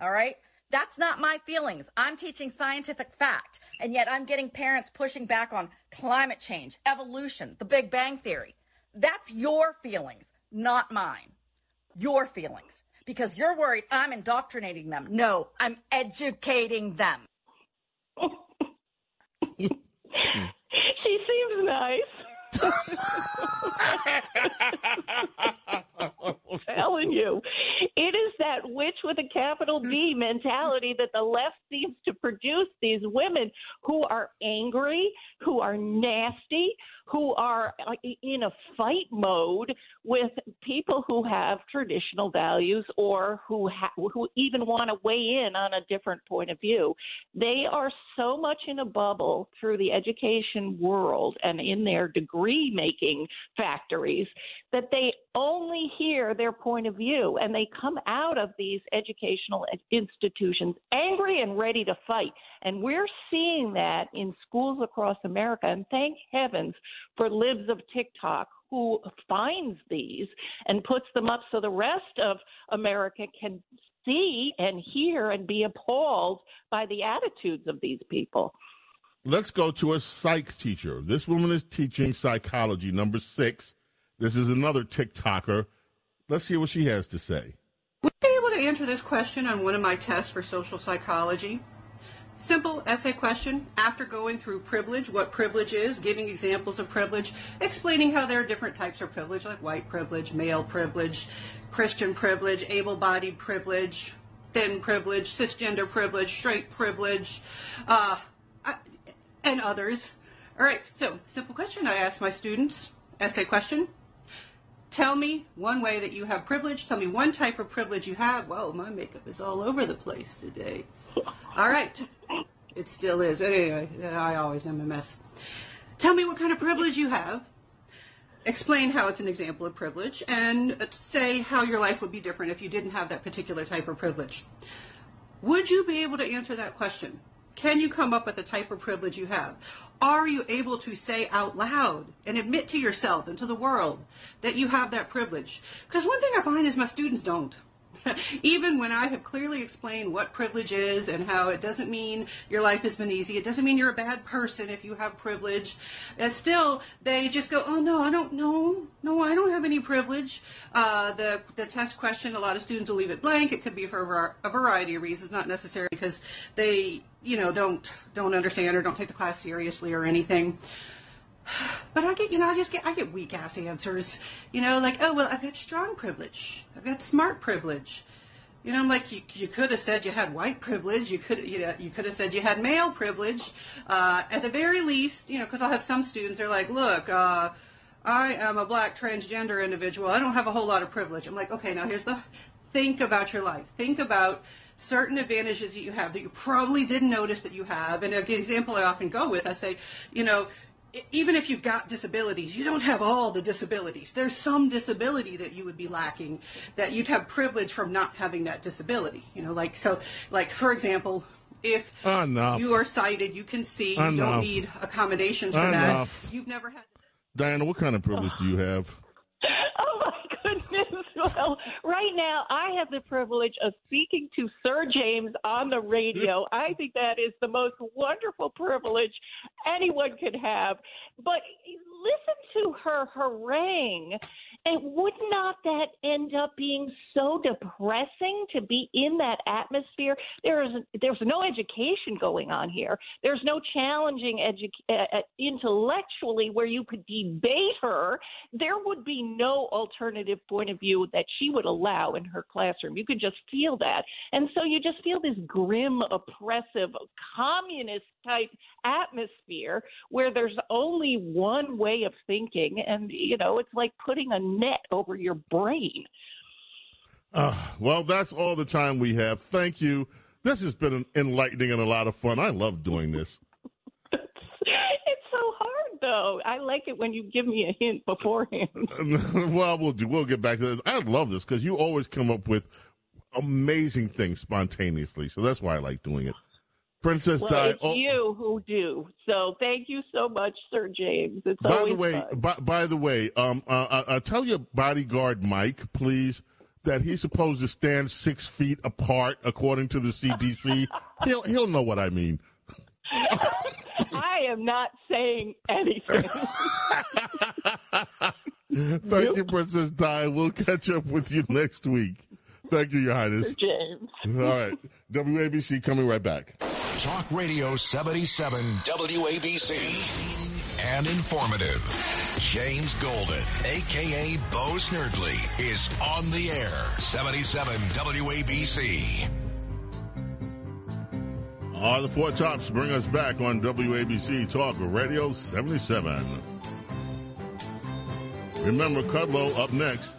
Speaker 30: All right? That's not my feelings. I'm teaching scientific fact, and yet I'm getting parents pushing back on climate change, evolution, the Big Bang Theory. That's your feelings, not mine. Your feelings. Because you're worried I'm indoctrinating them. No, I'm educating them.
Speaker 26: She seems nice. telling you. It is that witch with a capital B mentality that the left seems to produce these women who are angry, who are nasty, who are in a fight mode with people who have traditional values or who ha- who even want to weigh in on a different point of view. They are so much in a bubble through the education world and in their degree making factories that they only hear their point of view and they come out of these educational institutions angry and ready to fight. And we're seeing that in schools across America. And thank heavens for Libs of TikTok who finds these and puts them up so the rest of America can see and hear and be appalled by the attitudes of these people.
Speaker 2: Let's go to a psych teacher. This woman is teaching psychology, number six. This is another TikToker. Let's hear what she has to say.
Speaker 31: Would you be able to answer this question on one of my tests for social psychology? Simple essay question after going through privilege, what privilege is, giving examples of privilege, explaining how there are different types of privilege like white privilege, male privilege, Christian privilege, able bodied privilege, thin privilege, cisgender privilege, straight privilege, uh, and others. All right, so simple question I ask my students essay question. Tell me one way that you have privilege. Tell me one type of privilege you have. Well, my makeup is all over the place today. All right. It still is. Anyway, I always am a mess. Tell me what kind of privilege you have. Explain how it's an example of privilege and say how your life would be different if you didn't have that particular type of privilege. Would you be able to answer that question? Can you come up with a type of privilege you have? Are you able to say out loud and admit to yourself and to the world that you have that privilege? Because one thing I find is my students don't. Even when I have clearly explained what privilege is and how it doesn't mean your life has been easy, it doesn't mean you're a bad person if you have privilege, and still they just go, oh no, I don't know, no, I don't have any privilege. Uh, the the test question, a lot of students will leave it blank. It could be for a a variety of reasons, not necessarily because they, you know, don't don't understand or don't take the class seriously or anything. But I get, you know, I just get, I get weak ass answers. You know, like, oh, well, I've got strong privilege. I've got smart privilege. You know, I'm like you, you could have said you had white privilege. You could you know you could have said you had male privilege. Uh, at the very least, you know, because I'll have some students. They're like, look, uh, I am a black transgender individual. I don't have a whole lot of privilege. I'm like, okay, now here's the think about your life. Think about certain advantages that you have that you probably didn't notice that you have. And an example I often go with, I say, you know, even if you've got disabilities, you don't have all the disabilities. There's some disability that you would be lacking that you'd have privilege from not having that disability. You know, like so, like for example, if
Speaker 2: Enough.
Speaker 31: you are sighted, you can see, you
Speaker 2: Enough.
Speaker 31: don't need accommodations for
Speaker 2: Enough.
Speaker 31: that. You've never had.
Speaker 2: Diana, what kind of privilege do you have?
Speaker 26: Oh my goodness. Well, right now I have the privilege of speaking to Sir James on the radio. I think that is the most wonderful privilege anyone could have. But listen to her harangue. And would not that end up being so depressing to be in that atmosphere? There is there's no education going on here. There's no challenging edu- uh, uh, intellectually where you could debate her. There would be no alternative point of view that she would allow in her classroom. You could just feel that, and so you just feel this grim, oppressive, communist type atmosphere where there's only one way of thinking, and you know it's like putting a net over your brain.
Speaker 2: Uh, well, that's all the time we have. Thank you. This has been enlightening and a lot of fun. I love doing this.
Speaker 26: It's so hard though. I like it when you give me a hint beforehand.
Speaker 2: well, we'll do, we'll get back to this. I love this because you always come up with amazing things spontaneously. So that's why I like doing it. Princess
Speaker 26: well,
Speaker 2: Di.
Speaker 26: it's
Speaker 2: oh,
Speaker 26: you who do. So thank you so much, Sir James. It's
Speaker 2: by
Speaker 26: always
Speaker 2: the way, by, by the way, um, uh, uh, uh, tell your bodyguard Mike, please, that he's supposed to stand six feet apart according to the CDC. he'll he'll know what I mean.
Speaker 26: I am not saying anything.
Speaker 2: Thank you, Princess Di. We'll catch up with you next week. Thank you, Your Highness.
Speaker 26: James.
Speaker 2: All right. WABC coming right back.
Speaker 1: Talk Radio 77 WABC. And informative. James Golden, aka Bo Snerdley, is on the air. 77 WABC.
Speaker 2: All the four tops bring us back on WABC Talk Radio 77. Remember Kudlow up next.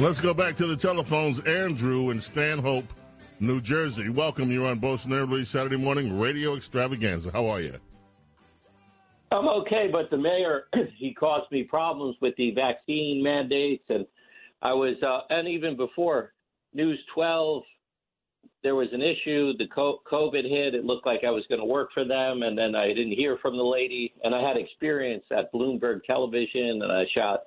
Speaker 2: And let's go back to the telephones. Andrew in Stanhope, New Jersey. Welcome. You're on Bo Snerdley Saturday morning radio extravaganza. How are you?
Speaker 32: I'm okay, but the mayor he caused me problems with the vaccine mandates, and I was, uh, and even before News 12, there was an issue. The COVID hit. It looked like I was going to work for them, and then I didn't hear from the lady. And I had experience at Bloomberg Television, and I shot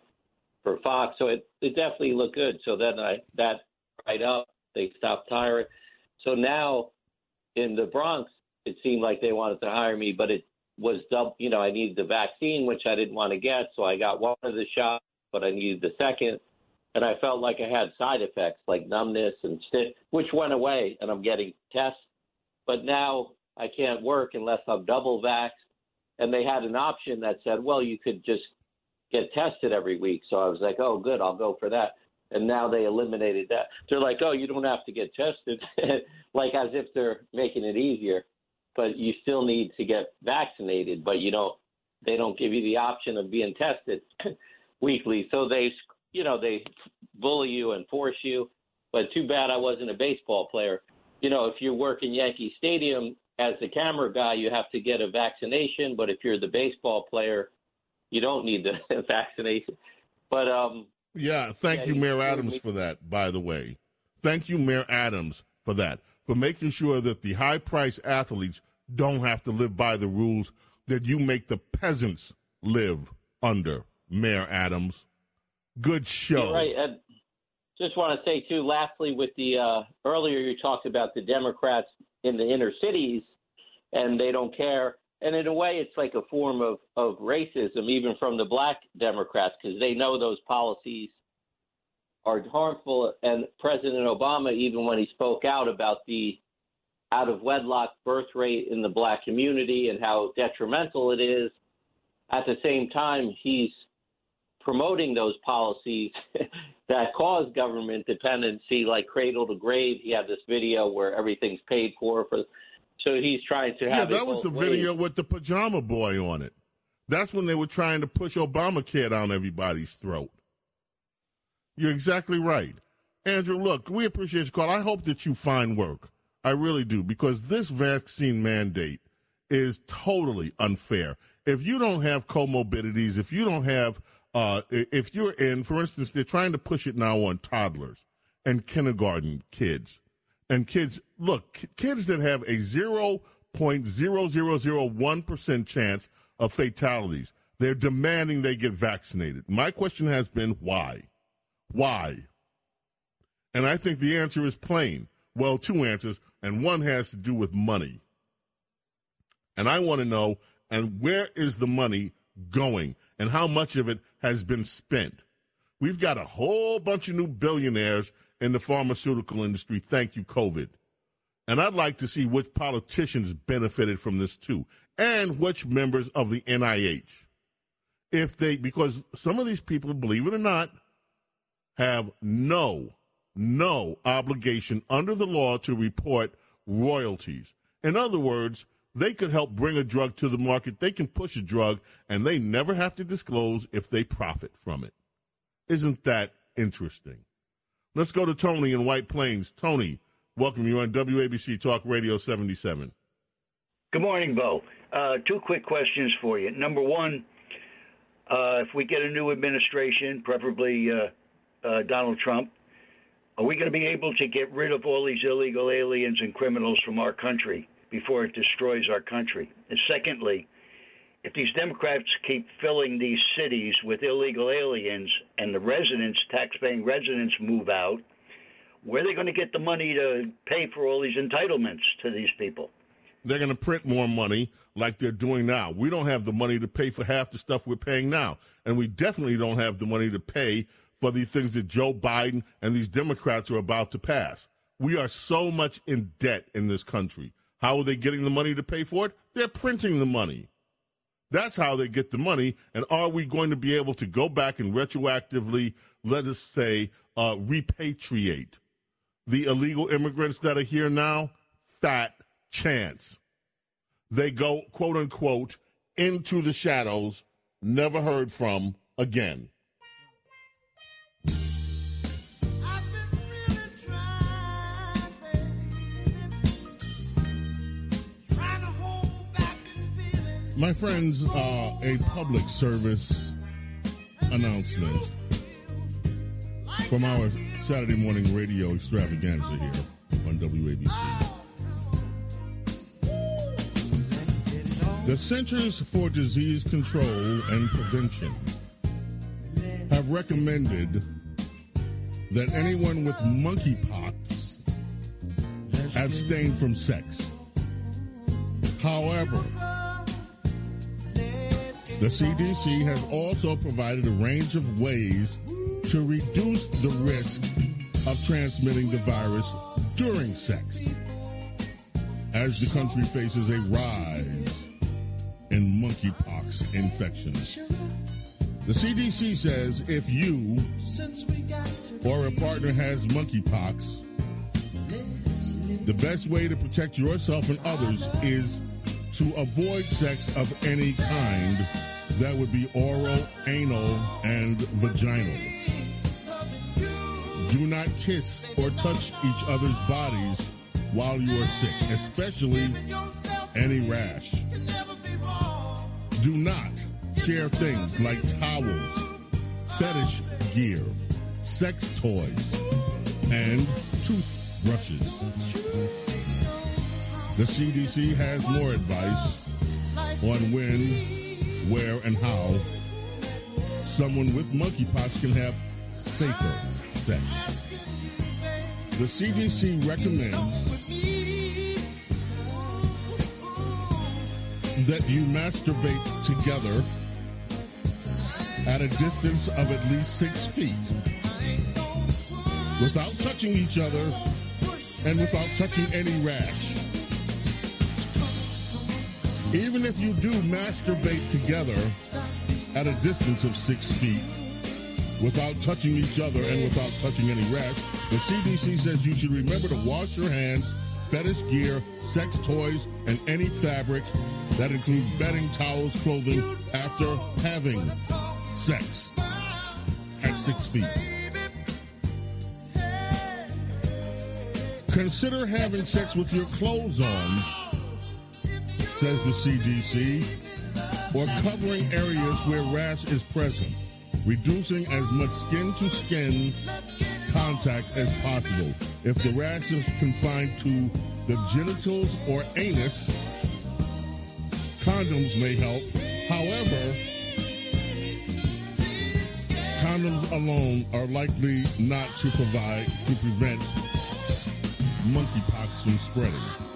Speaker 32: for Fox, so it it definitely looked good. So then I that right up, they stopped hiring. So now in the Bronx, it seemed like they wanted to hire me, but it was double. You know, I needed the vaccine, which I didn't want to get, so I got one of the shots, but I needed the second, and I felt like I had side effects like numbness and stiff, which went away, and I'm getting tests. But now I can't work unless I'm double vaxxed, and they had an option that said, well, you could just get tested every week. So I was like, oh, good, I'll go for that. And now they eliminated that. They're like, oh, you don't have to get tested, like as if they're making it easier. But you still need to get vaccinated, but you don't. They don't give you the option of being tested weekly. So they, you know, they bully you and force you. But too bad I wasn't a baseball player. You know, if you work in Yankee Stadium as the camera guy, you have to get a vaccination. But if you're the baseball player, you don't need the vaccination. But um,
Speaker 2: Yeah, thank
Speaker 32: Yeah,
Speaker 2: you, Mayor Adams, for that, by the way. Thank you, Mayor Adams, for that, for making sure that the high priced athletes don't have to live by the rules that you make the peasants live under, Mayor Adams. Good show.
Speaker 32: You're right. And just want to say too, lastly, with the uh, earlier you talked about the Democrats in the inner cities, and they don't care. And in a way, it's like a form of of racism, even from the black Democrats, because they know those policies are harmful. And President Obama, even when he spoke out about the out of wedlock birth rate in the black community and how detrimental it is, at the same time, he's promoting those policies that cause government dependency, like cradle to grave. He had this video where everything's paid for. for so he's trying to
Speaker 2: Yeah, that was the
Speaker 32: ways.
Speaker 2: video with the pajama boy on it. That's when they were trying to push Obamacare down everybody's throat. You're exactly right. Andrew, look, we appreciate your call. I hope that you find work. I really do, because this vaccine mandate is totally unfair. If you don't have comorbidities, if you don't have, uh, if you're in, for instance, they're trying to push it now on toddlers and kindergarten kids. And kids, look, kids that have a 0.0001% chance of fatalities, they're demanding they get vaccinated. My question has been why? Why? And I think the answer is plain. Well, two answers, and one has to do with money. And I want to know, and where is the money going, and how much of it has been spent? We've got a whole bunch of new billionaires in the pharmaceutical industry. Thank you, COVID. And I'd like to see which politicians benefited from this too, and which members of the NIH. If they, because some of these people, believe it or not, have no, no obligation under the law to report royalties. In other words, they could help bring a drug to the market. They can push a drug and they never have to disclose if they profit from it. Isn't that interesting? Let's go to Tony in White Plains. Tony, welcome you on WABC Talk Radio 77.
Speaker 33: Good morning, Bo. Uh, two quick questions for you. Number one, uh, if we get a new administration, preferably uh, uh, Donald Trump, are we going to be able to get rid of all these illegal aliens and criminals from our country before it destroys our country? And secondly, if these Democrats keep filling these cities with illegal aliens and the residents, tax-paying residents, move out, where are they going to get the money to pay for all these entitlements to these people?
Speaker 2: They're going to print more money like they're doing now. We don't have the money to pay for half the stuff we're paying now. And we definitely don't have the money to pay for the things that Joe Biden and these Democrats are about to pass. We are so much in debt in this country. How are they getting the money to pay for it? They're printing the money. That's how they get the money. And are we going to be able to go back and retroactively, let us say, uh, repatriate the illegal immigrants that are here now? Fat chance. They go, quote unquote, into the shadows, never heard from again. My friends, uh, a public service announcement from our Saturday morning radio extravaganza here on WABC. The Centers for Disease Control and Prevention have recommended that anyone with monkeypox abstain from sex. However, the CDC has also provided a range of ways to reduce the risk of transmitting the virus during sex as the country faces a rise in monkeypox infections. The CDC says if you or a partner has monkeypox, the best way to protect yourself and others is to avoid sex of any kind. That would be oral, anal, and vaginal. Do not kiss or touch each other's bodies while you are sick, especially any rash. Do not share things like towels, fetish gear, sex toys, and toothbrushes. The CDC has more advice on when, where, and how someone with monkeypox can have safer sex. The CDC recommends that you masturbate together at a distance of at least six feet without touching each other and without touching any rash. Even if you do masturbate together at a distance of six feet without touching each other and without touching any rash, the CDC says you should remember to wash your hands, fetish gear, sex toys, and any fabric that includes bedding, towels, clothing after having sex at six feet. Consider having sex with your clothes on, says the CDC, or covering areas where rash is present, reducing as much skin to skin contact as possible. If the rash is confined to the genitals or anus, condoms may help. However, condoms alone are likely not to provide to prevent monkeypox from spreading.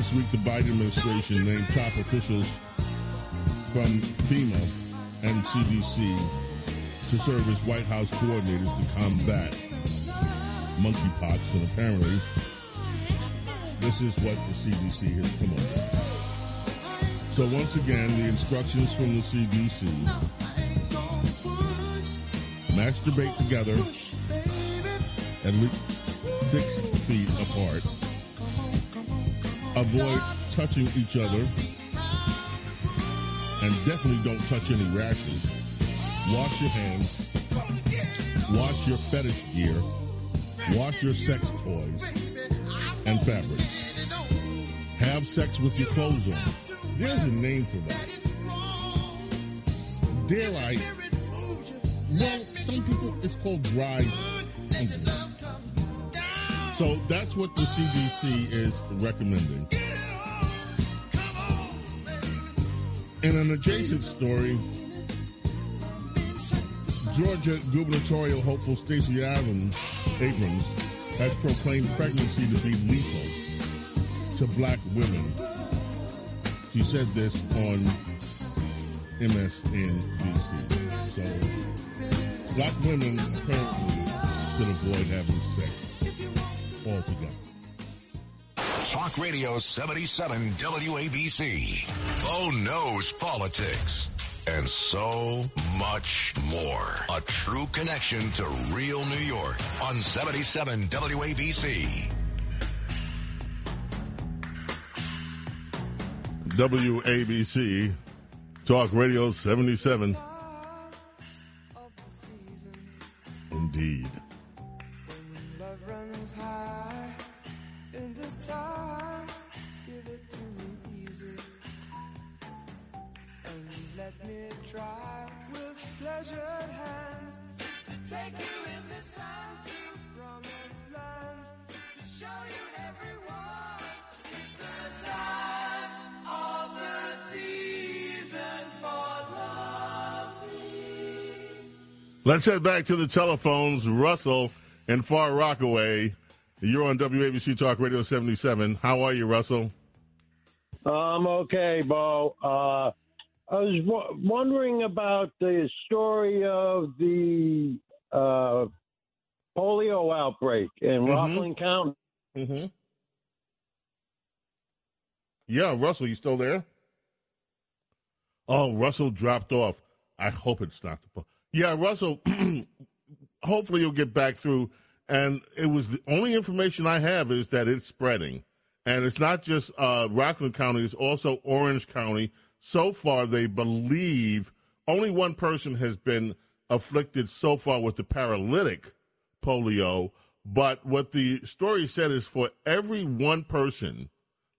Speaker 2: This week, the Biden administration named top officials from FEMA and CDC to serve as White House coordinators to combat monkeypox, and apparently, this is what the CDC has come up with. So once again, the instructions from the CDC masturbate together at least six feet apart. Avoid touching each other. And definitely don't touch any rashes. Wash your hands. Wash your fetish gear. Wash your sex toys and fabrics. Have sex with your clothes on. There's a name for that. Dare I? Well, some people, it's called dry something. So that's what the CDC is recommending. In an adjacent story, Georgia gubernatorial hopeful Stacey Abrams, Abrams has proclaimed pregnancy to be lethal to black women. She said this on MSNBC. So, black women apparently should avoid having sex altogether.
Speaker 1: Talk Radio 77 WABC. Bo knows politics and so much more. A true connection to real New York on 77 WABC.
Speaker 2: WABC Talk Radio 77. Indeed. Let's head back to the telephones. Russell in Far Rockaway. You're on WABC Talk Radio 77. How are you, Russell?
Speaker 18: I'm okay, Bo. Uh, I was w- wondering about the story of the uh, polio outbreak in Rockland County.
Speaker 2: Mm-hmm. Yeah, Russell, you still there? Oh, Russell dropped off. I hope it's not the. po- Yeah, Russell. hopefully, you'll get back through. And it was the only information I have is that it's spreading, and it's not just uh, Rockland County; it's also Orange County. So far, they believe only one person has been afflicted so far with the paralytic polio. But what the story said is for every one person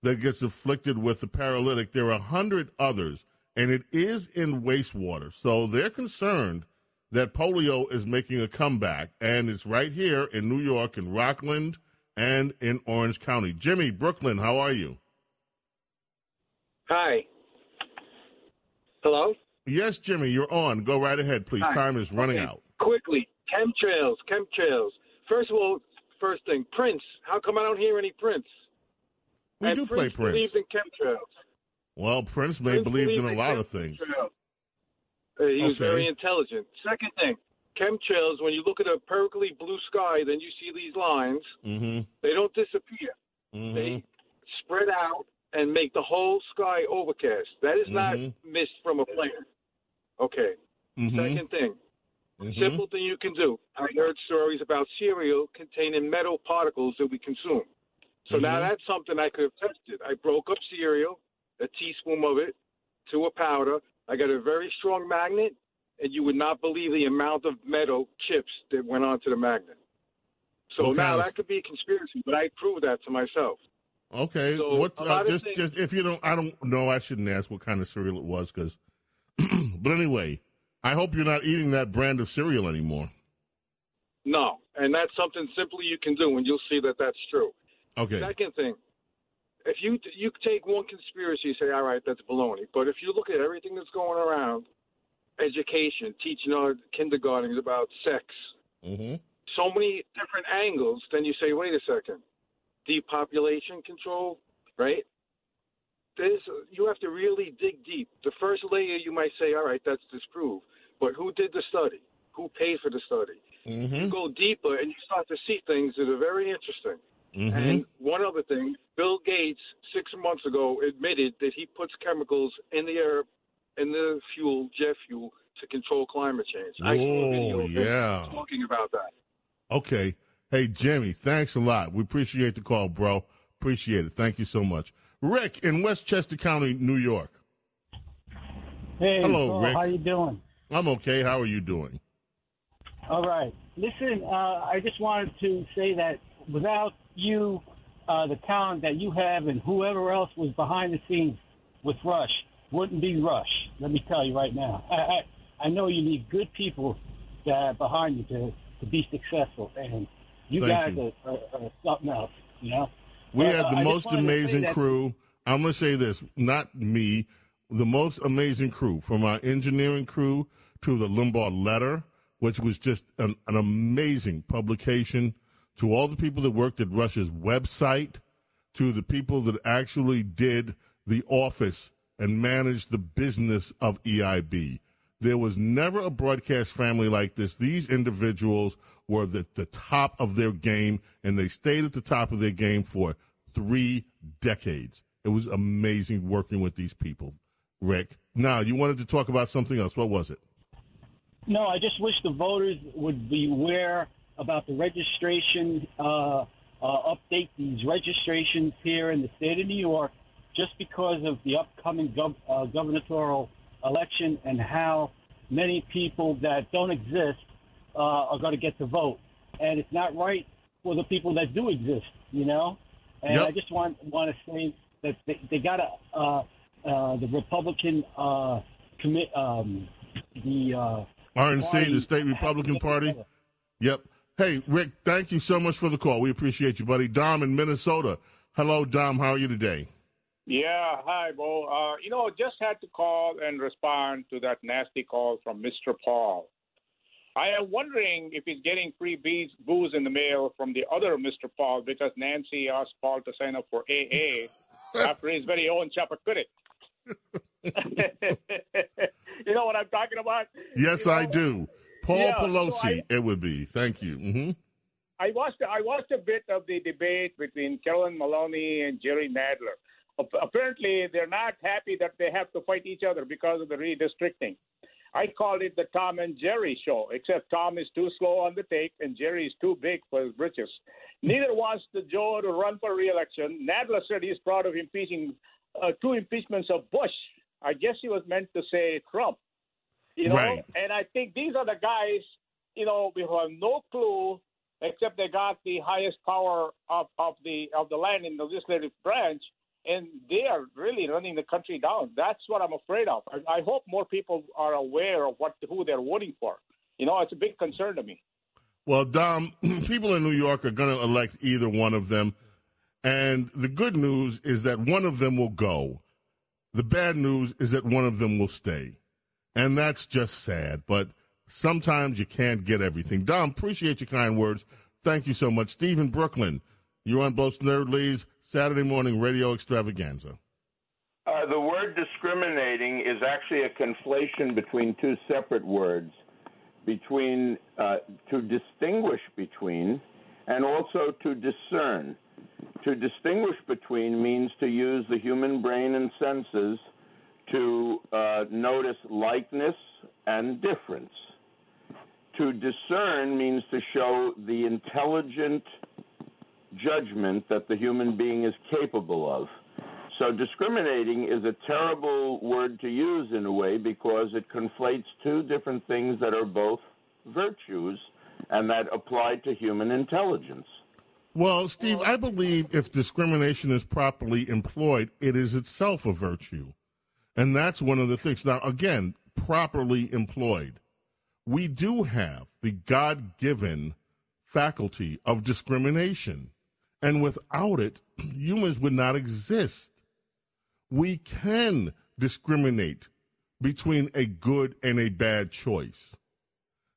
Speaker 2: that gets afflicted with the paralytic, there are a hundred others, and it is in wastewater. So they're concerned that polio is making a comeback, and it's right here in New York, in Rockland, and in Orange County. Jimmy, Brooklyn, how are you?
Speaker 34: Hi. Hello?
Speaker 2: Yes, Jimmy, you're on. Go right ahead, please.
Speaker 34: Hi.
Speaker 2: Time is running
Speaker 34: Okay,
Speaker 2: out.
Speaker 34: Quickly, chemtrails, chemtrails. First of all, first thing, Prince. How come I don't hear any Prince?
Speaker 2: We
Speaker 34: and
Speaker 2: do play
Speaker 34: Prince.
Speaker 2: Prince.
Speaker 34: believed in chemtrails.
Speaker 2: Well, Prince may
Speaker 34: Prince
Speaker 2: believed in a lot of things.
Speaker 34: chemtrails. Uh, he was
Speaker 2: Okay.
Speaker 34: very intelligent. Second thing, chemtrails. When you look at a perfectly blue sky, then you see these lines.
Speaker 2: Mm-hmm.
Speaker 34: They don't disappear.
Speaker 2: Mm-hmm.
Speaker 34: They spread out and make the whole sky overcast. That is not
Speaker 2: Mhm.
Speaker 34: mist from a plane. Okay.
Speaker 2: Mhm.
Speaker 34: Second thing,
Speaker 2: Mhm.
Speaker 34: simple thing you can do. I heard stories about cereal containing metal particles that we consume. So now
Speaker 2: Mhm.
Speaker 34: that's something I could have tested. I broke up cereal, a teaspoon of it, to a powder. I got a very strong magnet, and you would not believe the amount of metal chips that went onto the magnet. So
Speaker 2: Okay,
Speaker 34: now that could be a conspiracy, but I proved that to myself.
Speaker 2: Okay.
Speaker 34: So,
Speaker 2: what? Uh, just,
Speaker 34: things-
Speaker 2: just if you don't, I don't know. I shouldn't ask what kind of cereal it was, because. but anyway, I hope you're not eating that brand of cereal anymore.
Speaker 34: No, and that's something simply you can do, and you'll see that that's true.
Speaker 2: Okay.
Speaker 34: Second thing, if you you take one conspiracy, you say, all right, that's baloney. But if you look at everything that's going around, education, teaching our kindergartens about sex,
Speaker 2: Mm-hmm.
Speaker 34: so many different angles, then you say, wait a second, depopulation control, right? There's, you have to really dig deep. The first layer, you might say, all right, that's disproved. But who did the study? Who paid for the study?
Speaker 2: Mm-hmm.
Speaker 34: You go deeper and you start to see things that are very interesting.
Speaker 2: Mm-hmm.
Speaker 34: And one other thing, Bill Gates six months ago admitted that he puts chemicals in the air, in the fuel, jet fuel, to control climate change. I saw a video
Speaker 2: Oh,
Speaker 34: of
Speaker 2: yeah.
Speaker 34: talking about that.
Speaker 2: Okay. Hey, Jimmy, thanks a lot. We appreciate the call, bro. Appreciate it. Thank you so much. Rick in Westchester County, New York.
Speaker 35: Hey,
Speaker 2: Hello,
Speaker 35: Paul,
Speaker 2: Rick.
Speaker 35: how you doing?
Speaker 2: I'm okay. How are you doing?
Speaker 35: All right. Listen, uh, I just wanted to say that without you, uh, the talent that you have, and whoever else was behind the scenes with Rush, wouldn't be Rush. Let me tell you right now. I I, I know you need good people that are behind you to to be successful, and you
Speaker 2: Thank
Speaker 35: guys
Speaker 2: you.
Speaker 35: Are, are, are something else. You know.
Speaker 2: We
Speaker 35: But,
Speaker 2: have
Speaker 35: uh,
Speaker 2: the
Speaker 35: I just
Speaker 2: most amazing crew. I'm going to say this, not me, the most amazing crew, from our engineering crew to the Limbaugh letter, which was just an, an amazing publication, to all the people that worked at Rush's website, to the people that actually did the office and managed the business of EIB. There was never a broadcast family like this. These individuals were at the top of their game, and they stayed at the top of their game for three decades. It was amazing working with these people, Rick. Now, you wanted to talk about something else. What was it?
Speaker 35: No, I just wish the voters would be aware about the registration, uh, uh, update these registrations here in the state of New York, just because of the upcoming gov- uh, gubernatorial election and how many people that don't exist uh, are going to get to vote. And it's not right for the people that do exist, you know. And
Speaker 2: Yep.
Speaker 35: I just want want to say that they, they got to uh, uh, the Republican uh, commit um, the uh,
Speaker 2: RNC,
Speaker 35: party
Speaker 2: the state Republican Party. Yep. Hey, Rick, thank you so much for the call. We appreciate you, buddy. Dom in Minnesota. Hello, Dom. How are you today?
Speaker 36: Yeah, hi, Bo. Uh, you know, just had to call and respond to that nasty call from Mr. Paul. I am wondering if he's getting free bees, booze in the mail from the other Mr. Paul because Nancy asked Paul to sign up for AA after his very own Chappaquiddick. you know what I'm talking about?
Speaker 2: Yes, I do. Paul
Speaker 36: Yeah, so
Speaker 2: Pelosi,
Speaker 36: I-
Speaker 2: it would be. Thank you. hmm
Speaker 36: I watched I watched a bit of the debate between Carolyn Maloney and Jerry Nadler. Apparently, they're not happy that they have to fight each other because of the redistricting. I called it the Tom and Jerry show, except Tom is too slow on the take and Jerry is too big for his britches. Neither wants the Joe to run for re-election. Nadler said he's proud of impeaching uh, two impeachments of Bush. I guess he was meant to say Trump. You know,
Speaker 2: Right.
Speaker 36: and I think these are the guys, you know, who have no clue except they got the highest power of, of the of the land in the legislative branch, and they are really running the country down. That's what I'm afraid of. I, I hope more people are aware of what who they're voting for. You know, it's a big concern to me.
Speaker 2: Well, Dom, people in New York are going to elect either one of them. And the good news is that one of them will go. The bad news is that one of them will stay. And that's just sad. But sometimes you can't get everything. Dom, appreciate your kind words. Thank you so much. Steve in Brooklyn, you're on Bo Snerdley's Saturday morning radio extravaganza.
Speaker 37: Uh, the word discriminating is actually a conflation between two separate words, between uh, to distinguish between, and also to discern. To distinguish between means to use the human brain and senses to uh, notice likeness and difference. To discern means to show the intelligent judgment that the human being is capable of. So discriminating is a terrible word to use in a way because it conflates two different things that are both virtues and that apply to human intelligence.
Speaker 2: Well, Steve, I believe if discrimination is properly employed, it is itself a virtue. And that's one of the things. Now, again, properly employed. We do have the God given faculty of discrimination. And without it, humans would not exist we can discriminate between a good and a bad choice.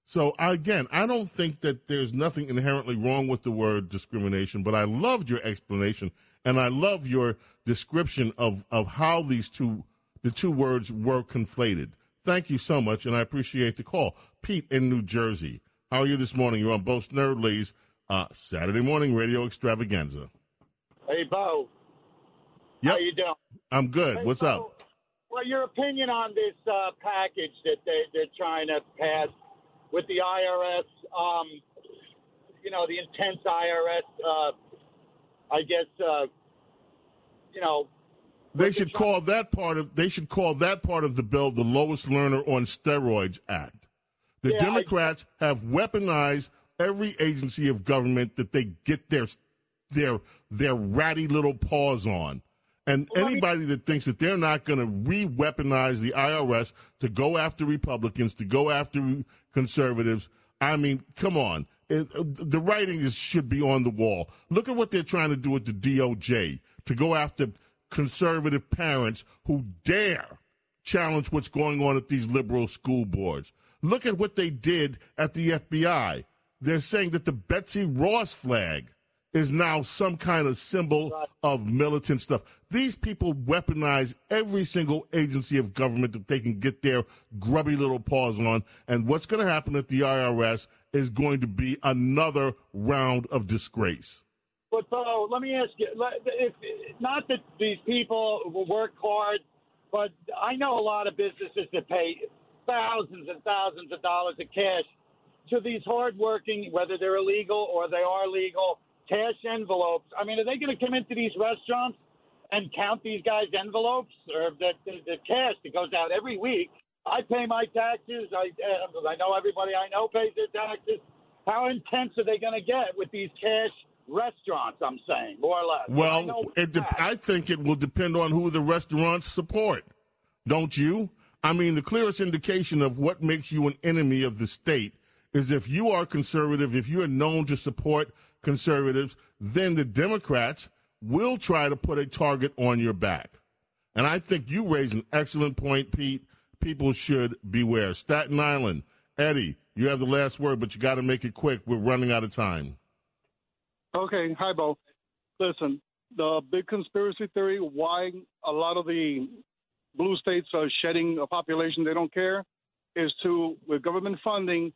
Speaker 2: So again, I don't think that there's nothing inherently wrong with the word discrimination, but I loved your explanation and I love your description of, of how these two the two words were conflated. Thank you so much, and I appreciate the call. Pete in New Jersey. How are you this morning? You're on Bo Snerdley's uh, Saturday morning radio extravaganza.
Speaker 38: Hey, Bo.
Speaker 2: Yep.
Speaker 38: How you doing?
Speaker 2: I'm good.
Speaker 38: Hey,
Speaker 2: What's
Speaker 38: Bo,
Speaker 2: up?
Speaker 38: Well, your opinion on this uh, package that they, they're trying to pass with the IRS, um, you know, the intense IRS, uh, I guess, uh, you know,
Speaker 2: They should call that part of they should call that part of the bill the Lois Lerner on steroids act. The
Speaker 38: Yeah, I-
Speaker 2: Democrats have weaponized every agency of government that they get their their their ratty little paws on. And anybody that thinks that they're not going to re-weaponize the IRS to go after Republicans, to go after conservatives, I mean, come on. It, uh, the writing is, should be on the wall. Look at what they're trying to do with the DOJ to go after conservative parents who dare challenge what's going on at these liberal school boards. Look at what they did at the FBI. They're saying that the Betsy Ross flag is now some kind of symbol of militant stuff. These people weaponize every single agency of government that they can get their grubby little paws on. And what's going to happen at the IRS is going to be another round of disgrace.
Speaker 38: But Bo, let me ask you: if, not that these people work hard, but I know a lot of businesses that pay thousands and thousands of dollars in cash to these hardworking, whether they're illegal or they are legal, cash envelopes. I mean, are they going to come into these restaurants and count these guys' envelopes or the, the, the cash that goes out every week? I pay my taxes. I uh, I know everybody I know pays their taxes. How intense are they going to get with these cash restaurants? I'm saying more or less.
Speaker 2: Well, it de- I think it will depend on who the restaurants support. Don't you? I mean, the clearest indication of what makes you an enemy of the state is if you are conservative, if you are known to support conservatives, then the Democrats will try to put a target on your back. And I think you raise an excellent point, Pete. People should beware. Staten Island, Eddie, you have the last word, but you got to make it quick. We're running out of time.
Speaker 39: Okay, hi, Bo. Listen, the big conspiracy theory why a lot of the blue states are shedding a population they don't care is to, with government funding,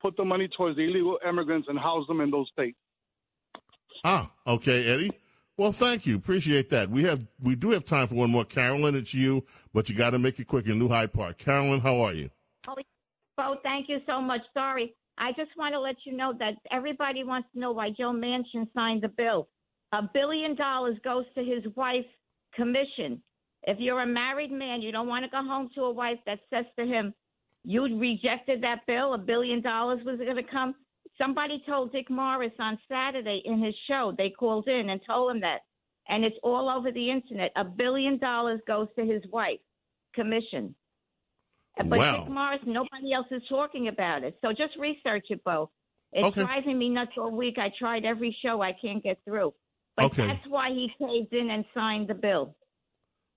Speaker 39: put the money towards the illegal immigrants and house them in those states.
Speaker 2: Ah, okay, Eddie. Well, thank you. Appreciate that. We have we do have time for one more. Carolyn, it's you, but you got to make it quick in New Hyde Park. Carolyn, how are you?
Speaker 40: Bo, thank you so much. Sorry. I just want to let you know that everybody wants to know why Joe Manchin signed the bill. A billion dollars goes to his wife's commission. If you're a married man, you don't want to go home to a wife that says to him, You rejected that bill, a billion dollars was going to come. Somebody told Dick Morris on Saturday in his show, they called in and told him that. And it's all over the internet. A billion dollars goes to his wife, commission. But
Speaker 2: Wow.
Speaker 40: Dick Morris, nobody else is talking about it. So just research it, Bo. It's
Speaker 2: Okay.
Speaker 40: driving me nuts all week. I tried every show I can't get through. But
Speaker 2: Okay.
Speaker 40: that's why he caved in and signed the bill.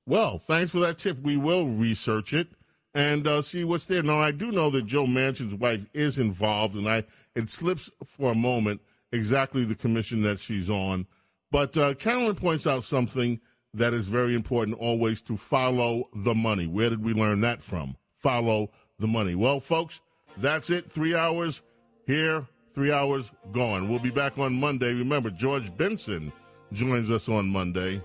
Speaker 2: Well, thanks for that tip. We will research it, and uh, see what's there. Now, I do know that Joe Manchin's wife is involved, and I it slips for a moment exactly the commission that she's on. But uh, Carolyn points out something that is very important always to follow the money. Where did we learn that from? Follow the money. Well, folks, that's it. Three hours here, three hours gone. We'll be back on Monday. Remember, George Benson joins us on Monday.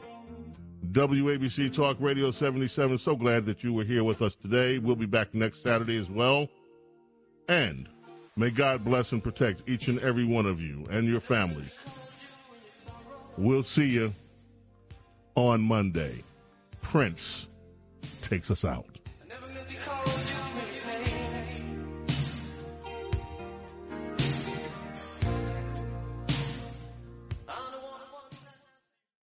Speaker 2: WABC Talk Radio 77. So glad that you were here with us today. We'll be back next Saturday as well. And may God bless and protect each and every one of you and your families. We'll see you on Monday. Prince takes us out. Call.